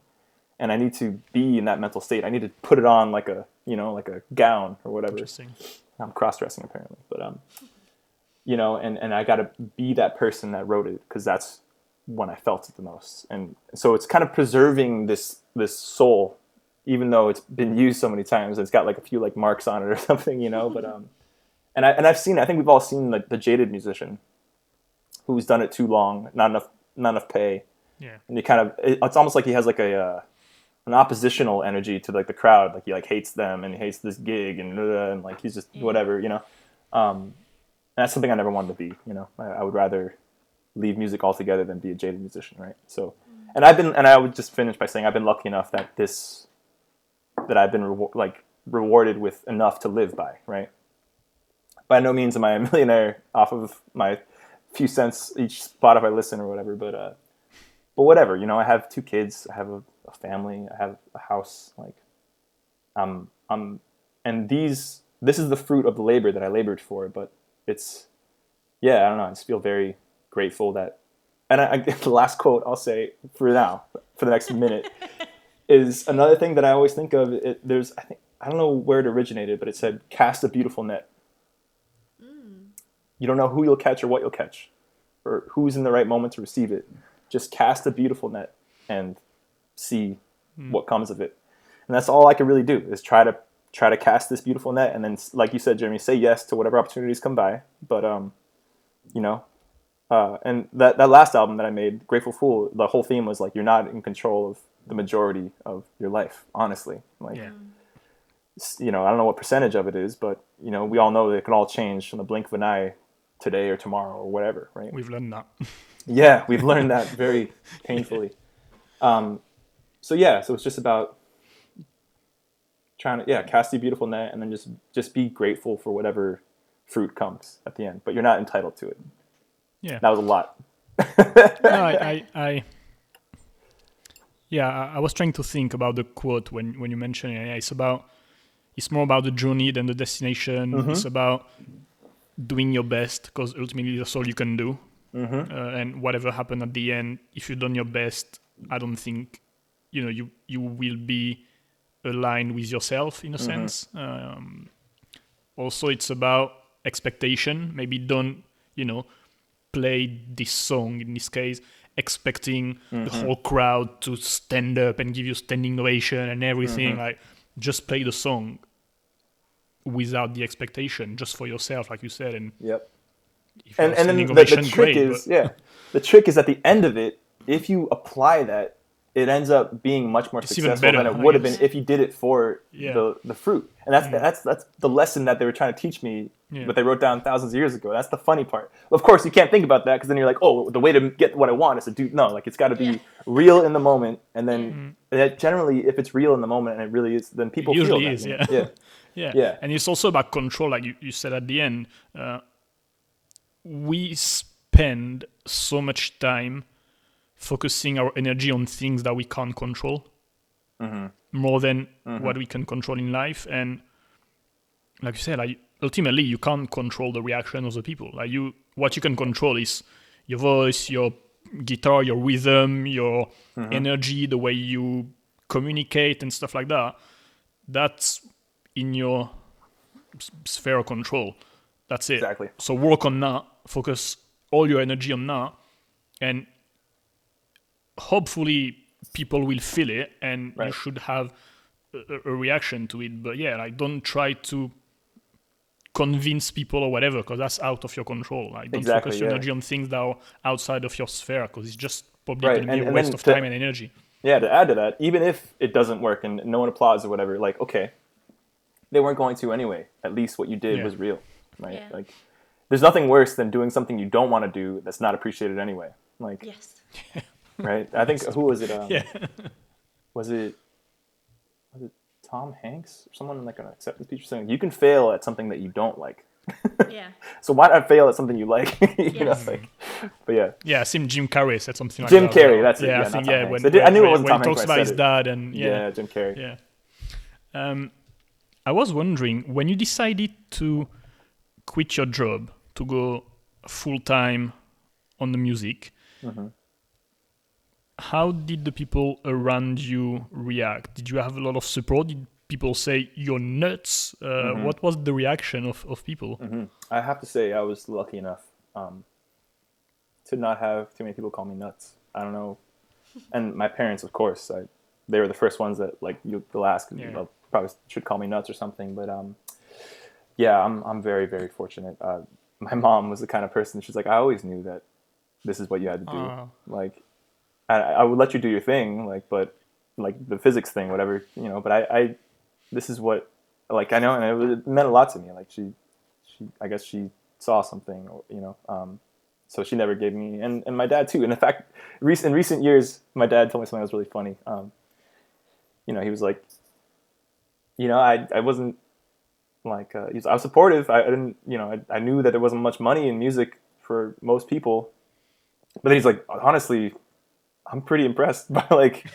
Speaker 3: and I need to be in that mental state I need to put it on like a you know like a gown or whatever
Speaker 1: Interesting.
Speaker 3: I'm cross dressing apparently, but um, you know, and and I got to be that person that wrote it because that's when I felt it the most, and so it's kind of preserving this this soul, even though it's been used so many times. It's got like a few like marks on it or something, you know. But um, and I and I've seen, I think we've all seen like the jaded musician, who's done it too long, not enough not enough pay,
Speaker 1: Yeah.
Speaker 3: and you kind of it's almost like he has like a uh, an oppositional energy to like the crowd. Like he like hates them and he hates this gig and and like he's just whatever, you know. Um, and that's something I never wanted to be. You know, I, I would rather leave music altogether than be a jaded musician, right? So, and I've been, and I would just finish by saying I've been lucky enough that this, that I've been rewar- like rewarded with enough to live by, right? By no means am I a millionaire off of my few cents each Spotify listen or whatever, but uh, but whatever, you know, I have two kids, I have a, a family, I have a house, like, um, um, and these, this is the fruit of the labor that I labored for, but it's, yeah, I don't know, I just feel very grateful that, and I, I the last quote I'll say for now, for the next minute, is another thing that I always think of. It, there's, I think, I don't know where it originated, but it said, "Cast a beautiful net." You don't know who you'll catch or what you'll catch, or who's in the right moment to receive it. Just cast a beautiful net and see what comes of it. And that's all I can really do is try to try to cast this beautiful net, and then, like you said, Jeremy, say yes to whatever opportunities come by. But um, you know, uh, and that that last album that I made, Grateful Fool, the whole theme was like you're not in control of the majority of your life. Honestly, like
Speaker 1: Yeah.
Speaker 3: you know, I don't know what percentage of it is, but you know, we all know that it can all change in the blink of an eye, today or tomorrow or whatever, right?
Speaker 1: We've learned that.
Speaker 3: Yeah, we've learned that very painfully. Um, so yeah, so it's just about trying to yeah cast a beautiful net and then just just be grateful for whatever fruit comes at the end. But you're not entitled to it.
Speaker 1: Yeah.
Speaker 3: That was a lot.
Speaker 1: no, I, I, I yeah, I, was trying to think about the quote when when you mentioned it. Yeah, it's about it's more about the journey than the destination.
Speaker 3: Mm-hmm.
Speaker 1: It's about doing your best because ultimately that's all you can do.
Speaker 3: Mm-hmm.
Speaker 1: Uh, and whatever happened at the end, if you've done your best, I don't think you know you you will be aligned with yourself in a
Speaker 3: Mm-hmm.
Speaker 1: sense. Um, also, it's about expectation. Maybe don't you know play this song in this case expecting the
Speaker 3: Mm-hmm.
Speaker 1: whole crowd to stand up and give you standing ovation and everything
Speaker 3: Mm-hmm.
Speaker 1: like just play the song without the expectation just for yourself like you said and
Speaker 3: Yep. and and then the, the trick
Speaker 1: great,
Speaker 3: is
Speaker 1: but-
Speaker 3: yeah the trick is at the end of it if you apply that it ends up being much more
Speaker 1: It's
Speaker 3: successful
Speaker 1: better,
Speaker 3: than it would have been if you did it for
Speaker 1: Yeah.
Speaker 3: the the fruit and that's that's that's the lesson that they were trying to teach me
Speaker 1: Yeah.
Speaker 3: but they wrote down thousands of years ago that's the funny part of course you can't think about that because then you're like oh the way to get what i want is to do no like it's got to be real in the moment and then
Speaker 1: Mm-hmm.
Speaker 3: generally if it's real in the moment and it really is then people feel
Speaker 1: usually
Speaker 3: that,
Speaker 1: is, yeah.
Speaker 3: yeah
Speaker 1: Yeah.
Speaker 3: Yeah.
Speaker 1: And it's also about control, like you, you said at the end. Uh, we spend so much time focusing our energy on things that we can't control
Speaker 3: Mm-hmm.
Speaker 1: more than what we can control in life. And like you said, like ultimately you can't control the reaction of the people. Like you what you can control is your voice, your guitar, your rhythm, your
Speaker 3: Mm-hmm.
Speaker 1: energy, the way you communicate and stuff like that. That's in your sphere of control. That's it.
Speaker 3: Exactly.
Speaker 1: So work on that. Focus all your energy on that, and hopefully people will feel it, and you should have a, a reaction to it. But yeah, like don't try to convince people or whatever, because that's out of your control. Like don't
Speaker 3: Exactly,
Speaker 1: focus your
Speaker 3: yeah.
Speaker 1: energy on things that are outside of your sphere, because it's just probably
Speaker 3: Right,
Speaker 1: going to be
Speaker 3: and-
Speaker 1: a waste of
Speaker 3: to-
Speaker 1: time and energy.
Speaker 3: Yeah, to add to that, even if it doesn't work and no one applauds or whatever, like okay, they weren't going to anyway. At least what you did
Speaker 1: Yeah.
Speaker 3: was real, right?
Speaker 4: Yeah.
Speaker 3: Like, there's nothing worse than doing something you don't want to do that's not appreciated anyway. Like,
Speaker 4: Yes.
Speaker 3: right? I think who was it? Um,
Speaker 1: Yeah.
Speaker 3: Was it was it Tom Hanks or someone in like an acceptance speech saying you can fail at something that you don't like.
Speaker 4: Yeah.
Speaker 3: So why not fail at something you like? you know, like, but yeah,
Speaker 1: Yeah, I think Jim Carrey said something like
Speaker 3: Jim
Speaker 1: that.
Speaker 3: Carrey, that's it,
Speaker 1: yeah,
Speaker 3: yeah,
Speaker 1: I
Speaker 3: not
Speaker 1: think yeah.
Speaker 3: Hanks.
Speaker 1: When,
Speaker 3: I did- I knew it wasn't
Speaker 1: when
Speaker 3: Tom
Speaker 1: he talks
Speaker 3: Hanks
Speaker 1: about his
Speaker 3: it.
Speaker 1: dad and
Speaker 3: yeah,
Speaker 1: yeah,
Speaker 3: Jim Carrey.
Speaker 1: yeah. Um, I was wondering when you decided to quit your job to go full time on the music.
Speaker 3: Mm-hmm.
Speaker 1: How did the people around you react? Did you have a lot of support? Did people say you're nuts? Uh,
Speaker 3: Mm-hmm.
Speaker 1: What was the reaction of, of people?
Speaker 3: hmm I have to say I was lucky enough um, to not have too many people call me nuts. I don't know, and my parents, of course, I, they were the first ones that like you, they'll ask,
Speaker 1: Yeah.
Speaker 3: they'll probably should call me nuts or something. But um, yeah, I'm I'm very very fortunate. Uh, my mom was the kind of person she's like I always knew that this is what you had to do.
Speaker 1: Ah.
Speaker 3: Like, I, I would let you do your thing, like, but like the physics thing, whatever, you know. But I, I this is what like I know, and it, it meant a lot to me. Like she, she, I guess she saw something, you know. Um, so she never gave me, and, and my dad too. And in fact, recent in recent years, my dad told me something that was really funny. Um, you know, he was like, you know, I I wasn't like uh, I was supportive. I, I didn't, you know, I, I, knew that there wasn't much money in music for most people. But then he's like, honestly, I'm pretty impressed by like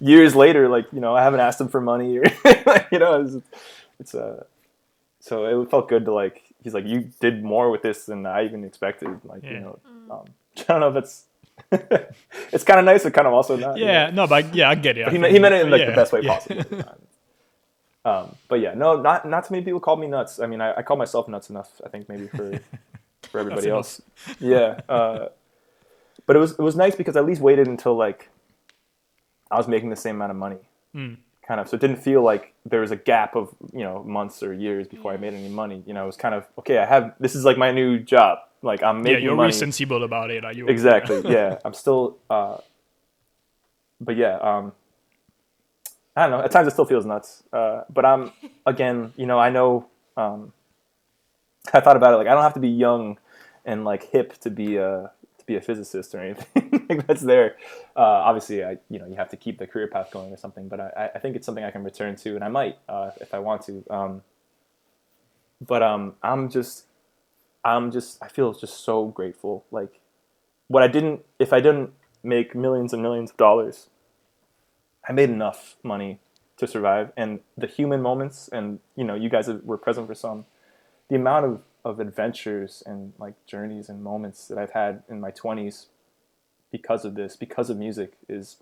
Speaker 3: years later. Like, you know, I haven't asked him for money or you know, it's, it's uh, so it felt good to like. He's like, you did more with this than I even expected. Like, yeah. you know, um, I don't know if it's it's kind of nice, but kind of also not.
Speaker 1: Yeah, you know? no, but yeah, I get it.
Speaker 3: he, he meant it in like yeah, the best way yeah. possible. Um, but yeah, no, not not too many people call me nuts. I mean, I, I call myself nuts enough. I think maybe for for everybody else. Yeah, uh, but it was it was nice because I at least waited until like I was making the same amount of money,
Speaker 1: mm.
Speaker 3: kind of. So it didn't feel like there was a gap of you know months or years before I made any money. You know, it was kind of okay. I have this is like my new job. Like I'm making.
Speaker 1: Yeah, you're
Speaker 3: money.
Speaker 1: really sensible about it. Are you?
Speaker 3: Exactly. yeah, I'm still. Uh, but yeah, um, I don't know. At times it still feels nuts. Uh, but I'm again, you know, I know. Um, I thought about it like I don't have to be young and like hip to be a to be a physicist or anything like that's there. Uh, obviously, I you know you have to keep the career path going or something. But I, I think it's something I can return to, and I might uh, if I want to. Um, but um, I'm just I'm just I feel just so grateful. Like what I didn't if I didn't make millions and millions of dollars I made enough money to survive, and the human moments, and you know, you guys were present for some. The amount of of adventures and like journeys and moments that I've had in my twenties because of this, because of music, is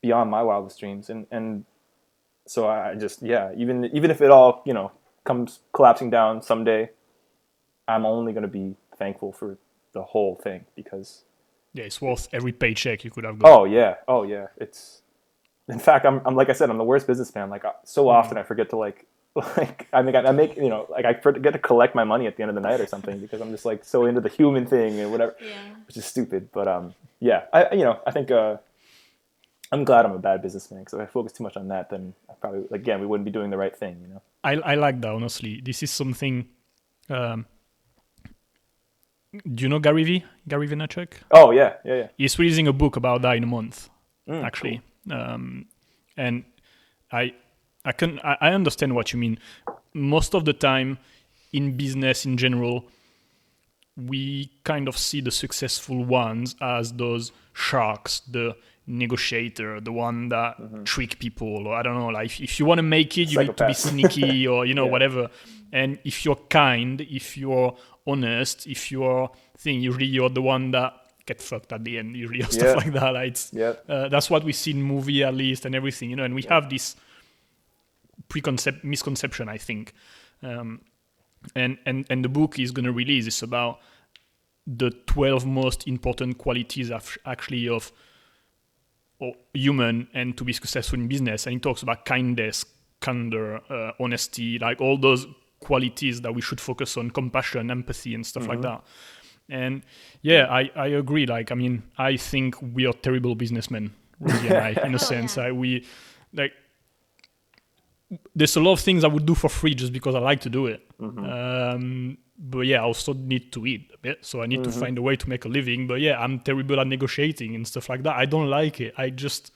Speaker 3: beyond my wildest dreams, and and so I just yeah, even even if it all you know comes collapsing down someday, I'm only going to be thankful for the whole thing because
Speaker 1: yeah, it's worth every paycheck you could have got.
Speaker 3: Oh yeah, oh yeah, it's in fact, I'm, I'm like I said, I'm the worst businessman. Like uh, so hmm. often, I forget to like like I mean, I make you know like I forget to collect my money at the end of the night or something because I'm just like so into the human thing and whatever,
Speaker 2: yeah.
Speaker 3: which is stupid. But um, yeah, I you know I think uh, I'm glad I'm a bad businessman because if I focus too much on that, then I probably again we wouldn't be doing the right thing. You know.
Speaker 1: I I like that honestly. This is something. Um, do you know Gary V? Gary Vaynerchuk?
Speaker 3: Oh yeah, yeah, yeah.
Speaker 1: He's releasing a book about that in a month, mm, actually.
Speaker 3: Cool
Speaker 1: um, and I I can I, I understand what you mean. Most of the time, in business in general, we kind of see the successful ones as those sharks, the negotiator, the one that mm-hmm. trick people, or I don't know, like if, if you want to make it, you Psychopath. need to be sneaky or you know yeah. whatever. And if you're kind, if you're honest, if you're thing, usually you're the one that get fucked at the end usually or stuff like that. It's,
Speaker 3: yeah.
Speaker 1: Uh, that's what we see in movie at least and everything, you know. And we have this preconcept misconception, I think. Um, and and and the book is going to release is about the 12 most important qualities of actually of human and to be successful in business and it talks about kindness candor uh, honesty like all those qualities that we should focus on compassion empathy and stuff mm-hmm. like that and yeah, I, I agree. Like, I mean, I think we are terrible businessmen, Rosie and I, in a sense. I, we, like, there's a lot of things I would do for free just because I like to do it.
Speaker 3: Mm-hmm.
Speaker 1: Um, but yeah, I also need to eat a bit, so I need
Speaker 3: mm-hmm.
Speaker 1: to find a way to make a living. But yeah, I'm terrible at negotiating and stuff like that. I don't like it. I just,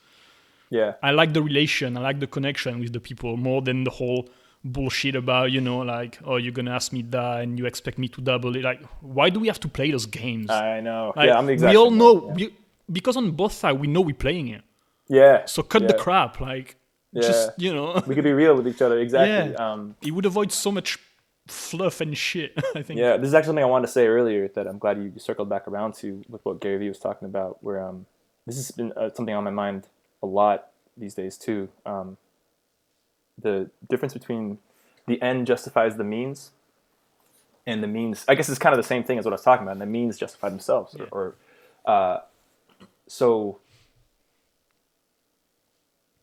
Speaker 3: yeah,
Speaker 1: I like the relation. I like the connection with the people more than the whole bullshit about you know like oh you're gonna ask me that and you expect me to double it like why do we have to play those games
Speaker 3: i know
Speaker 1: like,
Speaker 3: yeah i'm
Speaker 1: exactly we all know yeah. we, because on both sides we know we're playing it
Speaker 3: yeah
Speaker 1: so cut
Speaker 3: yeah.
Speaker 1: the crap like yeah. just you know
Speaker 3: we could be real with each other exactly yeah. um
Speaker 1: it would avoid so much fluff and shit i think
Speaker 3: yeah this is actually something i wanted to say earlier that i'm glad you circled back around to with what gary vee was talking about where um this has been uh, something on my mind a lot these days too um the difference between the end justifies the means, and the means. I guess it's kind of the same thing as what I was talking about. And the means justify themselves, yeah. or, or uh, so.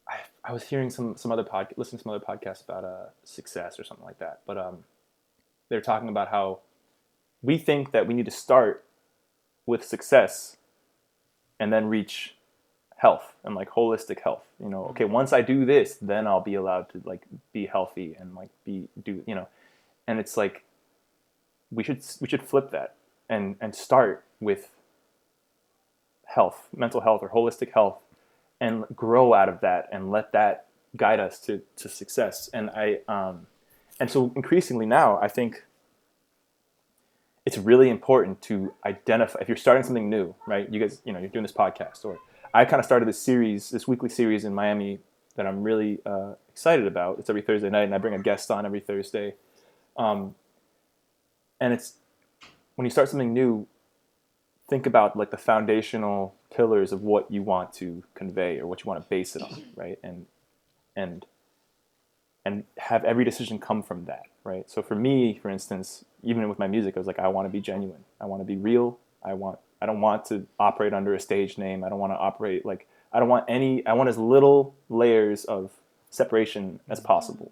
Speaker 3: I, I was hearing some some other pod, listening to some other podcasts about uh, success or something like that, but um, they're talking about how we think that we need to start with success and then reach health and like holistic health. You know, okay, once I do this, then I'll be allowed to like be healthy and like be do you know, and it's like we should we should flip that and and start with health, mental health or holistic health, and grow out of that and let that guide us to to success. And I um, and so increasingly now, I think it's really important to identify if you're starting something new, right? You guys, you know, you're doing this podcast, or I kind of started this series, this weekly series in Miami that I'm really uh, excited about. It's every Thursday night, and I bring a guest on every Thursday. Um, and it's when you start something new, think about like the foundational pillars of what you want to convey or what you want to base it on, right? And and and have every decision come from that, right? So for me, for instance, even with my music, I was like, I want to be genuine. I want to be real. I want. I don't want to operate under a stage name. I don't want to operate like. I don't want any. I want as little layers of separation as possible.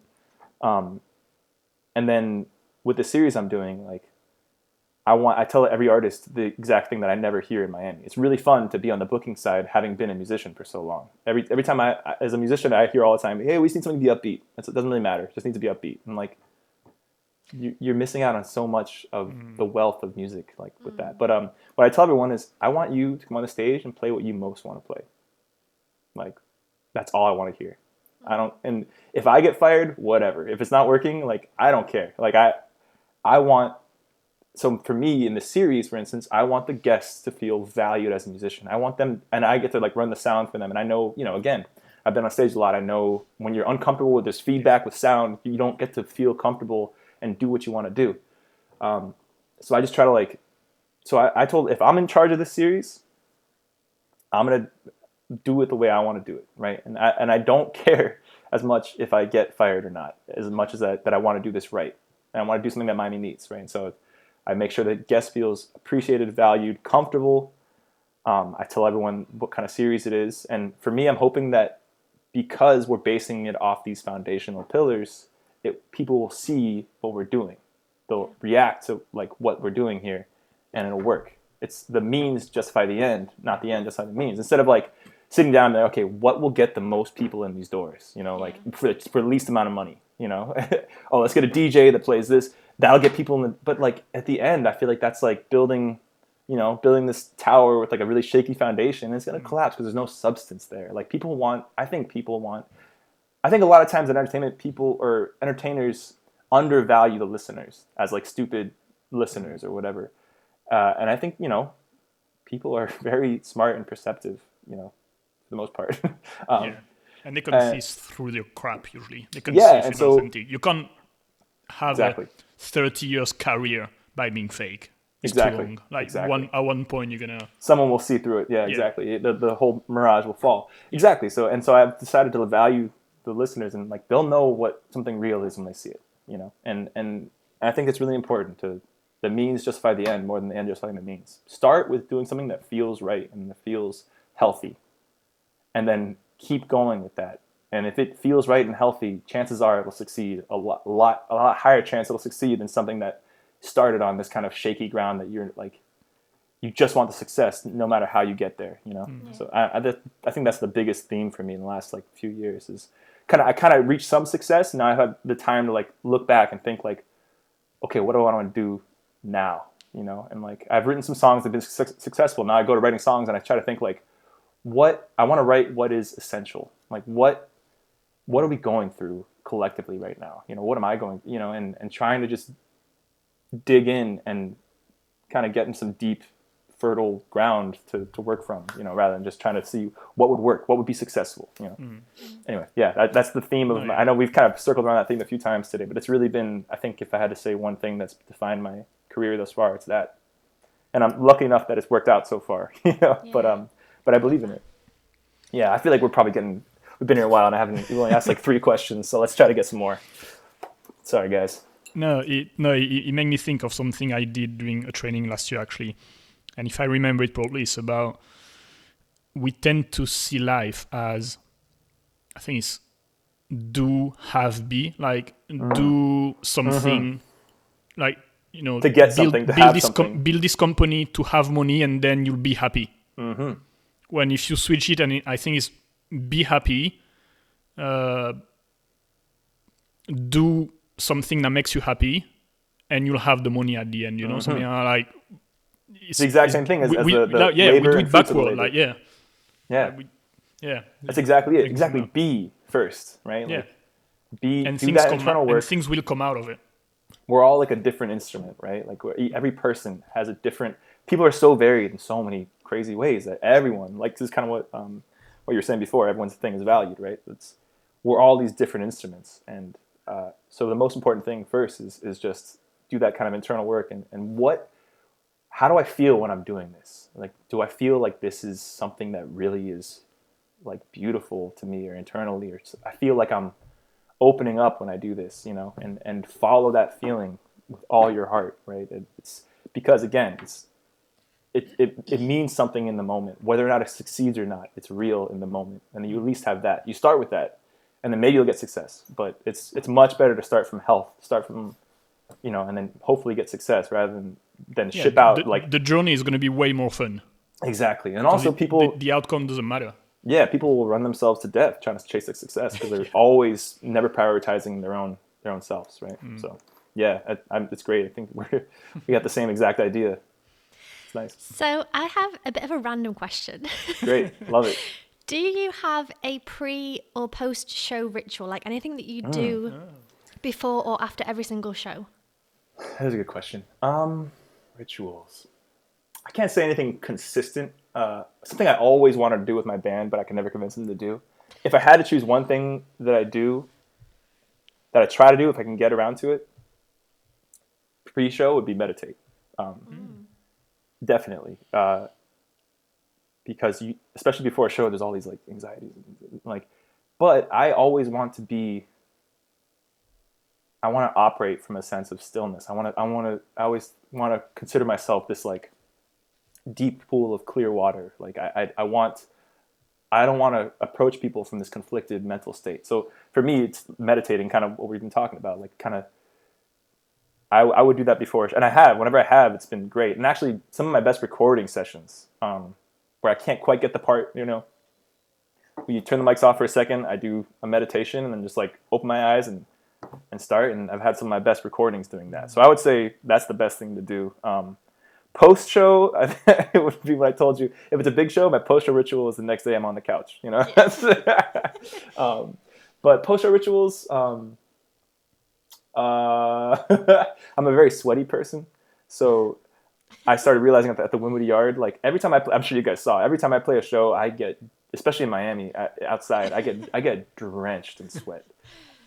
Speaker 3: Um, and then with the series I'm doing, like I want I tell every artist the exact thing that I never hear in Miami. It's really fun to be on the booking side, having been a musician for so long. Every every time I as a musician, I hear all the time, "Hey, we just need something to be upbeat." It doesn't really matter. It just needs to be upbeat. And like, you're missing out on so much of mm. the wealth of music, like with mm. that. But um, what I tell everyone is, I want you to come on the stage and play what you most want to play. Like, that's all I want to hear. I don't. And if I get fired, whatever. If it's not working, like I don't care. Like I, I want so for me in the series for instance i want the guests to feel valued as a musician i want them and i get to like run the sound for them and i know you know again i've been on stage a lot i know when you're uncomfortable with this feedback with sound you don't get to feel comfortable and do what you want to do. Um, so i just try to like so I, I told if i'm in charge of this series i'm gonna do it the way i want to do it right? And I, and I don't care as much if i get fired or not as much as that, that i want to do this right. And i want to do something that miami needs right? And so I make sure that guest feels appreciated, valued, comfortable. Um, I tell everyone what kind of series it is, and for me, I'm hoping that because we're basing it off these foundational pillars, it, people will see what we're doing. They'll react to like what we're doing here, and it'll work. It's the means justify the end, not the end justify the means. Instead of like sitting down there, okay, what will get the most people in these doors? You know, like for, for the least amount of money. You know, oh, let's get a DJ that plays this that'll get people in the but like at the end i feel like that's like building you know building this tower with like a really shaky foundation it's going to mm. collapse because there's no substance there like people want i think people want i think a lot of times in entertainment people or entertainers undervalue the listeners as like stupid listeners or whatever uh, and i think you know people are very smart and perceptive you know for the most part
Speaker 1: um, yeah. and they can uh, see through the crap usually they can yeah, see so, you can't have exactly. a 30 years career by being fake. It's exactly. Like exactly. one at one point you're gonna
Speaker 3: someone will see through it. Yeah, yeah. exactly. The, the whole mirage will fall. Exactly. So and so I've decided to value the listeners and like they'll know what something real is when they see it. You know, and and I think it's really important to the means justify the end more than the end justifying the means. Start with doing something that feels right and that feels healthy, and then keep going with that. And if it feels right and healthy, chances are it will succeed a lot, a lot, a lot higher chance it'll succeed than something that started on this kind of shaky ground that you're like, you just want the success no matter how you get there, you know. Mm-hmm. So I, I, I, think that's the biggest theme for me in the last like few years is kind of I kind of reached some success. Now I've had the time to like look back and think like, okay, what do I want to do now? You know, and like I've written some songs that have been su- successful. Now I go to writing songs and I try to think like, what I want to write, what is essential, like what what are we going through collectively right now? You know, what am I going, you know, and, and trying to just dig in and kind of get in some deep, fertile ground to, to work from, you know, rather than just trying to see what would work, what would be successful, you know. Mm. Anyway, yeah, that, that's the theme of, oh, yeah. I know we've kind of circled around that theme a few times today, but it's really been, I think if I had to say one thing that's defined my career thus far, it's that. And I'm lucky enough that it's worked out so far, you know, yeah. but, um, but I believe in it. Yeah, I feel like we're probably getting we've been here a while and I haven't. We've only asked like three questions, so let's try to get some more. Sorry, guys.
Speaker 1: No, it, no, it, it made me think of something I did during a training last year actually, and if I remember it properly, it's about we tend to see life as I think it's do have be like mm-hmm. do something mm-hmm. like you know
Speaker 3: to get build, something to
Speaker 1: build this
Speaker 3: something.
Speaker 1: Com- build this company to have money and then you'll be happy. Mm-hmm when if you switch it, and it, I think it's be happy, uh, do something that makes you happy, and you'll have the money at the end. You know, something like
Speaker 3: it's the exact same thing as,
Speaker 1: we,
Speaker 3: as the, the
Speaker 1: like, yeah, we
Speaker 3: labor
Speaker 1: it
Speaker 3: fruits
Speaker 1: backward. Like yeah,
Speaker 3: yeah,
Speaker 1: we, yeah,
Speaker 3: that's exactly it.
Speaker 1: Exactly.
Speaker 3: Exactly, be first, right?
Speaker 1: yeah.
Speaker 3: Like, be
Speaker 1: and
Speaker 3: do
Speaker 1: things
Speaker 3: that
Speaker 1: come
Speaker 3: internal
Speaker 1: and
Speaker 3: work.
Speaker 1: things will come out of it.
Speaker 3: we're all like a different instrument, right? Like we're, every person has a different. People are so varied in so many crazy ways that everyone, like this is kind of what um, what you were saying before. Everyone's thing is valued, right? It's we're all these different instruments, and uh, so the most important thing first is is just do that kind of internal work and and what. How do I feel when I'm doing this? Like, do I feel like this is something that really is like beautiful to me or internally, or I feel like I'm opening up when I do this, you know, and and follow that feeling with all your heart, right? It's because again, it's it, it it means something in the moment, whether or not it succeeds or not. It's real in the moment, and you at least have that. You start with that, and then maybe you'll get success. But it's it's much better to start from health, start from, you know, and then hopefully get success rather than than
Speaker 1: Yeah,
Speaker 3: ship out
Speaker 1: the,
Speaker 3: like
Speaker 1: the journey is going to be way more fun.
Speaker 3: exactly. And also
Speaker 1: The-
Speaker 3: people
Speaker 1: the, the outcome doesn't matter.
Speaker 3: yeah, people will run themselves to death trying to chase that success because they're always never prioritizing their own their own selves, right? So, yeah, I, I'm, it's great. I think we're we got the same exact idea. It's nice,
Speaker 2: So I have a bit of a random question.
Speaker 3: great, love it.
Speaker 2: do you have a pre or post show ritual, like anything that you do before or after every single show?
Speaker 3: That is a good question. Um, rituals. I can't say anything consistent. Uh, something I always wanted to do with my band, but I can never convince them to do. If I had to choose one thing that I do, that I try to do, if I can get around to it, pre-show would be meditate. Um, Definitely, uh, because you, especially before a show, there's all these like anxieties, like. But I always want to be I want to operate from a sense of stillness. I want to. I want to. I always want to consider myself this like deep pool of clear water. Like I, I, I want. I don't want to approach people from this conflicted mental state. So for me, it's meditating, kind of what we've been talking about. Like kind of. I, I would do that before, and I have. Whenever I have, it's been great. And actually, some of my best recording sessions, um, where I can't quite get the part, you know, you turn the mics off for a second, I do a meditation and then just like open my eyes and and start. And I've had some of my best recordings doing that. So I would say that's the best thing to do. Um, post show, it would be what I told you. If it's a big show, my post show ritual is the next day I'm on the couch. You know, um, but post show rituals. Um, uh, I'm a very sweaty person, so I started realizing at the, at the Wynwood Yard, like every time I, play, I'm sure you guys saw, every time I play a show, I get, especially in Miami, uh, outside, I get, I get drenched in sweat.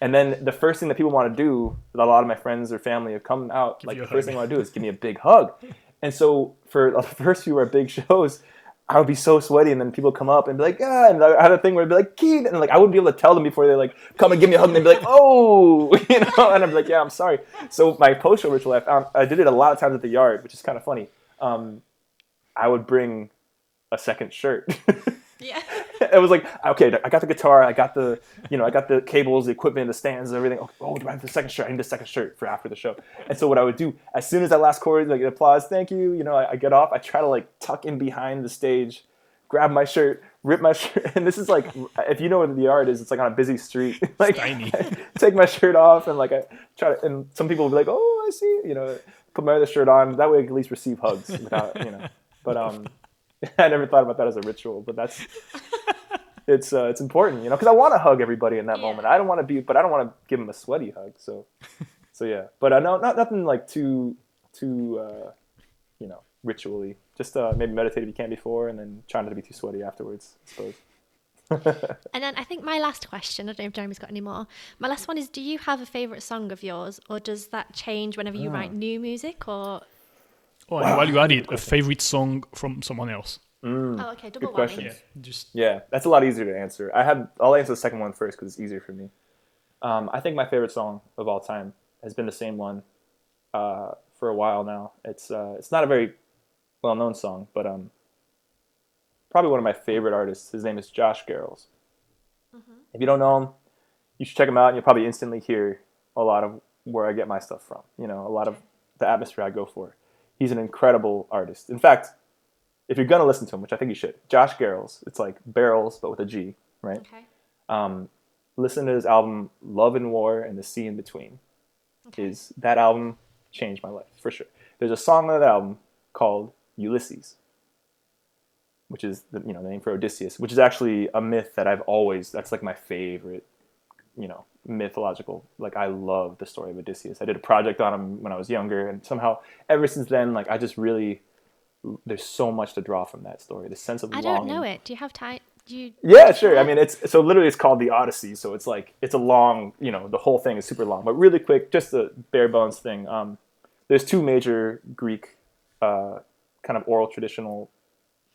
Speaker 3: And then the first thing that people want to do, that a lot of my friends or family have come out, like the first thing I want to do is give me a big hug. And so for the first few of our big shows, I would be so sweaty, and then people come up and be like, "Ah," and I had a thing where I'd be like, "Keith," and like I wouldn't be able to tell them before they like come and give me a hug, and they'd be like, "Oh," you know, and I'm like, "Yeah, I'm sorry." So my post show ritual, I found I did it a lot of times at the yard, which is kind of funny. Um, I would bring a second shirt.
Speaker 2: Yeah.
Speaker 3: it was like, okay, I got the guitar, I got the, you know, I got the cables, the equipment, the stands, and everything. Oh, do I have the second shirt? I need the second shirt for after the show. And so what I would do, as soon as that last chord, like applause, thank you, you know, I, I get off, I try to like tuck in behind the stage, grab my shirt, rip my shirt, and this is like, if you know what the yard is, it's like on a busy street. like,
Speaker 1: tiny.
Speaker 3: take my shirt off and like I try to, and some people will be like, oh, I see, you know, put my other shirt on. That way I can at least receive hugs without, you know. But um, I never thought about that as a ritual, but that's it's uh, it's important, you know, because I want to hug everybody in that
Speaker 2: Yeah.
Speaker 3: moment. I don't want to be, but I don't want to give them a sweaty hug. So, so yeah. But I know not nothing like too too uh, you know ritually. Just uh, maybe meditate if you can before, and then try not to be too sweaty afterwards. I suppose.
Speaker 2: And then I think my last question, I don't know if Jeremy's got any more. My last one is do you have a favourite song of yours or does that change whenever you
Speaker 3: Ah.
Speaker 2: write new music or
Speaker 1: Oh, and while you at it, a favorite song from someone else.
Speaker 2: Oh okay, double
Speaker 3: Good question.
Speaker 1: Yeah, just
Speaker 3: Yeah, that's a lot easier to answer. I had I'll answer the second one first because it's easier for me. Um, I think my favorite song of all time has been the same one uh, for a while now. It's uh, it's not a very well known song, but um, probably one of my favorite artists. His name is Josh Garrels. If you don't know him, you should check him out, and you'll probably instantly hear a lot of where I get my stuff from. You know, a lot of the atmosphere I go for. He's an incredible artist. In fact, if you're gonna listen to him, which I think you should, Josh Garrels. It's like barrels but with a G, right?
Speaker 2: Okay.
Speaker 3: Um, listen to his album Love and War and the Sea in Between.
Speaker 2: Okay.
Speaker 3: Is that album changed my life for sure? There's a song on that album called Ulysses, which is the you know the name for Odysseus, which is actually a myth that I've always that's like my favorite, you know, mythological. Like I love the story of Odysseus. I did a project on him when I was younger, and somehow ever since then, like I just really there's so much to draw from that story. The sense of
Speaker 2: I
Speaker 3: longing.
Speaker 2: don't know it. Do you have time? Do you?
Speaker 3: Yeah, sure. I mean, it's so literally it's called the Odyssey. So it's like it's a long, you know, the whole thing is super long. But really quick, just the bare bones thing. Um, there's two major Greek uh, kind of oral traditional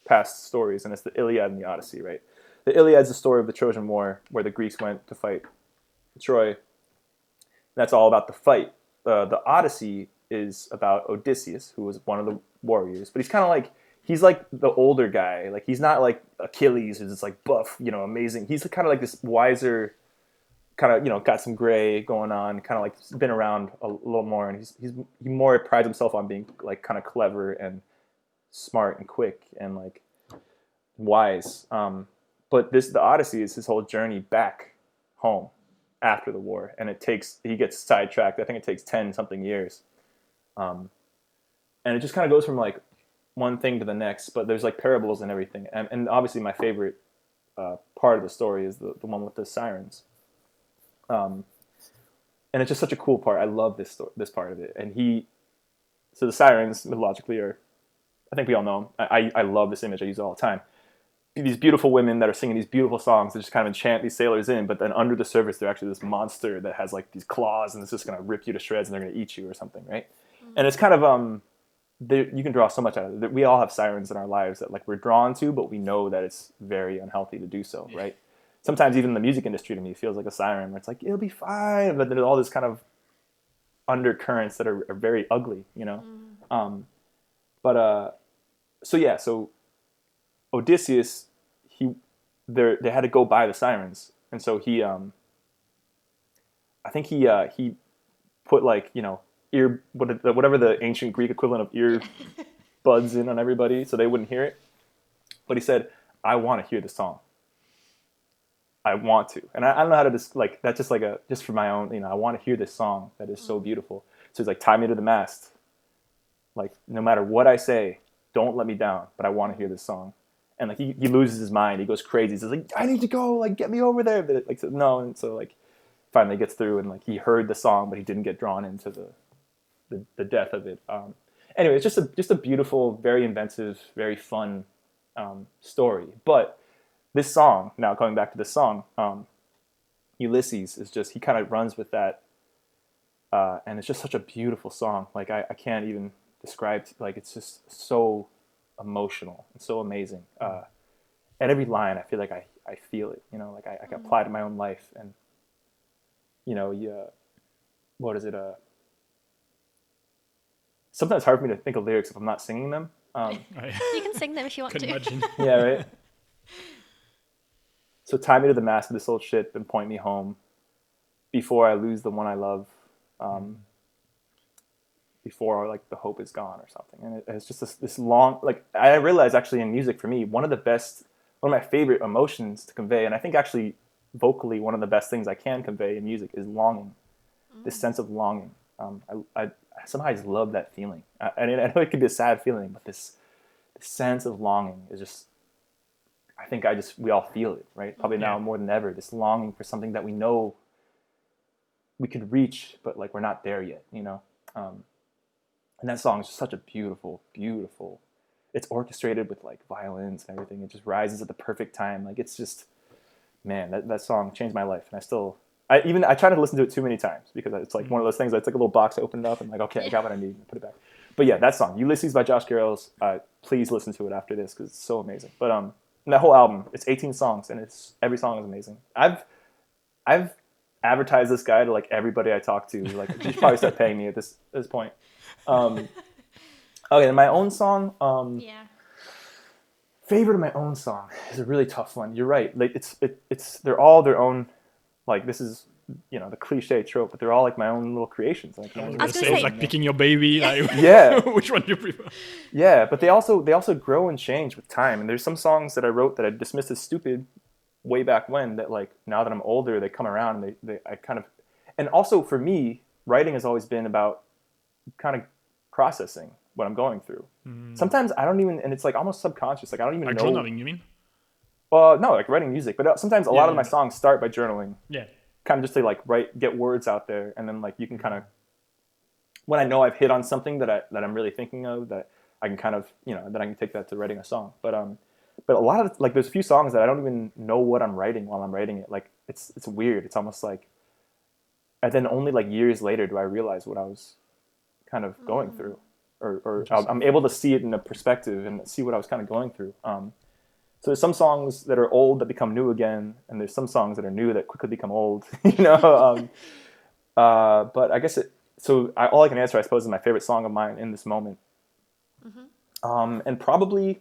Speaker 3: past stories, and it's the Iliad and the Odyssey, right? The Iliad is the story of the Trojan War, where the Greeks went to fight Troy. That's all about the fight. Uh, the Odyssey is about Odysseus, who was one of the warriors, but he's kind of like he's like the older guy. Like he's not like Achilles, who's just like buff, you know, amazing. He's kind of like this wiser, kind of you know, got some gray going on, kind of like been around a little more, and he's he's he more prides himself on being like kind of clever and smart and quick and like wise. Um, but this the Odyssey is his whole journey back home after the war, and it takes he gets sidetracked. I think it takes ten something years, um, and it just kind of goes from like one thing to the next. But there's like parables and everything, and, and obviously my favorite uh, part of the story is the, the one with the sirens. Um, and it's just such a cool part. I love this sto- this part of it, and he. So the sirens mythologically are, I think we all know them. I, I I love this image. I use it all the time these beautiful women that are singing these beautiful songs that just kind of enchant these sailors in, but then under the surface they're actually this monster that has like these claws and it's just gonna rip you to shreds and they're gonna eat you or something, right? And it's kind of um, you can draw so much out of it. We all have sirens in our lives that like we're drawn to, but we know that it's very unhealthy to do so, right? Sometimes even the music industry to me feels like a siren where it's like it'll be fine, but there's all this kind of undercurrents that are, are very ugly, you know. Um, but uh, so yeah, so Odysseus, he they they had to go by the sirens, and so he um. I think he uh, he put like you know ear whatever the ancient Greek equivalent of ear buds in on everybody so they wouldn't hear it. But he said, "I want to hear the song. I want to," and I, I don't know how to just like that's just like a just for my own you know I want to hear this song that is so beautiful. So he's like, "Tie me to the mast." Like no matter what I say, don't let me down. But I want to hear this song and like he, he loses his mind. He goes crazy. He's like, I need to go. Like, get me over there. But like, no. And so like, finally gets through, and like he heard the song, but he didn't get drawn into the the, the death of it. Um, anyway, it's just a just a beautiful, very inventive, very fun um, story. But this song, now going back to this song, um, Ulysses is just he kind of runs with that, uh, and it's just such a beautiful song. Like I, I can't even describe. Like it's just so emotional and so amazing. Uh, and every line, I feel like I, I feel it, you know, like I, I can apply it to my own life. And, you know, you, uh, what is it? Uh, sometimes it's hard for me to think of lyrics if I'm not singing them. Um,
Speaker 2: You can sing them if you want
Speaker 1: Could
Speaker 2: to.
Speaker 1: imagine.
Speaker 3: yeah, right. So tie me to the mast of this old ship and point me home before I lose the one I love. Um, before like the hope is gone or something, and it, it's just this, this long like I realized actually in music for me one of the best one of my favorite emotions to convey, and I think actually vocally one of the best things I can convey in music is longing, this sense of longing. Um, I, I somehow I just love that feeling. I, I, mean, I know it could be a sad feeling, but this, this sense of longing is just. I think I just we all feel it, right? Probably now more than ever, this longing for something that we know we could reach, but like we're not there yet, you know. Um, and that song is just such a beautiful, beautiful. It's orchestrated with like violins and everything. It just rises at the perfect time. Like it's just, man, that, that song changed my life, and I still, I even I try to listen to it too many times because it's like one of those things. That's like a little box. I open it up and like, okay, I got what I need. and Put it back. But yeah, that song, Ulysses by Josh Garrels. Uh, please listen to it after this because it's so amazing. But um, that whole album, it's 18 songs, and it's every song is amazing. I've, I've advertised this guy to like everybody I talk to. Like, you should probably start paying me at this this point. Um, okay, then my own song. Um,
Speaker 2: Yeah.
Speaker 3: favorite of my own song is a really tough one. You're right. Like it's it, it's they're all their own. Like this is you know the cliche trope, but they're all like my own little creations. Like,
Speaker 1: I was gonna say, it's
Speaker 2: say-
Speaker 1: like picking your baby. Like,
Speaker 3: Yeah.
Speaker 1: which one do you prefer?
Speaker 3: yeah, but they also they also grow and change with time. And there's some songs that I wrote that I dismissed as stupid way back when that like now that I'm older they come around and they, they I kind of and also for me writing has always been about kind of processing what I'm going through. Sometimes I don't even and it's like almost subconscious like I don't even
Speaker 1: Like
Speaker 3: know.
Speaker 1: journaling, you mean?
Speaker 3: Well, no, like writing music, but uh, sometimes a
Speaker 1: Yeah,
Speaker 3: lot of my
Speaker 1: yeah.
Speaker 3: songs start by journaling,
Speaker 1: Yeah.
Speaker 3: kind of just to like write, get words out there, and then like you can kind of, when I know I've hit on something that I that I'm really thinking of, that I can kind of, you know, that I can take that to writing a song. But um, but a lot of like there's a few songs that I don't even know what I'm writing while I'm writing it. Like it's it's weird. It's almost like, and then only like years later do I realize what I was kind of going through, or or I'm able to see it in a perspective and see what I was kind of going through. Um, so there's some songs that are old that become new again, and there's some songs that are new that quickly become old. you know, um, uh, but I guess it. So I, all I can answer, I suppose, is my favorite song of mine in this moment, um, and probably,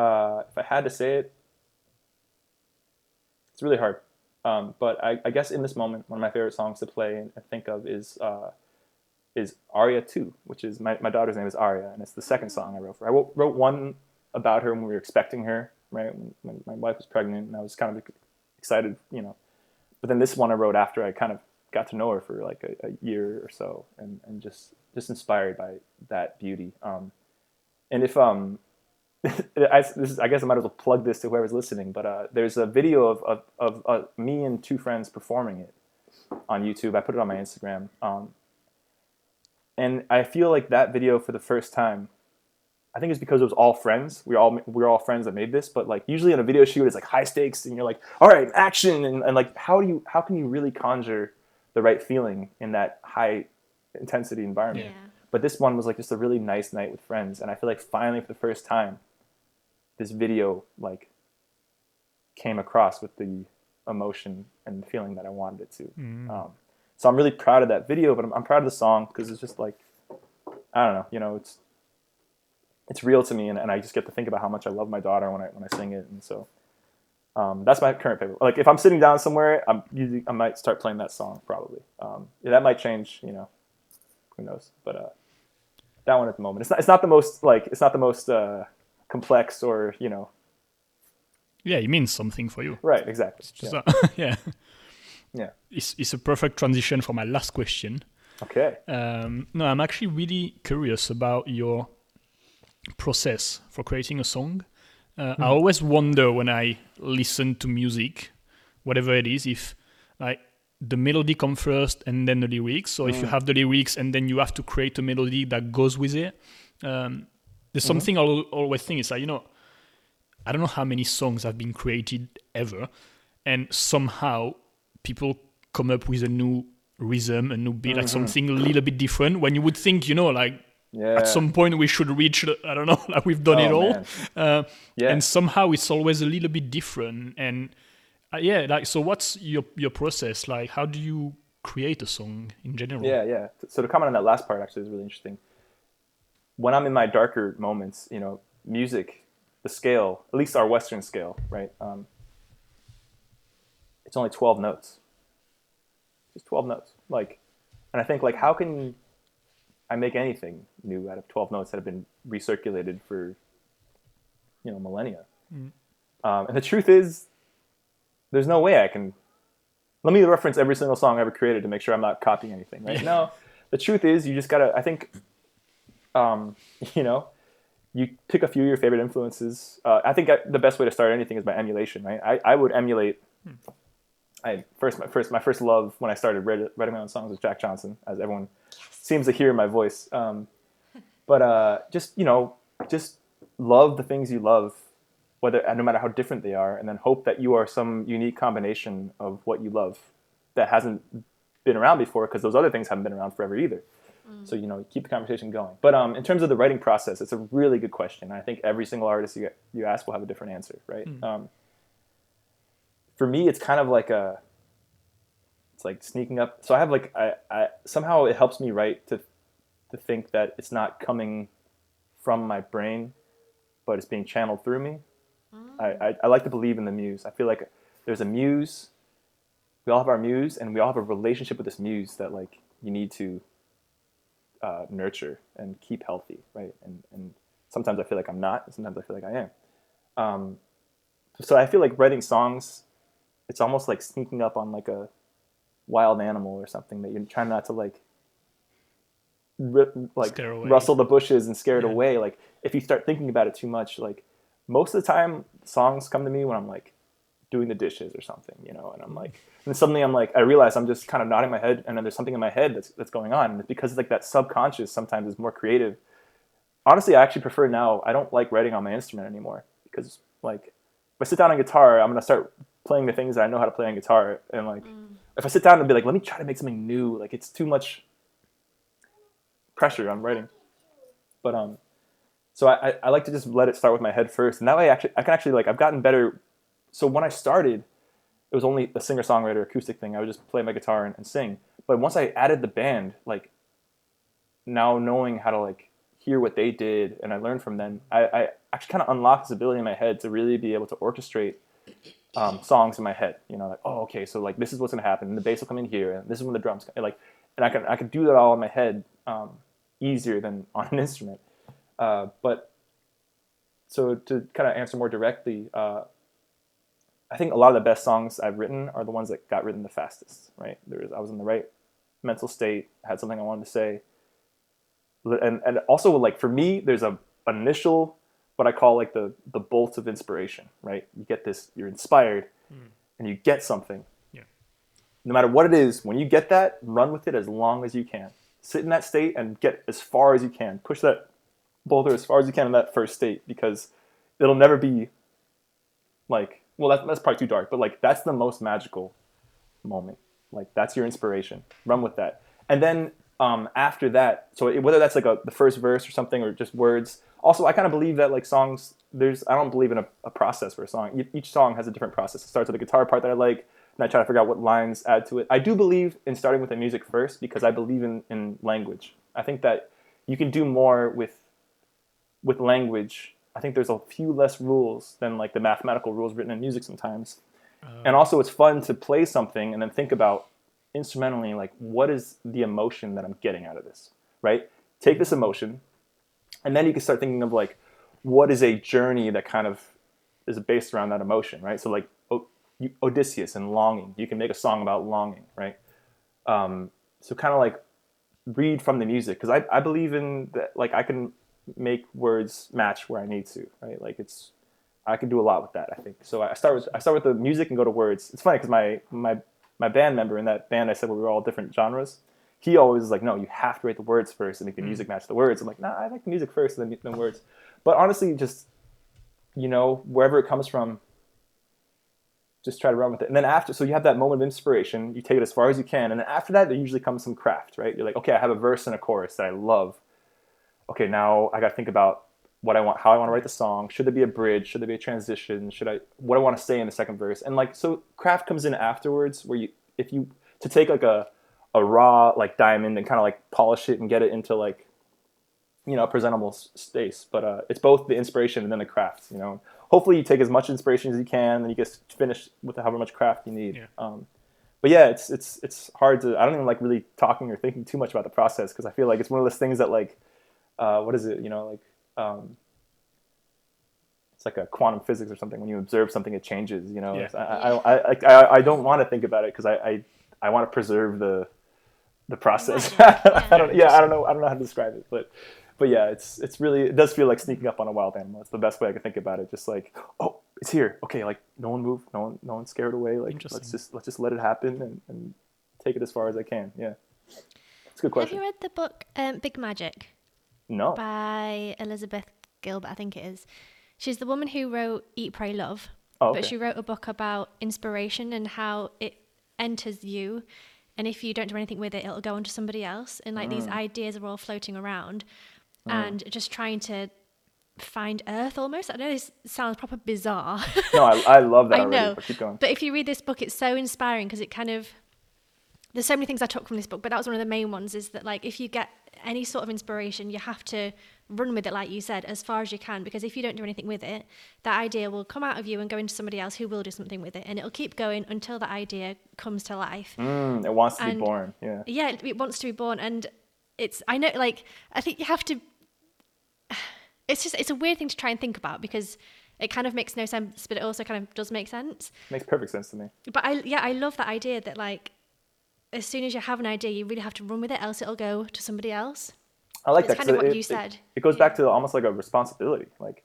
Speaker 3: uh, if I had to say it, it's really hard. Um, but I, I guess in this moment, one of my favorite songs to play and think of is uh, is Aria Two, which is my, my daughter's name is Aria, and it's the second song I wrote for. I wrote, wrote one about her when we were expecting her, right? When, when my wife was pregnant, and I was kind of excited, you know. But then this one I wrote after I kind of got to know her for like a, a year or so, and, and just just inspired by that beauty. Um, and if um, I, this is, I guess I might as well plug this to whoever's listening. But uh, there's a video of of, of uh, me and two friends performing it on YouTube. I put it on my Instagram. Um, and I feel like that video for the first time, I think it's because it was all friends. We all we were all friends that made this. But like usually in a video shoot, it's like high stakes, and you're like, all right, action, and, and like how do you how can you really conjure the right feeling in that high intensity environment?
Speaker 2: Yeah.
Speaker 3: But this one was like just a really nice night with friends, and I feel like finally for the first time, this video like came across with the emotion and the feeling that I wanted it to. Um, so I'm really proud of that video, but I'm, I'm proud of the song because it's just like I don't know, you know, it's it's real to me, and, and I just get to think about how much I love my daughter when I when I sing it, and so um, that's my current favorite. Like if I'm sitting down somewhere, I'm usually I might start playing that song probably. Um, yeah, that might change, you know, who knows? But uh, that one at the moment, it's not it's not the most like it's not the most uh, complex or you know,
Speaker 1: Yeah, it means something for you.
Speaker 3: right? Exactly.
Speaker 1: Just,
Speaker 3: Yeah.
Speaker 1: yeah.
Speaker 3: yeah.
Speaker 1: It's, it's a perfect transition for my last question.
Speaker 3: Okay.
Speaker 1: Um, no, I'm actually really curious about your process for creating a song. Uh, I always wonder when I listen to music, whatever it is, if like the melody come first and then the lyrics, or if you have the lyrics and then you have to create a melody that goes with it. Um, there's something I'll always think is like you know, I don't know how many songs have been created ever, and somehow people come up with a new rhythm, a new beat, like something a little bit different. When you would think, you know, like
Speaker 3: Yeah.
Speaker 1: at some point we should reach, I don't know, like we've done
Speaker 3: Oh,
Speaker 1: it all, uh,
Speaker 3: Yeah.
Speaker 1: and somehow it's always a little bit different. And uh, yeah, like so, what's your your process? Like, how do you create a song in general?
Speaker 3: Yeah, yeah. So to comment on that last part actually is really interesting. When I'm in my darker moments, you know, music, the scale, at least our Western scale, right? Um, it's only 12 notes. Just 12 notes. Like, and I think like, how can I make anything new out of 12 notes that have been recirculated for, you know, millennia? Um, and the truth is, there's no way I can let me reference every single song I ever created to make sure I'm not copying anything, right? No, the truth is, you just gotta. I think, um, you know, you pick a few of your favorite influences. Uh, I think I, the best way to start anything is by emulation, right? I, I would emulate. I first my first my first love when I started writing, writing my own songs was Jack Johnson, as everyone seems to hear in my voice. Um, but uh, just you know, just love the things you love, whether no matter how different they are, and then hope that you are some unique combination of what you love that hasn't been around before, because those other things haven't been around forever either. So you know, keep the conversation going. But um, in terms of the writing process, it's a really good question. I think every single artist you you ask will have a different answer, right? Um, for me, it's kind of like a, it's like sneaking up. So I have like I, I somehow it helps me write to, to think that it's not coming from my brain, but it's being channeled through me. I, I I like to believe in the muse. I feel like there's a muse. we all have our muse, and we all have a relationship with this muse that like you need to uh, nurture and keep healthy, right? And and sometimes I feel like I'm not, sometimes I feel like I am. Um, so I feel like writing songs, it's almost like sneaking up on like a wild animal or something that you're trying not to like rip like rustle the bushes and scare it yeah. away. Like if you start thinking about it too much, like most of the time songs come to me when I'm like doing the dishes or something, you know, and I'm like, and suddenly I'm like, I realize I'm just kind of nodding my head, and then there's something in my head that's that's going on, and it's because like that subconscious sometimes is more creative. Honestly, I actually prefer now. I don't like writing on my instrument anymore because like if I sit down on guitar, I'm gonna start playing the things that I know how to play on guitar, and like mm. if I sit down and be like, let me try to make something new, like it's too much pressure on writing. But um, so I, I like to just let it start with my head first, and that way I actually I can actually like I've gotten better so when I started, it was only a singer songwriter acoustic thing. I would just play my guitar and, and, sing. But once I added the band, like now knowing how to like hear what they did and I learned from them, I, I actually kind of unlocked this ability in my head to really be able to orchestrate um, songs in my head. You know, like oh okay, so like this is what's gonna happen, and the bass will come in here, and this is when the drums come. Like, and I can I can do that all in my head um, easier than on an instrument. Uh, but so to kind of answer more directly. Uh, I think a lot of the best songs I've written are the ones that got written the fastest, right? There was, I was in the right mental state, had something I wanted to say. And, and also like for me, there's a initial, what I call like the, the bolt of inspiration, right? You get this, you're inspired mm. and you get something. Yeah. No matter what it is, when you get that, run with it as long as you can. Sit in that state and get as far as you can. Push that boulder as far as you can in that first state because it'll never be like well that's, that's probably too dark but like that's the most magical moment. Like that's your inspiration. Run with that. And then um, after that so it, whether that's like a, the first verse or something or just words also i kind of believe that like songs there's i don't believe in a, a process for a song. Each song has a different process. It starts with a guitar part that i like and i try to figure out what lines add to it. I do believe in starting with the music first because i believe in, in language. I think that you can do more with with language I think there's a few less rules than like the mathematical rules written in music sometimes. Uh, and also, it's fun to play something and then think about instrumentally, like, what is the emotion that I'm getting out of this, right? Take this emotion, and then you can start thinking of like, what is a journey that kind of is based around that emotion, right? So, like, o- Odysseus and longing, you can make a song about longing, right? Um, so, kind of like read from the music because I, I believe in that, like, I can make words match where I need to, right? Like it's, I can do a lot with that. I think so. I start with I start with the music and go to words. It's funny because my my my band member in that band I said we were all different genres. He always is like, no, you have to write the words first and make the mm. music match the words. I'm like, nah, I like the music first and then the words. But honestly, just you know, wherever it comes from, just try to run with it. And then after, so you have that moment of inspiration, you take it as far as you can, and then after that, there usually comes some craft, right? You're like, okay, I have a verse and a chorus that I love okay, now I got to think about what I want, how I want to write the song. Should there be a bridge? Should there be a transition? Should I, what I want to say in the second verse? And like, so craft comes in afterwards where you, if you, to take like a, a raw like diamond and kind of like polish it and get it into like, you know, a presentable space. But uh, it's both the inspiration and then the craft, you know. Hopefully you take as much inspiration as you can and then you get finish with however much craft you need. Yeah. Um, but yeah, it's, it's, it's hard to, I don't even like really talking or thinking too much about the process because I feel like it's one of those things that like, uh, what is it? You know, like um, it's like a quantum physics or something. When you observe something, it changes. You know, yeah. I, I, I, I, I don't want to think about it because I, I, I want to preserve the the process. I don't. Yeah, I don't know. I don't know how to describe it, but but yeah, it's it's really it does feel like sneaking up on a wild animal. It's the best way I can think about it. Just like oh, it's here. Okay, like no one move, no one no one scared away. Like let's just let's just let it happen and, and take it as far as I can. Yeah, it's a good question.
Speaker 2: Have you read the book um, Big Magic?
Speaker 3: No.
Speaker 2: By Elizabeth Gilbert, I think it is. She's the woman who wrote Eat, Pray, Love.
Speaker 3: Oh, okay.
Speaker 2: But she wrote a book about inspiration and how it enters you. And if you don't do anything with it, it'll go on to somebody else. And like mm. these ideas are all floating around mm. and just trying to find Earth almost. I know this sounds proper bizarre.
Speaker 3: no, I, I love that.
Speaker 2: I know.
Speaker 3: But keep going.
Speaker 2: But if you read this book, it's so inspiring because it kind of there's so many things I took from this book, but that was one of the main ones. Is that like if you get any sort of inspiration, you have to run with it, like you said, as far as you can. Because if you don't do anything with it, that idea will come out of you and go into somebody else who will do something with it, and it'll keep going until that idea comes to life.
Speaker 3: Mm, it wants to
Speaker 2: And-
Speaker 3: be born. Yeah.
Speaker 2: Yeah, it, it wants to be born, and it's. I know, like, I think you have to. It's just it's a weird thing to try and think about because it kind of makes no sense, but it also kind of does make sense.
Speaker 3: Makes perfect sense to me.
Speaker 2: But I yeah, I love that idea that like as soon as you have an idea, you really have to run with it, else it'll go to somebody else.
Speaker 3: I like
Speaker 2: It's
Speaker 3: that.
Speaker 2: kind of what
Speaker 3: it,
Speaker 2: you
Speaker 3: it-
Speaker 2: said.
Speaker 3: It, goes
Speaker 2: Yeah.
Speaker 3: back to almost like a responsibility. Like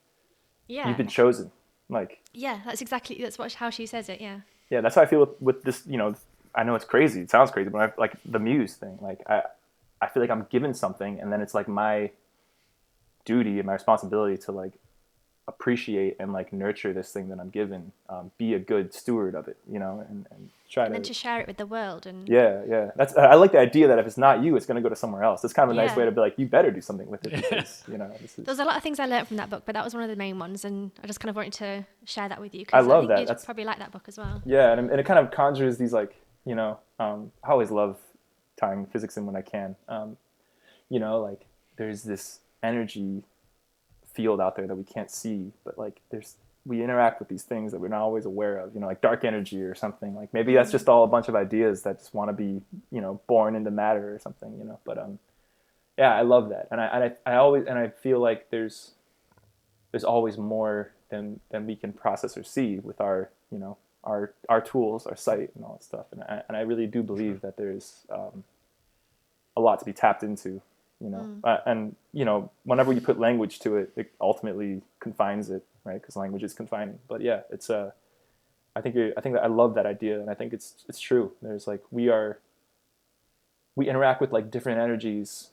Speaker 2: Yeah,
Speaker 3: you've been chosen. Like
Speaker 2: yeah, that's exactly that's what how she says it. Yeah,
Speaker 3: yeah, that's how I feel with, with this. You know, I know it's crazy. It sounds crazy, but I, like the muse thing. Like I, I feel like I'm given something, and then it's like my duty and my responsibility to like appreciate and like nurture this thing that I'm given. Um, be a good steward of it. You know, and, and try
Speaker 2: and then
Speaker 3: to.
Speaker 2: to share it with the world and
Speaker 3: yeah, yeah. That's I like the idea that if it's not you, it's going to go to somewhere else. It's kind of a nice way to be like, you better do something with it because you know this is.
Speaker 2: There's a lot of things I learned from that book, but that was one of the main ones, and I just kind of wanted to share that with you. 'cause
Speaker 3: I love
Speaker 2: think
Speaker 3: that.
Speaker 2: You'd
Speaker 3: That's-
Speaker 2: probably like that book as well.
Speaker 3: Yeah, and, and it kind of conjures these like you know um, I always love tying physics in when I can. Um, you know, like there's this energy field out there that we can't see, but like there's we interact with these things that we're not always aware of. You know, like dark energy or something. Like maybe that's just all a bunch of ideas that just want to be you know born into matter or something. You know, but um, yeah, I love that, and I and I, I always and I feel like there's there's always more than than we can process or see with our you know our our tools, our sight, and all that stuff. And I, and I really do believe that there's um, a lot to be tapped into. You know, uh, and you know, whenever you put language to it, it ultimately confines it, right? Because language is confining. But yeah, it's Uh, I think I think that I love that idea, and I think it's it's true. There's like we are we interact with like different energies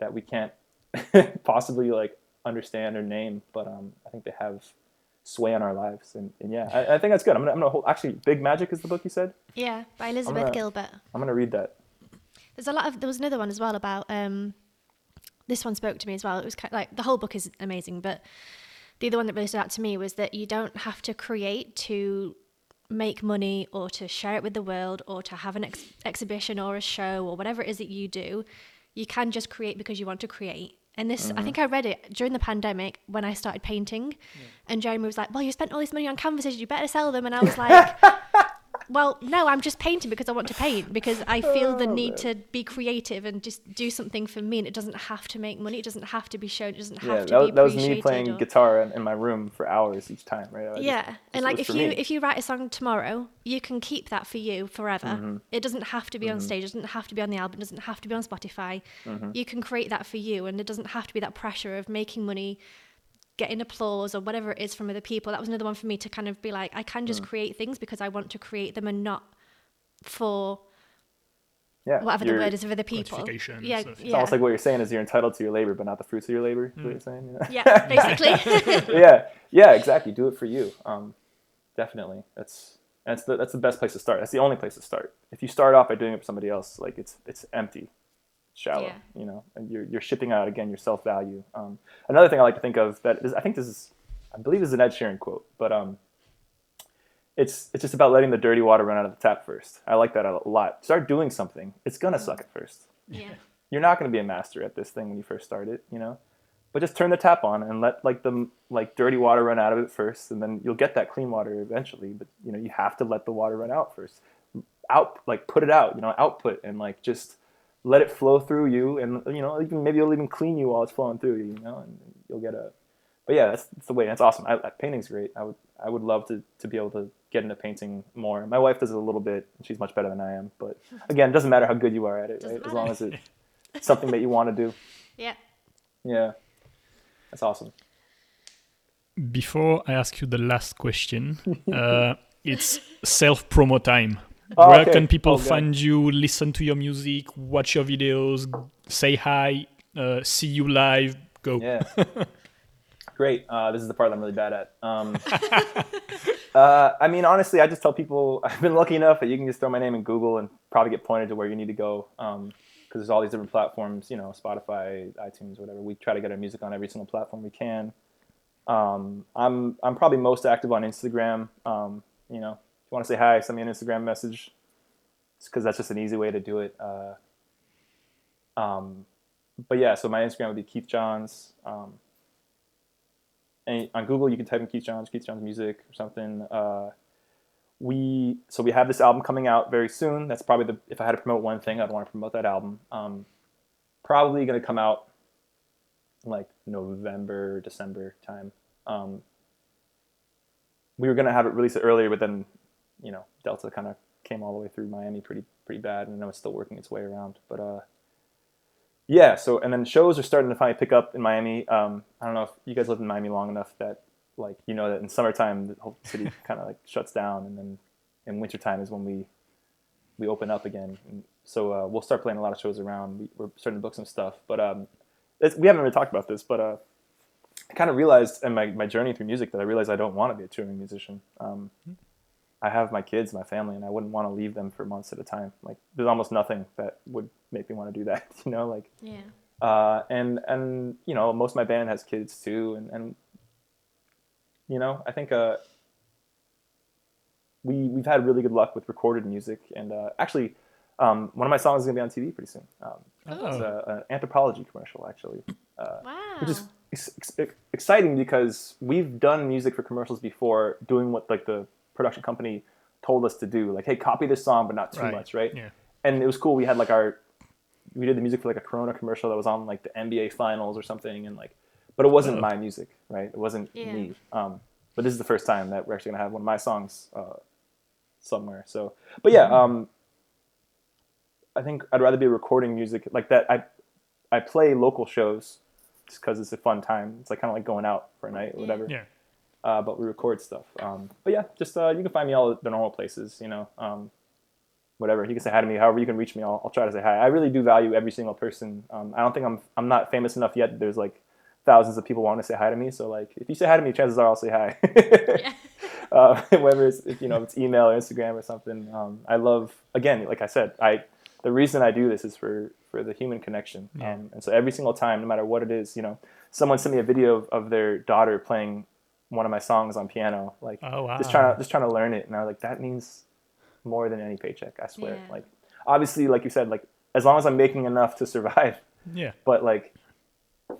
Speaker 3: that we can't possibly like understand or name, but um, I think they have sway on our lives, and, and yeah, I, I think that's good. I'm gonna, I'm gonna hold, actually, Big Magic is the book you said.
Speaker 2: Yeah, by Elizabeth
Speaker 3: gonna-
Speaker 2: Gilbert.
Speaker 3: I'm gonna read that.
Speaker 2: There's a lot of there was another one as well about um this one spoke to me as well. It was kind of like the whole book is amazing, but the other one that really stood out to me was that you don't have to create to make money or to share it with the world or to have an ex- exhibition or a show or whatever it is that you do. You can just create because you want to create. And this, I think uh-huh. I read it during the pandemic when I started painting, and Jeremy was like, "Well, you spent all this money on canvases, you better sell them." And I was like, well, no, I'm just painting because I want to paint because I feel the
Speaker 3: Oh,
Speaker 2: need to be creative and just do something for me. And it doesn't have to make money. It doesn't have to be shown. It doesn't have
Speaker 3: Yeah,
Speaker 2: to
Speaker 3: that,
Speaker 2: be
Speaker 3: that was me playing
Speaker 2: or-
Speaker 3: guitar in, in my room for hours each time, right? I
Speaker 2: yeah,
Speaker 3: just-
Speaker 2: and like if you
Speaker 3: me.
Speaker 2: if you write a song tomorrow, you can keep that for you forever.
Speaker 3: Mm-hmm.
Speaker 2: It doesn't have to be on stage. It doesn't have to be on the album. It doesn't have to be on Spotify.
Speaker 3: Mm-hmm.
Speaker 2: You can create that for you, and it doesn't have to be that pressure of making money, getting applause or whatever it is from other people. That was another one for me to kind of be like, I can
Speaker 3: Mm.
Speaker 2: just create things because I want to create them and not for
Speaker 3: yeah,
Speaker 2: whatever the word is of other people.
Speaker 1: Gratification
Speaker 2: Yeah,
Speaker 1: stuff. It's
Speaker 3: It's
Speaker 2: yeah,
Speaker 3: almost like what you're saying is you're entitled to your labor, but not the fruits of your labor. Is what you're saying? Yeah.
Speaker 2: yeah, basically.
Speaker 3: yeah, yeah, exactly. Do it for you. Um, definitely. That's that's the that's the best place to start. That's the only place to start. If you start off by doing it for somebody else, like it's it's empty, shallow.
Speaker 2: Yeah.
Speaker 3: You know, and you're you're shipping out again your self value. Um, another thing I like to think of that is I think this is I believe this is an Ed Sheeran quote, but um, it's it's just about letting the dirty water run out of the tap first. I like that a lot. Start doing something. It's gonna suck at first
Speaker 2: yeah,
Speaker 3: you're not to be a master at this thing when you first start it, you know. But just turn the tap on and let like the like dirty water run out of it first, and then you'll get that clean water eventually. But you know you have to let the water run out first. Out like put it out, you know, output and like just let it flow through you, and you know even maybe it'll even clean you while it's flowing through you, you know, and you'll get a. But yeah, that's, that's the way. That's awesome. I, I, painting's great. I would I would love to to be able to get into painting more. My wife does it a little bit. She's much better than I am. But again, it doesn't matter how good you are at it,
Speaker 2: Doesn't
Speaker 3: right? As long as it's something that you want to do.
Speaker 2: yeah.
Speaker 3: Yeah, that's awesome.
Speaker 1: Before I ask you the last question, uh, it's self promo time.
Speaker 3: Oh,
Speaker 1: Where
Speaker 3: okay.
Speaker 1: can people
Speaker 3: God.
Speaker 1: find you, listen to your music, watch your videos, say hi, uh, see you live? Go.
Speaker 3: Yeah, great. Uh, this is the part I'm really bad at. Um, uh, I mean, honestly, I just tell people I've been lucky enough that you can just throw my name in Google and probably get pointed to where you need to go. Because there's all these different platforms, you know, Spotify, iTunes, whatever. We try to get our music on every single platform we can. Um, I'm I'm probably most active on Instagram. Um, you know, you want to say hi, send me an Instagram message. because that's just an easy way to do it. Uh, um, but yeah, so my Instagram would be Keith Johns. Um, and on Google, you can type in Keith Johns, Keith Johns music or something. Uh, we so we have this album coming out very soon. That's probably the if I had to promote one thing, I'd want to promote that album. Um, probably going to come out like November, December time. Um, we were going to have it released earlier, but then you know Delta kind of came all the way through Miami pretty pretty bad, and I know it's still working its way around. But uh, yeah, so and then shows are starting to finally pick up in Miami. Um, I don't know if you guys lived in Miami long enough that like you know that in summertime the whole city kind of like shuts down, and then in wintertime is when we we open up again. And so uh, we'll start playing a lot of shows around. We, we're starting to book some stuff, but um, we haven't really talked about this, but uh, I kind of realized in my, my journey through music that I realized I don't want to be a touring musician. Um, I have my kids, my family, and I wouldn't want to leave them for months at a time. Like there's almost nothing that would make me want to do that, you know, like,
Speaker 2: yeah.
Speaker 3: Uh, and, and, you know, most of my band has kids too. And, and, you know, I think, uh, we, we've had really good luck with recorded music and, uh, actually, um, one of my songs is gonna be on TV pretty soon. Um,
Speaker 1: Oh.
Speaker 3: It's a, an Anthropologie commercial, actually, uh,
Speaker 2: Wow.
Speaker 3: which is ex- ex- exciting because we've done music for commercials before, doing what like the production company told us to do, like, hey, copy this song, but not too
Speaker 1: Right.
Speaker 3: much, right?
Speaker 1: Yeah.
Speaker 3: And it was cool. We had like our, we did the music for like a Corona commercial that was on like the NBA finals or something, and like, but it wasn't my music, right? It wasn't
Speaker 2: Yeah.
Speaker 3: me. Um, but this is the first time that we're actually gonna have one of my songs uh, somewhere. So, but yeah, um, I think I'd rather be recording music like that. I I play local shows just because it's a fun time. It's like kind of like going out for a night or whatever.
Speaker 1: Yeah.
Speaker 3: Uh, but we record stuff. Um, but yeah, just uh, you can find me all the normal places. You know, um, whatever. You can say hi to me. However you can reach me, I'll, I'll try to say hi. I really do value every single person. Um, I don't think I'm I'm not famous enough yet. There's like thousands of people wanting to say hi to me. So like, if you say hi to me, chances are I'll say hi.
Speaker 2: Yeah.
Speaker 3: uh, whether it's if, you know it's email or Instagram or something. Um, I love again, like I said, I the reason I do this is for for the human connection.
Speaker 1: Yeah.
Speaker 3: Um, and so every single time, no matter what it is, you know, someone sent me a video of, of their daughter playing one of my songs on piano, like
Speaker 1: Oh wow.
Speaker 3: just trying to just trying to learn it, and I was like, that means more than any paycheck. I swear.
Speaker 2: Yeah.
Speaker 3: Like obviously, like you said, like as long as I'm making enough to survive,
Speaker 1: Yeah.
Speaker 3: but like.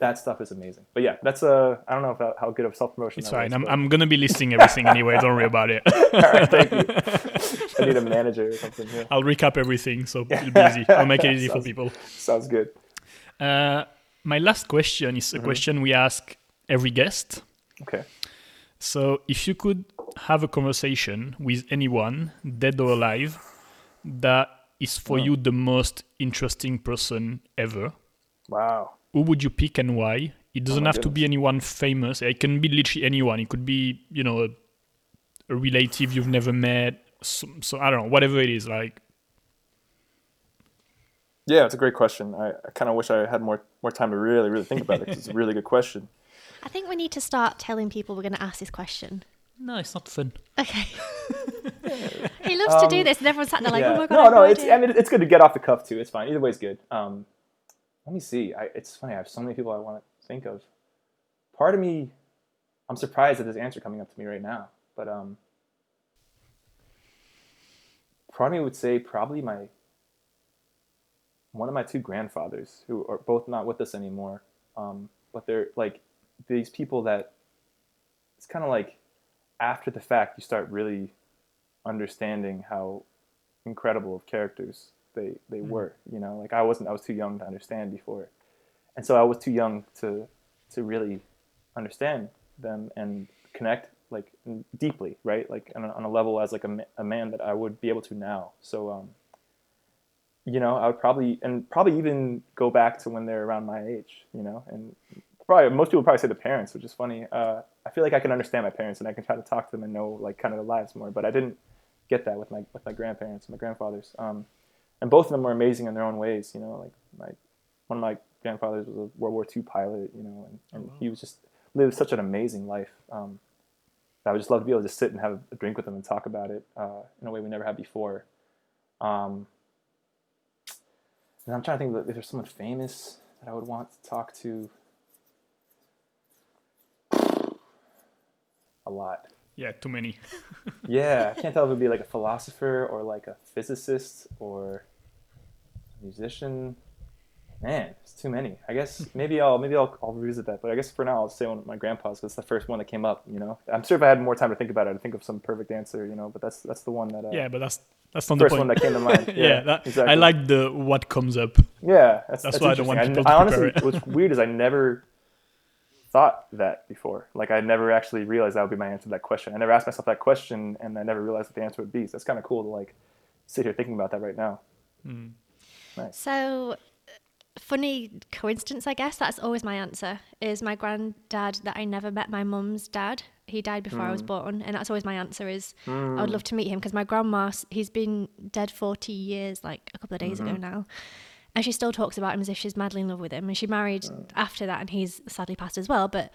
Speaker 3: That stuff is amazing, but yeah, that's a I don't know if that, how good of self promotion.
Speaker 1: It's fine.
Speaker 3: was,
Speaker 1: I'm,
Speaker 3: but-
Speaker 1: I'm gonna be listing everything anyway. Don't worry about it.
Speaker 3: All right, thank you. I need a manager or something. Yeah.
Speaker 1: I'll recap everything, so it'll be easy. I'll make it easy for people.
Speaker 3: Sounds good.
Speaker 1: Uh, my last question is a
Speaker 3: Mm-hmm.
Speaker 1: question we ask every guest.
Speaker 3: Okay.
Speaker 1: So, if you could have a conversation with anyone, dead or alive, that is for
Speaker 3: Oh.
Speaker 1: you the most interesting person ever,
Speaker 3: Wow.
Speaker 1: who would you pick and why? It doesn't
Speaker 3: Oh
Speaker 1: have to be anyone famous. It can be literally anyone. It could be, you know, a, a relative you've never met. So, so I don't know, whatever it is. Like,
Speaker 3: Yeah, it's a great question. I, I kind of wish I had more more time to really, really think about it. it's a really good question.
Speaker 2: I think we need to start telling people we're going to ask this question.
Speaker 1: no, it's not fun.
Speaker 2: Okay. he loves to do
Speaker 3: Um,
Speaker 2: this, and everyone's sat there like,
Speaker 3: yeah.
Speaker 2: "Oh my god!" I
Speaker 3: no,
Speaker 2: have
Speaker 3: no, it's
Speaker 2: idea."
Speaker 3: I mean it's good to get off the cuff too. It's fine. Either way is good. Um, let me see. I, it's funny. I have so many people I want to think of. Part of me, I'm surprised at this answer coming up to me right now. But um, part of me would say probably my one of my two grandfathers who are both not with us anymore. Um, but they're like these people that it's kind of like after the fact you start really understanding how incredible of characters they they were. You know, like I wasn't I was too young to understand before, and so I was too young to to really understand them and connect like deeply, right? Like on a, on a level as like a, a man that I would be able to now. So um, you know, I would probably and probably even go back to when they're around my age. You know, and probably most people probably say the parents, which is funny. Uh, I feel like I can understand my parents and I can try to talk to them and know like kind of their lives more, but I didn't get that with my with my grandparents and my grandfathers. Um, and both of them were amazing in their own ways. You know, like my one of my grandfathers was a World War II pilot. You know, and, and he was just lived such an amazing life. Um, I would just love to be able to just sit and have a drink with them and talk about it uh, in a way we never had before. Um, and I'm trying to think if there's someone famous that I would want to talk to. A lot.
Speaker 1: Yeah, too many.
Speaker 3: Yeah, I can't tell if it would be like a philosopher or like a physicist or a musician. Man, it's too many. I guess maybe I'll maybe I'll, I'll revisit that. But I guess for now I'll say one of my grandpa's because it's the first one that came up. You know, I'm sure if I had more time to think about it, I'd think of some perfect answer. You know, but that's that's the one that uh,
Speaker 1: Yeah, but that's that's not the
Speaker 3: first
Speaker 1: point.
Speaker 3: one that came to mind.
Speaker 1: yeah,
Speaker 3: Yeah,
Speaker 1: that,
Speaker 3: exactly.
Speaker 1: I like the what comes up.
Speaker 3: Yeah, that's,
Speaker 1: That's
Speaker 3: that's,
Speaker 1: why I don't want people
Speaker 3: I,
Speaker 1: to
Speaker 3: honestly,
Speaker 1: it.
Speaker 3: what's weird is I never thought that before. Like I never actually realized that would be my answer to that question. I never asked myself that question, and I never realized what the answer would be. So that's kind of cool to like sit here thinking about that right now. Hmm.
Speaker 2: So, funny coincidence, I guess. That's always my answer. Is my granddad that I never met my mum's dad. He died before I was hmm. born, and that's always my answer. Is hmm. I would love to meet him because my grandma, he's been dead forty years, like a couple of days ago mm-hmm. now, and she still talks about him as if she's madly in love with him. And she married after that, and he's sadly passed as well. But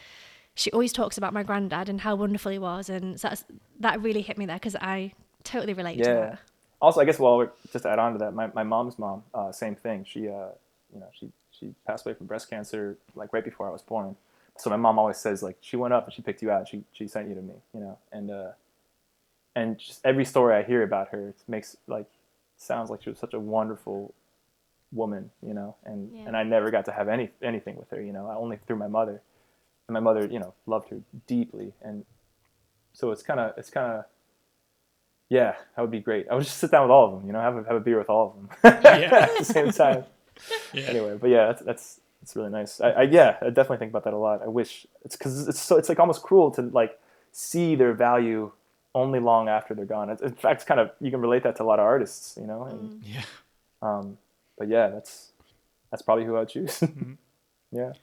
Speaker 2: she always talks about my granddad and how wonderful he was, and so that's, that really hit me there because I totally relate to
Speaker 3: Yeah.
Speaker 2: that.
Speaker 3: Also, I guess we're just to add on to that, my, my mom's mom, uh, same thing. She, uh, you know, she she passed away from breast cancer like right before I was born. So my mom always says like she went up and she picked you out. She she sent you to me, you know, and uh, and just every story I hear about her it makes like sounds like she was such a wonderful woman, you know, and
Speaker 2: Yeah.
Speaker 3: and I never got to have any anything with her, you know, I only through my mother, and my mother, you know, loved her deeply, and so it's kind of it's kind of yeah, that would be great. I would just sit down with all of them, you know, have a, have a beer with all of them
Speaker 1: Yeah.
Speaker 3: at the same time.
Speaker 1: Yeah.
Speaker 3: Anyway, but yeah, that's that's it's really nice. I, I yeah, I definitely think about that a lot. I wish it's because it's so it's like almost cruel to like see their value only long after they're gone. It's, in fact, it's kind of you can relate that to a lot of artists, you know. And,
Speaker 1: Yeah.
Speaker 3: um, but yeah, that's that's probably who I'd choose. Mm-hmm. yeah.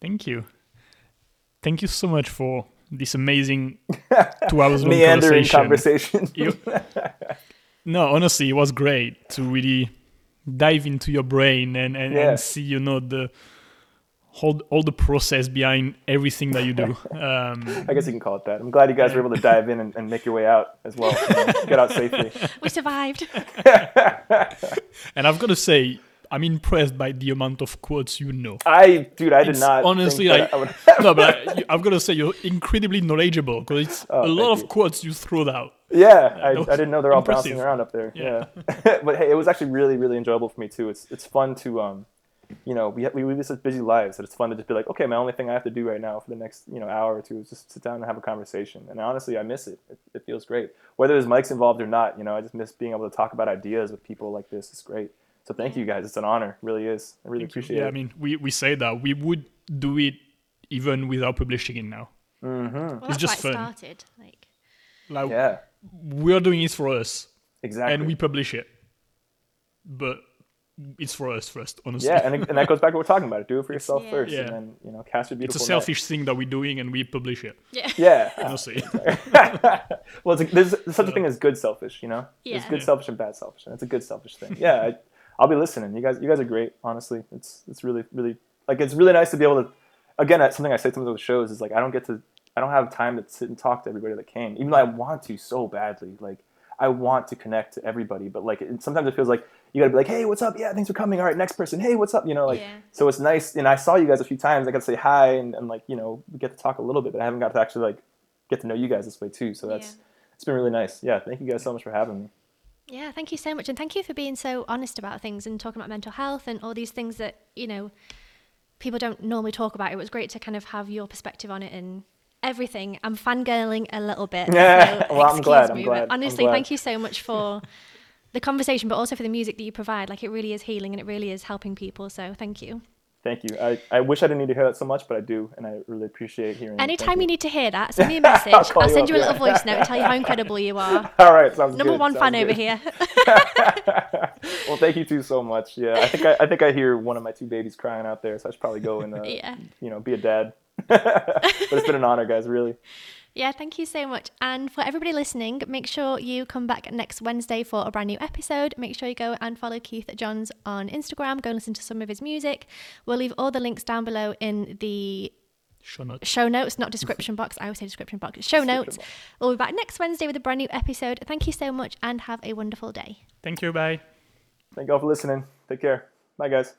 Speaker 1: Thank you. Thank you so much for this amazing two hours long
Speaker 3: Meandering
Speaker 1: conversation.
Speaker 3: conversation.
Speaker 1: You- no, honestly, it was great to really dive into your brain and, and,
Speaker 3: Yeah.
Speaker 1: and see, you know, the whole all the process behind everything that you do. Um,
Speaker 3: I guess you can call it that. I'm glad you guys were able to dive in and, and make your way out as well. you know, get out safely.
Speaker 2: We survived.
Speaker 1: and I've got to say, I'm impressed by the amount of quotes you know.
Speaker 3: I, dude, I did not.
Speaker 1: honestly
Speaker 3: think
Speaker 1: like
Speaker 3: that I would-
Speaker 1: no, but I, I've got to say you're incredibly knowledgeable because it's
Speaker 3: Oh,
Speaker 1: a lot
Speaker 3: thank
Speaker 1: of
Speaker 3: you.
Speaker 1: quotes you throw out.
Speaker 3: Yeah, I, I didn't know they're all
Speaker 1: impressive.
Speaker 3: bouncing around up there.
Speaker 1: Yeah.
Speaker 3: Yeah, but hey, it was actually really, really enjoyable for me too. It's it's fun to um, you know, we we we live such busy lives that it's fun to just be like, okay, my only thing I have to do right now for the next you know hour or two is just sit down and have a conversation. And honestly, I miss it. It, it feels great. Whether there's mics involved or not, you know, I just miss being able to talk about ideas with people like this. It's great. So thank you guys. It's an honor. It really is. I really
Speaker 1: Thank you.
Speaker 3: appreciate
Speaker 1: yeah,
Speaker 3: it.
Speaker 1: I mean, we, we say that we would do it even without publishing it now.
Speaker 3: mm-hmm.
Speaker 2: Well,
Speaker 1: It's just
Speaker 2: why it
Speaker 1: fun.
Speaker 2: started. Like,
Speaker 1: Like
Speaker 3: Yeah,
Speaker 1: we're doing it for us,
Speaker 3: exactly.
Speaker 1: and we publish it, but it's for us first. Honestly,
Speaker 3: yeah, and, it- and that goes back to what we're talking about. Do it for yourself
Speaker 2: Yeah.
Speaker 3: first,
Speaker 1: Yeah.
Speaker 3: and then you know, cast your beautiful.
Speaker 1: it's
Speaker 3: beautiful.
Speaker 1: a
Speaker 3: net.
Speaker 1: selfish thing that we're doing, and we publish it.
Speaker 2: yeah.
Speaker 3: Yeah,
Speaker 1: Honestly,
Speaker 3: well, it's a, there's such a thing uh, as good selfish, you know. Yeah. There's
Speaker 2: Yeah.
Speaker 3: good selfish and bad selfish, and it's a good selfish thing. Yeah, I, I'll be listening. You guys, you guys are great. Honestly, it's it's really really like it's really nice to be able to. Again, that's something I say to some of the shows is like I don't get to, I don't have time to sit and talk to everybody that came, even though I want to so badly. Like I want to connect to everybody, but like it, sometimes it feels like you gotta be like, hey, what's up? Yeah, thanks for coming. All right, next person. Hey, what's up? You know, like
Speaker 2: Yeah.
Speaker 3: so it's nice. And I saw you guys a few times. I got to say hi and, and like you know we get to talk a little bit, but I haven't got to actually like get to know you guys this way too. So that's
Speaker 2: Yeah.
Speaker 3: it's been really nice. Yeah, thank you guys so much for having me.
Speaker 2: Yeah, thank you so much. And thank you for being so honest about things and talking about mental health and all these things that, you know, people don't normally talk about. It was great to kind of have your perspective on it and everything. I'm fangirling a little bit.
Speaker 3: Yeah,
Speaker 2: so
Speaker 3: well, I'm
Speaker 2: excuse
Speaker 3: glad, I'm
Speaker 2: me,
Speaker 3: glad,
Speaker 2: But
Speaker 3: I'm
Speaker 2: honestly,
Speaker 3: glad.
Speaker 2: thank you so much for the conversation, but also for the music that you provide. Like, it really is healing and it really is helping people. So thank you.
Speaker 3: Thank you. I, I wish I didn't need to hear that so much, but I do, and I really appreciate hearing. it.
Speaker 2: Anytime
Speaker 3: Thank
Speaker 2: you need to hear that, send me a message.
Speaker 3: I'll
Speaker 2: I'll,
Speaker 3: you
Speaker 2: send
Speaker 3: up,
Speaker 2: you a
Speaker 3: yeah.
Speaker 2: little voice note and tell you how incredible you are.
Speaker 3: All right, sounds
Speaker 2: Number
Speaker 3: good,
Speaker 2: one fan
Speaker 3: sounds
Speaker 2: over here.
Speaker 3: well, thank you too so much. Yeah, I think I, I think I hear one of my two babies crying out there, so I should probably go and uh,
Speaker 2: Yeah.
Speaker 3: you know be a dad. but it's been an honor, guys. Really.
Speaker 2: Yeah, thank you so much. And for everybody listening, make sure you come back next Wednesday for a brand new episode. Make sure you go and follow Keith Johns on Instagram. Go and listen to some of his music. We'll leave all the links down below in the
Speaker 1: show notes.
Speaker 2: show notes, not description box. I always say description box. Show notes.
Speaker 3: box.
Speaker 2: We'll be back next Wednesday with a brand new episode. Thank you so much and have a wonderful day.
Speaker 1: Thank you. Bye.
Speaker 3: Thank you all for listening. Take care. Bye, guys.